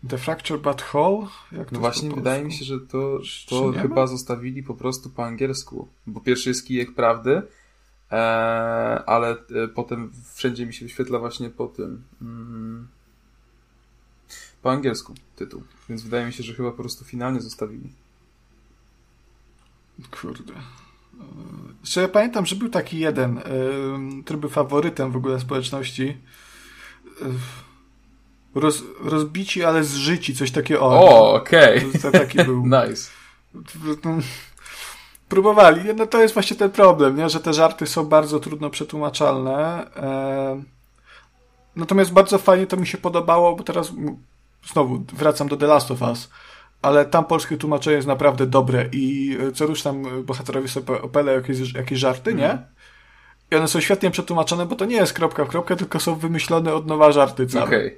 The Fracture But Whole? Jak no właśnie, wydaje mi się, że to, to chyba ma? zostawili po prostu po angielsku. Bo pierwszy jest kijek prawdy, e, ale e, potem wszędzie mi się wyświetla właśnie po tym. Mm, po angielsku tytuł. Więc wydaje mi się, że chyba po prostu finalnie zostawili. Kurde. Jeszcze ja pamiętam, że był taki jeden, który był faworytem w ogóle społeczności roz, rozbici, ale zżyci, coś takiego. O, okej. Okay. Taki był. (laughs) nice. Próbowali. No to jest właśnie ten problem, nie? że te żarty są bardzo trudno przetłumaczalne. E... Natomiast bardzo fajnie to mi się podobało, bo teraz znowu wracam do The Last of Us, ale tam polskie tłumaczenie jest naprawdę dobre i co już tam bohaterowie sobie opelę jakieś, jakieś żarty, nie? Mm. I one są świetnie przetłumaczone, bo to nie jest kropka w kropkę, tylko są wymyślone od nowa żarty całe. Okay.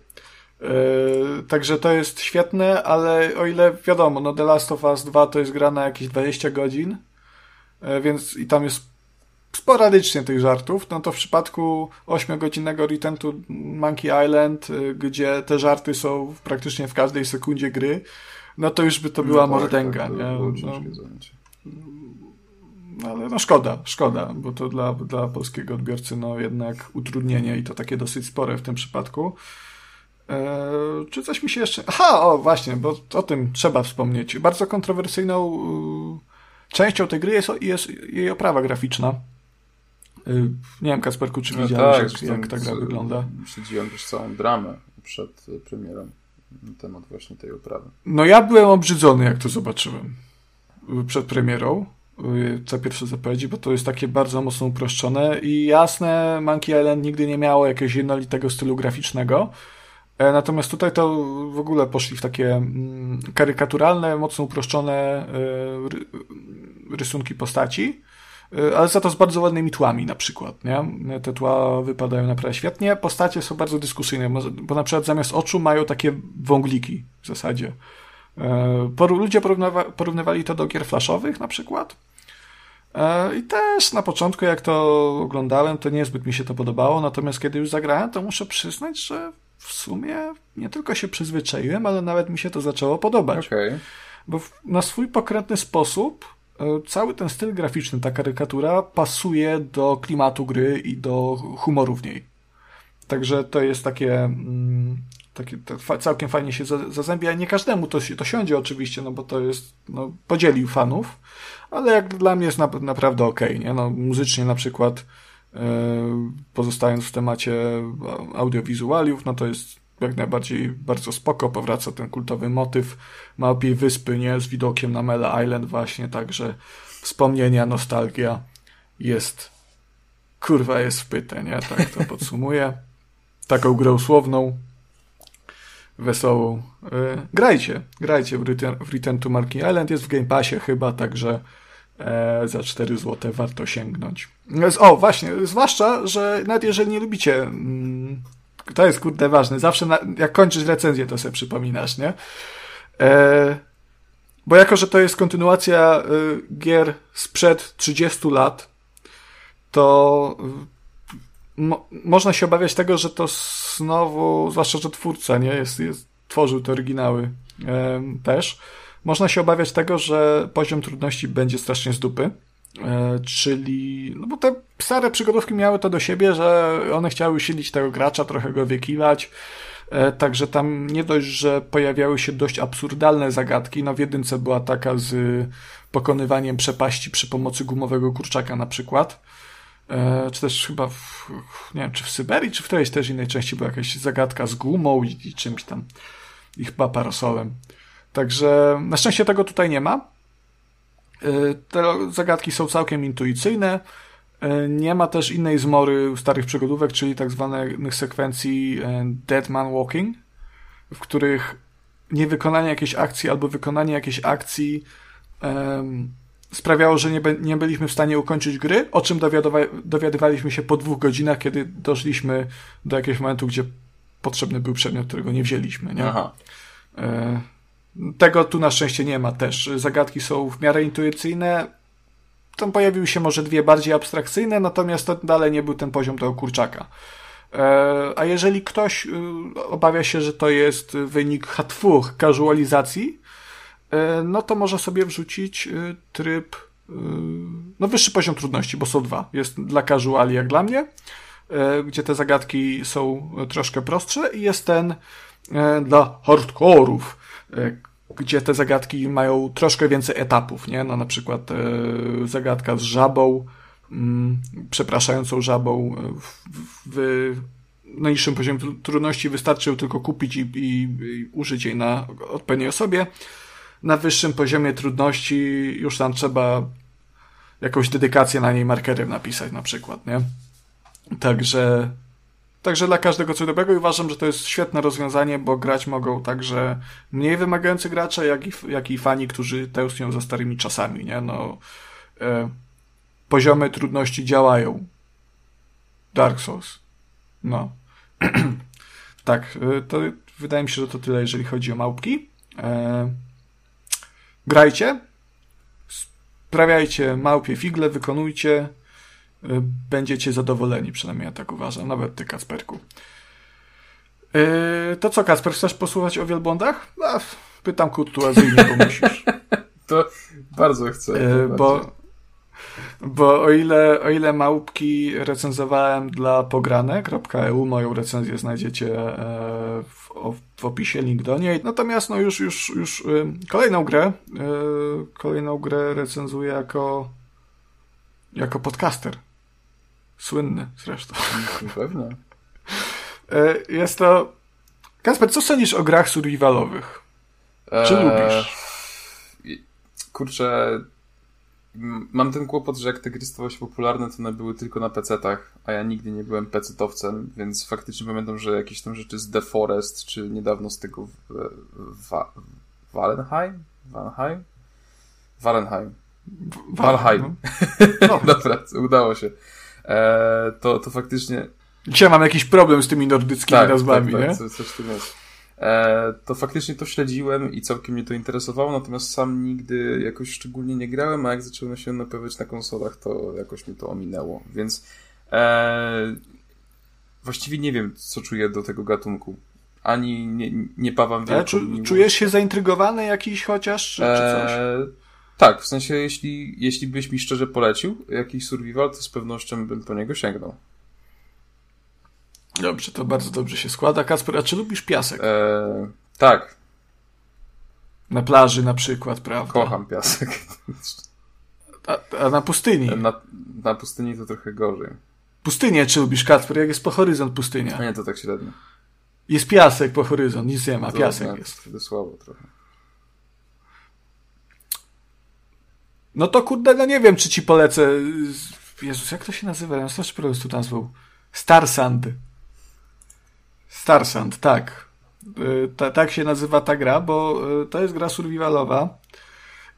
Yy, także to jest świetne, ale o ile wiadomo, no The Last of Us 2 to jest gra na jakieś 20 godzin, yy, więc i tam jest sporadycznie tych żartów, no to w przypadku 8-godzinnego Return to Monkey Island, yy, gdzie te żarty są praktycznie w każdej sekundzie gry, no to już by to była no tak, mordęga, tak, nie? No, no, ale no szkoda, szkoda, bo to dla, dla polskiego odbiorcy no jednak utrudnienie i to takie dosyć spore w tym przypadku. Eee, czy coś mi się jeszcze. Aha, o właśnie, bo o tym trzeba wspomnieć. Bardzo kontrowersyjną y, częścią tej gry jest, jest jej oprawa graficzna. Y, nie wiem, Kasperku, czy no widziałeś, tak, jak, jak ta gra wygląda? Śledziłem też całą dramę przed premierą. na temat właśnie tej oprawy. No ja byłem obrzydzony, jak to zobaczyłem przed premierą te pierwsze zapowiedzi, bo to jest takie bardzo mocno uproszczone i jasne, Monkey Island nigdy nie miało jakiegoś jednolitego stylu graficznego, natomiast tutaj to w ogóle poszli w takie mm, karykaturalne, mocno uproszczone e, rysunki postaci, e, ale za to z bardzo ładnymi tłami na przykład, nie? Te tła wypadają naprawdę świetnie. Postacie są bardzo dyskusyjne, bo na przykład zamiast oczu mają takie wągliki w zasadzie. Ludzie porównywali to do gier flashowych na przykład. I też na początku, jak to oglądałem, to niezbyt mi się to podobało, natomiast kiedy już zagrałem, to muszę przyznać, że w sumie nie tylko się przyzwyczaiłem, ale nawet mi się to zaczęło podobać. Okay. Bo na swój pokrętny sposób e, cały ten styl graficzny, ta karykatura pasuje do klimatu gry i do humoru w niej. Także to jest takie, mm, takie całkiem fajnie się zazębia. Nie każdemu to, to siądzie oczywiście, no bo to jest, no, podzielił fanów, ale jak dla mnie jest na, naprawdę okej, okay, nie? No, muzycznie na przykład, pozostając w temacie audiowizualiów, no to jest jak najbardziej bardzo spoko, powraca ten kultowy motyw małpiej wyspy, nie? Z widokiem na Mele Island właśnie, także wspomnienia, nostalgia jest kurwa jest wpyte, nie? Tak to (laughs) podsumuję. Taką grę słowną, wesołą. E, grajcie, grajcie w Return, w Return to Marking Island, jest w Game Passie chyba, także e, za 4 zł warto sięgnąć. O, właśnie, zwłaszcza, że nawet jeżeli nie lubicie, mm, to jest kurde ważne, zawsze na, jak kończysz recenzję, to sobie przypominasz, nie? E, bo jako, że to jest kontynuacja y, gier sprzed 30 lat, to mo można się obawiać tego, że to znowu, zwłaszcza, że twórca, nie, jest, jest tworzył te oryginały też, można się obawiać tego, że poziom trudności będzie strasznie z dupy. E, czyli, no bo te stare przygodówki miały to do siebie, że one chciały silić tego gracza, trochę go wiekiwać. E, także tam nie dość, że pojawiały się dość absurdalne zagadki. No w jedynce była taka z pokonywaniem przepaści przy pomocy gumowego kurczaka na przykład. E, czy też chyba w, nie wiem, czy w Syberii, czy w którejś też innej części była jakaś zagadka z gumą i, i czymś tam. I chyba parasolem. Także na szczęście tego tutaj nie ma. E, te zagadki są całkiem intuicyjne. E, nie ma też innej zmory starych przygodówek, czyli tak zwanych sekwencji Dead Man Walking, w których niewykonanie jakiejś akcji albo wykonanie jakiejś akcji um, sprawiało, że nie, nie byliśmy w stanie ukończyć gry, o czym dowiadywa dowiadywaliśmy się po dwóch godzinach, kiedy doszliśmy do jakiegoś momentu, gdzie potrzebny był przedmiot, którego nie wzięliśmy. Nie? Aha. E tego tu na szczęście nie ma też. Zagadki są w miarę intuicyjne. Tam pojawiły się może dwie bardziej abstrakcyjne, natomiast to dalej nie był ten poziom tego kurczaka. E a jeżeli ktoś y, obawia się, że to jest wynik hatwuch casualizacji, E, no to może sobie wrzucić y, tryb, y, no wyższy poziom trudności, bo są dwa. Jest dla casuali jak dla mnie, e, gdzie te zagadki są troszkę prostsze i jest ten dla hardkorów, gdzie te zagadki mają troszkę więcej etapów, nie? No na przykład zagadka z żabą, mm, przepraszającą żabą w, najniższym poziomie trudności wystarczy tylko kupić i, i, i użyć jej na odpowiedniej osobie na wyższym poziomie trudności już tam trzeba jakąś dedykację na niej markerem napisać na przykład, nie? Także, także dla każdego co dobrego i uważam, że to jest świetne rozwiązanie, bo grać mogą także mniej wymagający gracze, jak i, jak i fani, którzy tęsknią za starymi czasami, nie? No, e, poziomy trudności działają. Dark Souls. No. (clears throat) tak, e, to wydaje mi się, że to tyle, jeżeli chodzi o małpki. E, grajcie, sprawiajcie małpie figle, wykonujcie, będziecie zadowoleni, przynajmniej ja tak uważam, nawet ty, Kasperku. Yy, to co, Kasper, chcesz posłuchać o wielbłądach? No, pytam kurtuazyjnie, bo musisz. to bardzo chcę. Yy, bo, bo o ile, o ile małpki recenzowałem dla pograne.eu, moją recenzję znajdziecie e, w, w, opisie, link do niej. Natomiast no już, już, już y, kolejną grę, y, kolejną grę recenzuję jako jako podcaster. Słynny zresztą. (laughs) Pewnie. E, jest to Kasper, co sądzisz o grach survivalowych? Czy eee, lubisz? Kurczę, mam ten kłopot, że jak te gry stały się popularne, to one były tylko na PC-tach, a ja nigdy nie byłem PC-towcem, więc faktycznie pamiętam, że jakieś tam rzeczy z The Forest, czy niedawno z tego Wa Wallenheim? Wallenheim? Wallenheim. Valheim. No. (laughs) Dobra, udało się. E, to, to faktycznie... Dzisiaj mam jakiś problem z tymi nordyckimi tak, nazwami, tak, tak, nie? Coś, coś tym jest. E, to faktycznie to śledziłem i całkiem mnie to interesowało, natomiast sam nigdy jakoś szczególnie nie grałem, a jak zacząłem się napowiadać na konsolach, to jakoś mi to ominęło, więc e, właściwie nie wiem, co czuję do tego gatunku. Ani nie, nie pawam wielką czu, Czujesz się zaintrygowany jakiś chociaż, czy, czy coś? E, tak, w sensie jeśli, jeśli byś mi szczerze polecił jakiś survival, to z pewnością bym po niego sięgnął. Dobrze, to bardzo dobrze się składa. Kasper, a czy lubisz piasek? Eee, tak. Na plaży na przykład, prawda? Kocham piasek. A, a na pustyni? Na, na, pustyni to trochę gorzej. Pustynię czy lubisz, Kasper? Jak jest po horyzont pustynia? Nie, to tak średnio. Jest piasek po horyzont, nic nie ma, piasek jest. Wtedy słabo trochę. No to kurde, no nie wiem, czy ci polecę. Jezus, jak to się nazywa? Ja strasznie problem z tą nazwą. Star Sand. Starsand, tak. Y, ta, tak się nazywa ta gra, bo y, to jest gra survivalowa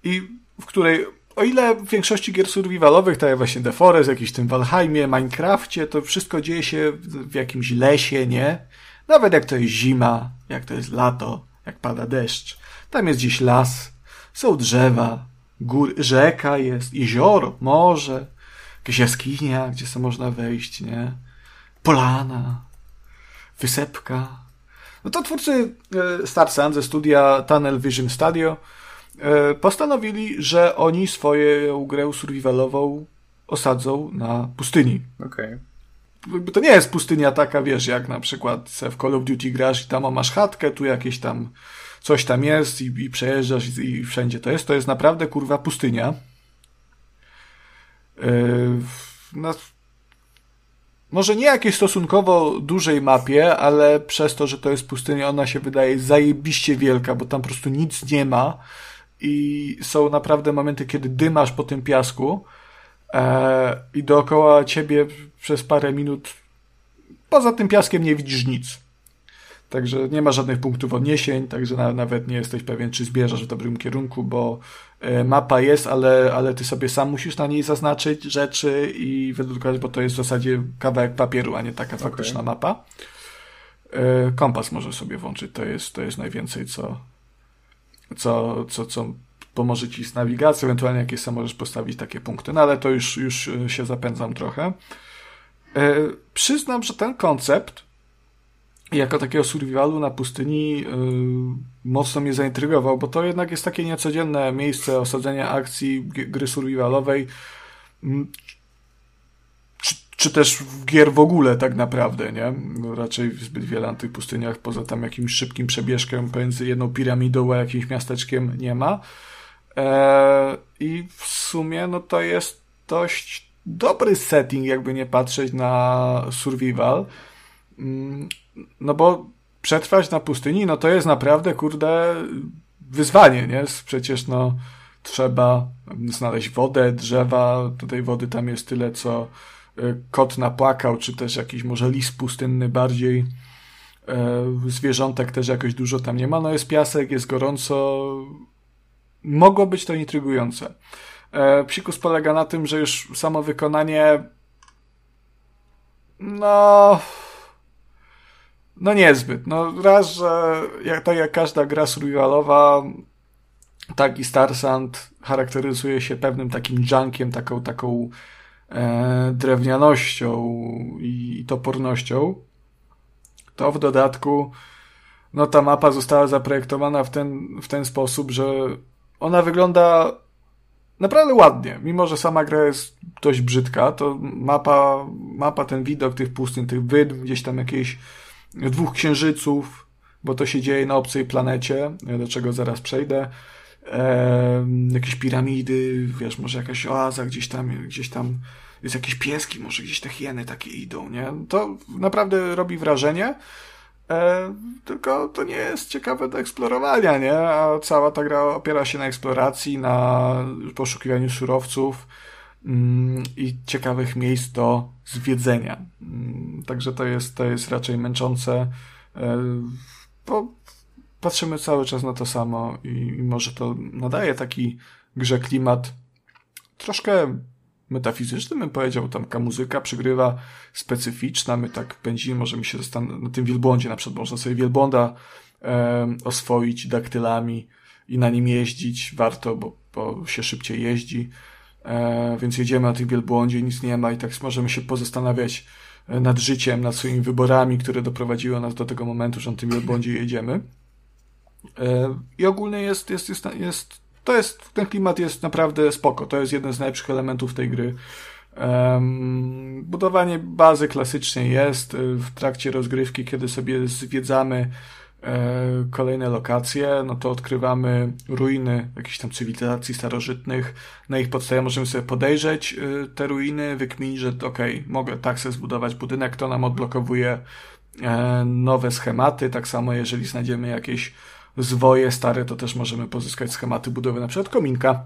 i w której o ile w większości gier survivalowych, tak jak właśnie The Forest, jakiś tym Valheimie, Minecrafcie, to wszystko dzieje się w jakimś lesie, nie? Nawet jak to jest zima, jak to jest lato, jak pada deszcz. Tam jest gdzieś las, są drzewa, gór, rzeka jest, jezioro, morze, jakieś jaskinia, gdzie sobie można wejść, nie? Polana, wysepka. No to twórcy e, Star Sun ze studia Tunnel Vision Studio e, postanowili, że oni swoją grę survivalową osadzą na pustyni. Okej. Okay. To nie jest pustynia taka, wiesz, jak na przykład w Call of Duty grasz i tam masz chatkę, tu jakieś tam coś tam jest i, i przejeżdżasz i, i, wszędzie to jest. To jest naprawdę kurwa pustynia. Yy, no, może nie jakiejś stosunkowo dużej mapie, ale przez to, że to jest pustynia, ona się wydaje zajebiście wielka, bo tam po prostu nic nie ma i są naprawdę momenty, kiedy dymasz po tym piasku e, i dookoła ciebie przez parę minut poza tym piaskiem nie widzisz nic. Także nie ma żadnych punktów odniesień, także nawet nie jesteś pewien, czy zbierzesz w dobrym kierunku, bo e, mapa jest, ale, ale ty sobie sam musisz na niej zaznaczyć rzeczy i wydrukować, bo to jest w zasadzie kawałek papieru, a nie taka faktyczna okay. mapa. E, kompas może sobie włączyć, to jest, to jest najwięcej, co, co, co, co pomoże ci z nawigacją, ewentualnie jakieś sam możesz postawić takie punkty, no ale to już, już się zapędzam trochę. E, przyznam, że ten koncept jako takiego survivalu na pustyni yy, mocno mnie zaintrygował, bo to jednak jest takie niecodzienne miejsce osadzenia akcji gry survivalowej, yy, czy, czy, też gier w ogóle tak naprawdę, nie? Raczej zbyt wiele na tych pustyniach, poza tam jakimś szybkim przebieżkiem pomiędzy jedną piramidą a jakimś miasteczkiem nie ma. Eee, I w sumie no to jest dość dobry setting, jakby nie patrzeć na survival. Mm, no bo przetrwać na pustyni, no to jest naprawdę, kurde, wyzwanie, nie? Przecież, no, trzeba znaleźć wodę, drzewa, tutaj wody tam jest tyle, co e, kot napłakał, czy też jakiś może lis pustynny bardziej, e, zwierzątek też jakoś dużo tam nie ma, no jest piasek, jest gorąco, mogło być to intrygujące. E, psikus polega na tym, że już samo wykonanie no no niezbyt. No raz, że jak, tak jak każda gra survivalowa, tak i Star Sand charakteryzuje się pewnym takim junkiem, taką, taką e, drewnianością i, i topornością. To w dodatku no ta mapa została zaprojektowana w ten, w ten sposób, że ona wygląda naprawdę ładnie. Mimo, że sama gra jest dość brzydka, to mapa, mapa ten widok tych pustyń, tych wydm, gdzieś tam jakieś dwóch księżyców, bo to się dzieje na obcej planecie, do czego zaraz przejdę. E, jakieś piramidy, wiesz, może jakaś oaza gdzieś tam, gdzieś tam jest jakieś pieski, może gdzieś te hieny takie idą, nie? To naprawdę robi wrażenie. E, tylko to nie jest ciekawe do eksplorowania, nie? A cała ta gra opiera się na eksploracji, na poszukiwaniu surowców i ciekawych miejsc do zwiedzenia. Mm, także to jest, to jest raczej męczące, e, bo patrzymy cały czas na to samo i, może to nadaje taki grze klimat troszkę metafizyczny, bym powiedział, tam ta muzyka przygrywa specyficzna, my tak pędzimy, możemy się na tym wielbłądzie, na przykład można sobie wielbłąda e, oswoić daktylami i na nim jeździć, warto, bo, bo się szybciej jeździ, e, więc jedziemy na tym wielbłądzie, nic nie ma i tak możemy się pozastanawiać e, nad życiem, nad swoimi wyborami, które doprowadziły nas do tego momentu, że na tym wielbłądzie jedziemy. E, I ogólnie jest, jest, jest, jest to jest, ten klimat jest naprawdę spoko. To jest jeden z najlepszych elementów tej gry. Budowanie bazy klasycznie jest w trakcie rozgrywki, kiedy sobie zwiedzamy kolejne lokacje, no to odkrywamy ruiny jakichś tam cywilizacji starożytnych. Na ich podstawie możemy sobie podejrzeć y, te ruiny, wykminić, że okej, okay, mogę tak sobie zbudować budynek, to nam odblokowuje e, nowe schematy. Tak samo jeżeli znajdziemy jakieś zwoje stare, to też możemy pozyskać schematy budowy na przykład kominka.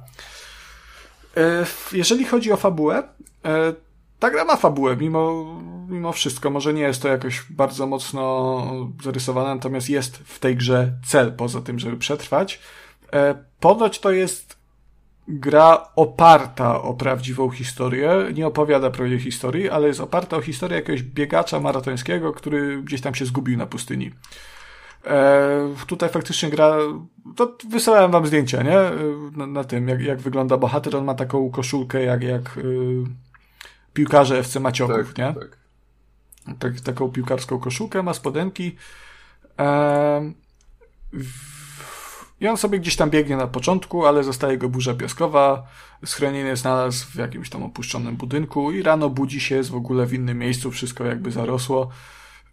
E, jeżeli chodzi o fabułę, e, ta gra ma fabułę, mimo, mimo wszystko. Może nie jest to jakoś bardzo mocno zarysowane, natomiast jest w tej grze cel, poza tym, żeby przetrwać. E, ponoć to jest gra oparta o prawdziwą historię. Nie opowiada prawdziwej historii, ale jest oparta o historię jakiegoś biegacza maratońskiego, który gdzieś tam się zgubił na pustyni. E, tutaj faktycznie gra, to wysyłałem wam zdjęcia, nie? E, na, na, tym, jak, jak wygląda bohater. On ma taką koszulkę jak, jak y, piłkarze FC Macioków, tak, nie? Tak. tak. Taką piłkarską koszulkę, ma spodenki. E, I on sobie gdzieś tam biegnie na początku, ale zostaje go burza piaskowa. Schronienie znalazł w jakimś tam opuszczonym budynku i rano budzi się, jest w ogóle w innym miejscu, wszystko jakby zarosło.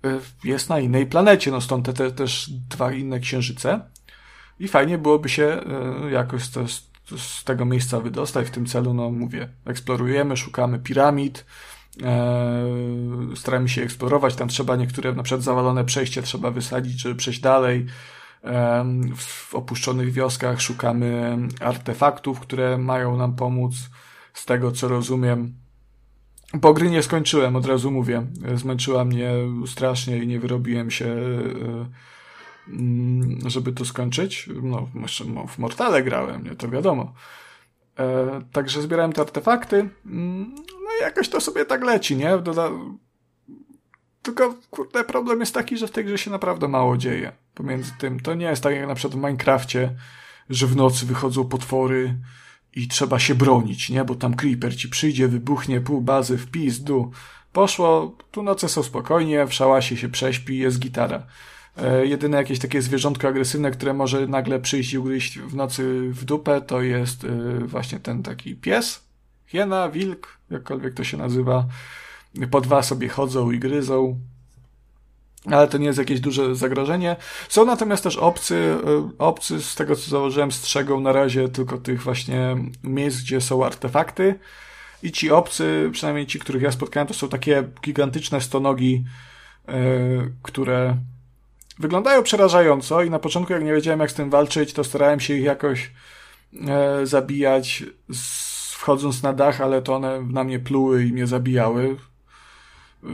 Y, jest na innej planecie, no stąd te, te też dwa inne księżyce. I fajnie byłoby się y, jakoś to, z tego miejsca wydostać. W tym celu, no mówię, eksplorujemy, szukamy piramid, e, staramy się eksplorować. Tam trzeba niektóre, na przykład zawalone przejście trzeba wysadzić, żeby przejść dalej. E, w opuszczonych wioskach szukamy artefaktów, które mają nam pomóc. Z tego co rozumiem, bo gry nie skończyłem, od razu mówię. Zmęczyła mnie strasznie i nie wyrobiłem się, e, żeby to skończyć. No, w Mortale grałem, nie, to wiadomo. E, także zbierałem te artefakty. Mm, no i jakoś to sobie tak leci, nie? Doda... Tylko, kurde, problem jest taki, że w tej grze się naprawdę mało dzieje. Pomiędzy tym, to nie jest tak jak na przykład w Minecrafcie, że w nocy wychodzą potwory, i trzeba się bronić, nie? Bo tam creeper ci przyjdzie, wybuchnie pół bazy w pizdu. Poszło, tu noce są spokojnie, w szałasie się prześpi, jest gitara. E, jedyne jakieś takie zwierzątko agresywne, które może nagle przyjść i ugryźć w nocy w dupę, to jest e, właśnie ten taki pies, hiena, wilk, jakkolwiek to się nazywa. Po dwa sobie chodzą i gryzą ale to nie jest jakieś duże zagrożenie. Są natomiast też obcy, y, obcy z tego co założyłem strzegą na razie tylko tych właśnie miejsc, gdzie są artefakty i ci obcy, przynajmniej ci, których ja spotkałem, to są takie gigantyczne stonogi, które wyglądają przerażająco i na początku jak nie wiedziałem jak z tym walczyć, to starałem się ich jakoś yy, zabijać z, wchodząc na dach, ale to one na mnie pluły i mnie zabijały. Yy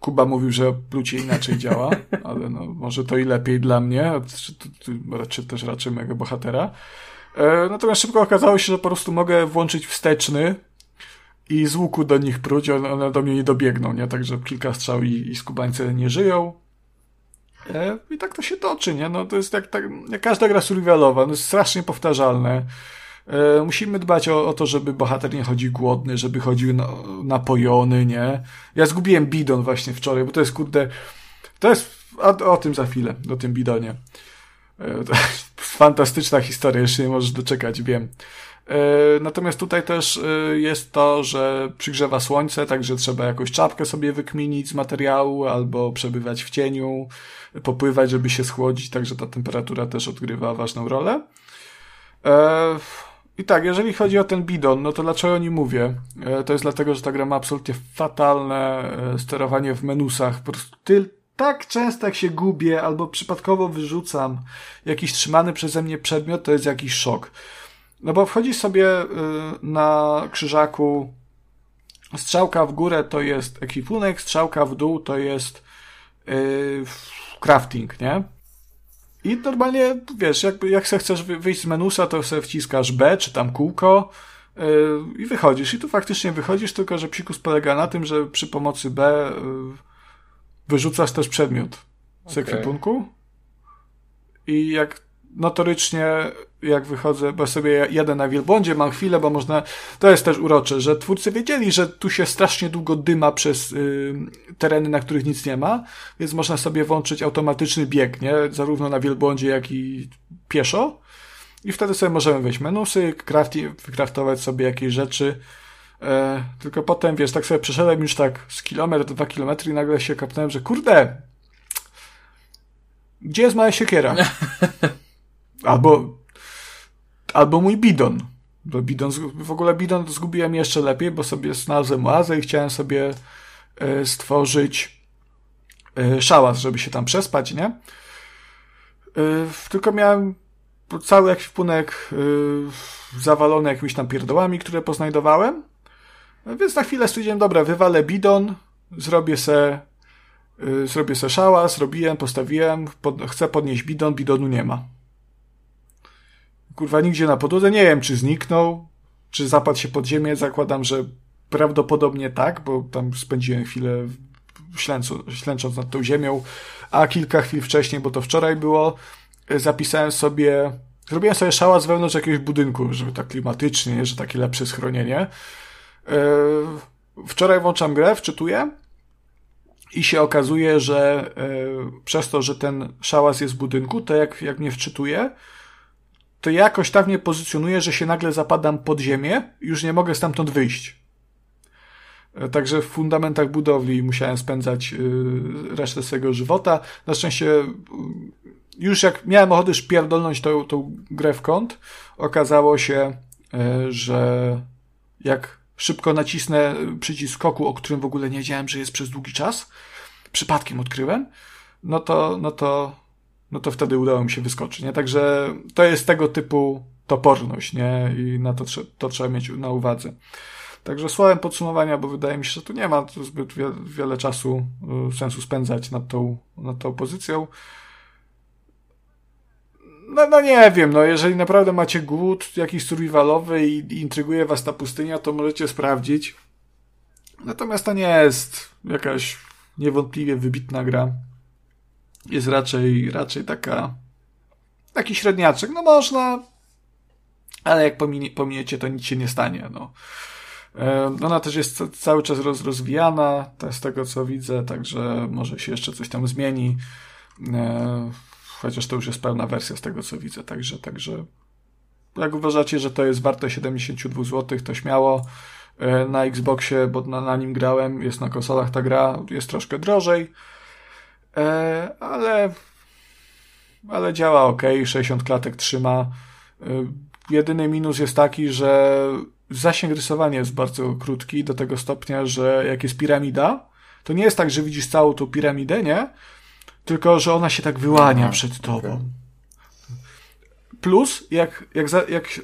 Kuba mówił, że plucie inaczej działa, (laughs) ale no, może to i lepiej dla mnie, czy, czy też raczej mojego bohatera. E, natomiast szybko okazało się, że po prostu mogę włączyć wsteczny i z łuku do nich pruć, one, one do mnie nie dobiegną, nie? Także kilka strzał i, i skubańce nie żyją. E, I tak to się toczy, nie? No to jest jak, tak, jak każda gra survivalowa, no jest strasznie powtarzalne. E, musimy dbać o, o, to, żeby bohater nie chodził głodny, żeby chodził napojony, nie? Ja zgubiłem bidon właśnie wczoraj, bo to jest kurde, to jest, o, o tym za chwilę, o tym bidonie. E, (laughs) fantastyczna historia, jeszcze nie możesz doczekać, wiem. Natomiast tutaj też jest to, że przygrzewa słońce, także trzeba jakąś czapkę sobie wykminić z materiału, albo przebywać w cieniu, popływać, żeby się schłodzić, także ta temperatura też odgrywa ważną rolę. I tak, jeżeli chodzi o ten bidon, no to dlaczego o nim mówię? E, to jest dlatego, że ta gra ma absolutnie fatalne e, sterowanie w menusach. Po prostu ty, tak często jak się gubię albo przypadkowo wyrzucam jakiś trzymany przeze mnie przedmiot, to jest jakiś szok. No bo wchodzisz sobie y, na krzyżaku strzałka w górę to jest ekwipunek, strzałka w dół to jest crafting, nie? I normalnie, wiesz, jak, jak chcesz wyjść z menusa, to sobie wciskasz B, czy tam kółko yy, i wychodzisz. I tu faktycznie wychodzisz, tylko że psikus polega na tym, że przy pomocy B yy, wyrzucasz też przedmiot z okay. ekwipunku i jak notorycznie jak wychodzę, bo sobie jadę na wielbłądzie, mam chwilę, bo można, to jest też urocze, że twórcy wiedzieli, że tu się strasznie długo dyma przez y, tereny, na których nic nie ma, więc można sobie włączyć automatyczny bieg, nie? Zarówno na wielbłądzie, jak i pieszo. I wtedy sobie możemy wejść menusy, crafti, wykraftować sobie jakieś rzeczy. E, tylko potem, wiesz, tak sobie przeszedłem już tak z kilometr, dwa kilometry i nagle się kapnąłem, że kurde, gdzie jest moja siekiera? (laughs) Albo, albo mój bidon. Bo bidon, w ogóle bidon zgubiłem jeszcze lepiej, bo sobie znalazłem oazę i chciałem sobie e, stworzyć e, szałas, żeby się tam przespać, nie? E, tylko miałem cały ekwipunek zawalony jakimiś tam pierdołami, które poznajdowałem. Więc na chwilę stwierdziłem, dobra, wywalę bidon, zrobię se, zrobię se szałas, zrobiłem, postawiłem, pod, chcę podnieść bidon, bidonu nie ma kurwa nigdzie na podłodze. Nie wiem, czy zniknął, czy zapadł się pod ziemię. Zakładam, że prawdopodobnie tak, bo tam spędziłem chwilę ślęcząc, ślęcząc nad tą ziemią, a kilka chwil wcześniej, bo to wczoraj było, zapisałem sobie, zrobiłem sobie szałas wewnątrz jakiegoś budynku, żeby tak klimatycznie, że takie lepsze schronienie. E, wczoraj włączam grę, wczytuję i się okazuje, że e, przez to, że ten szałas jest w budynku, to jak, jak mnie wczytuję, to jakoś tak mnie pozycjonuje, że się nagle zapadam pod ziemię już nie mogę stamtąd wyjść. E, także w fundamentach budowli musiałem spędzać e, resztę swojego żywota. Na szczęście e, już jak miałem ochotę szpierdolnąć tą, tą grę w kąt, okazało się, że jak szybko nacisnę przycisk skoku, o którym w ogóle nie wiedziałem, że jest przez długi czas, przypadkiem odkryłem, no to, no to no to wtedy udało mi się wyskoczyć, nie? Także to jest tego typu toporność, nie? I na to, to trzeba mieć na uwadze. Także słowem podsumowania, bo wydaje mi się, że tu nie ma zbyt wiele czasu y, sensu spędzać nad tą, nad tą pozycją. No, no nie wiem, no jeżeli naprawdę macie głód jakiś survivalowy i, i intryguje was ta pustynia, to możecie sprawdzić. Natomiast to nie jest jakaś niewątpliwie wybitna gra jest raczej, raczej taka, taki średniaczek. No można, ale jak pominie, pominiecie, to nic się nie stanie, no. E, ona też jest cały czas roz, rozwijana, z tego co widzę, także może się jeszcze coś tam zmieni. E, chociaż to już jest pełna wersja z tego co widzę, także, także jak uważacie, że to jest warte 72 zł, to śmiało. E, na Xboxie, bo na, na nim grałem, jest na konsolach ta gra, jest troszkę drożej. E, ale, ale działa ok, 60 klatek trzyma. E, jedyny minus jest taki, że zasięg rysowania jest bardzo krótki do tego stopnia, że jak jest piramida, to nie jest tak, że widzisz całą tą piramidę, nie? Tylko, że ona się tak wyłania Aha, przed tobą. Okay. Plus, jak, jak, za, jak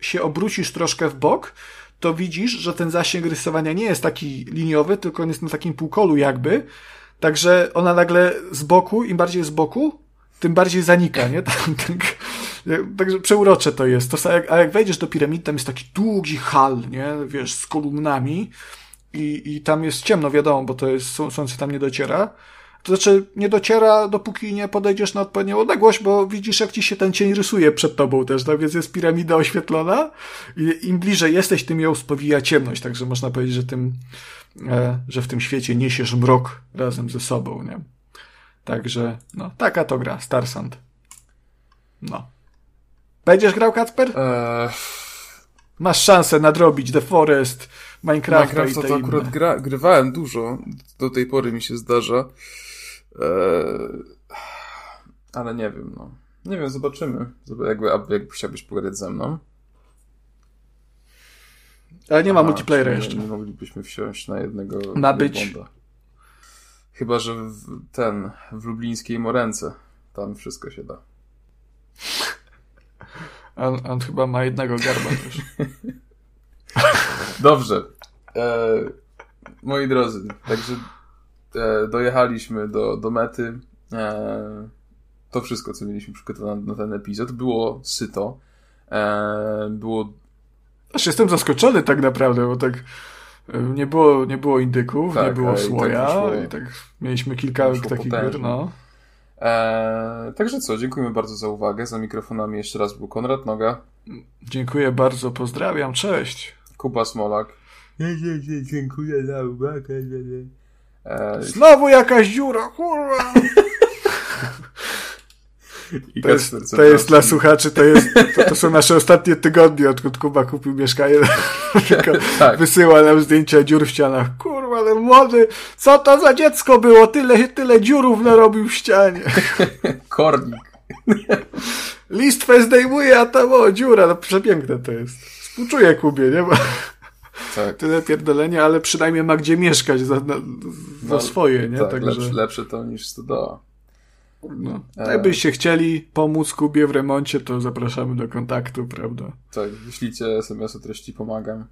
się obrócisz troszkę w bok, to widzisz, że ten zasięg rysowania nie jest taki liniowy, tylko on jest na takim półkolu jakby, Także ona nagle z boku, im bardziej z boku, tym bardziej zanika, nie? (laughs) Tak, tak, także przeurocze to jest. To, a, jak, a jak wejdziesz do piramid, tam jest taki długi hal, nie? Wiesz, z kolumnami i, i tam jest ciemno, wiadomo, bo to jest, słońce tam nie dociera. To znaczy, nie dociera, dopóki nie podejdziesz na odpowiednią odległość, bo widzisz, jak ci się ten cień rysuje przed tobą też, tak? Więc jest piramida oświetlona i im bliżej jesteś, tym ją spowija ciemność, także można powiedzieć, że tym że w tym świecie niesiesz mrok razem ze sobą, nie? Także, no, taka to gra, Star Sand. No. Będziesz grał, Kacper? Eee... Masz szansę nadrobić The Forest, Minecraft Minecraft to, to akurat gra, grywałem dużo, do tej pory mi się zdarza. Eee... Ale nie wiem, no. Nie wiem, zobaczymy. Jakby, jakby chciałbyś pogadać ze mną. Ale nie ma multiplayera jeszcze. Nie moglibyśmy wsiąść na jednego Ma być. Chyba, że w, ten, w lublińskiej Morence. Tam wszystko się da. On, on chyba ma jednego garba też. (laughs) Dobrze. E, moi drodzy, także e, dojechaliśmy do, do mety. E, to wszystko, co mieliśmy przygotowane na ten epizod. Było syto. E, było... Aż jestem zaskoczony tak naprawdę, bo tak e, nie było, nie było indyków, Tak, nie było a i tak słoja wyszło- i tak mieliśmy kilka takich potężnie. gier, no. E, także co, dziękujemy bardzo za uwagę. Za mikrofonami jeszcze raz był Konrad Noga, Dziękuję bardzo, pozdrawiam, cześć. Kuba Smolak. Dziękuję za uwagę. E, Znowu jakaś dziura, kurwa! (laughs) i To jest, to jest dla słuchaczy, to, jest, to, to są nasze ostatnie tygodnie, odkąd Kuba kupił mieszkanie. (laughs) Tylko Tak. Wysyła nam zdjęcia dziur w ścianach. Kurwa, ale młody, co to za dziecko było? Tyle, tyle dziurów narobił w ścianie. (laughs) Kornik. Listwę zdejmuje, a tam o, dziura, no przepiękne to jest. Współczuję Kubie, nie ma Tak. tyle pierdolenia, ale przynajmniej ma gdzie mieszkać za, na, za No, swoje, nie? Tak, Także, lepsze, lepsze to niż stodoła. No. E. Jakbyście chcieli pomóc Kubie w remoncie, to zapraszamy do kontaktu, prawda? Tak, wyślijcie SMS o treści pomagam.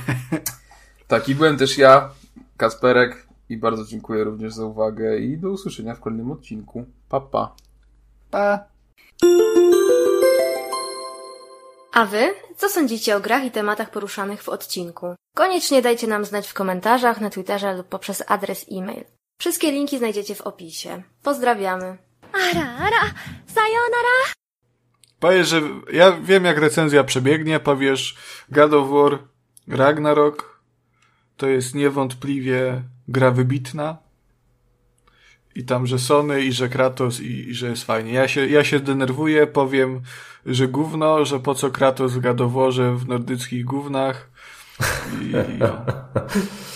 (laughs) tak, i byłem też ja, Kasperek, i bardzo dziękuję również za uwagę i do usłyszenia w kolejnym odcinku. Pa, pa. Pa! A wy? Co sądzicie o grach i tematach poruszanych w odcinku? Koniecznie dajcie nam znać w komentarzach, na Twitterze lub poprzez adres e-mail. Wszystkie linki znajdziecie w opisie. Pozdrawiamy. Ara, ara, sayonara. Powiesz, że ja wiem jak recenzja przebiegnie, powiesz God of War Ragnarok to jest niewątpliwie gra wybitna i tam, że Sony i że Kratos i, i że jest fajnie. Ja się, ja się zdenerwuję, powiem, że gówno, że po co Kratos w Warze w nordyckich gównach i, i (laughs)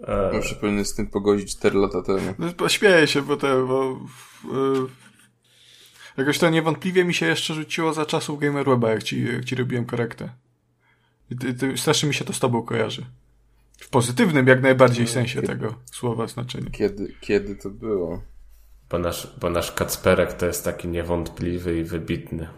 no. E, Muszę powinien z tym pogodzić 4 lata temu. No, Pośmieję się, bo to, bo, y, jakoś to niewątpliwie mi się jeszcze rzuciło za czasów Gamerweba, jak ci, jak ci robiłem korektę. I ty, ty, strasznie mi się to z tobą kojarzy. W pozytywnym jak najbardziej sensie tego słowa znaczenia. Kiedy, kiedy to było? bo, nasz, bo nasz Kacperek to jest taki niewątpliwy i wybitny.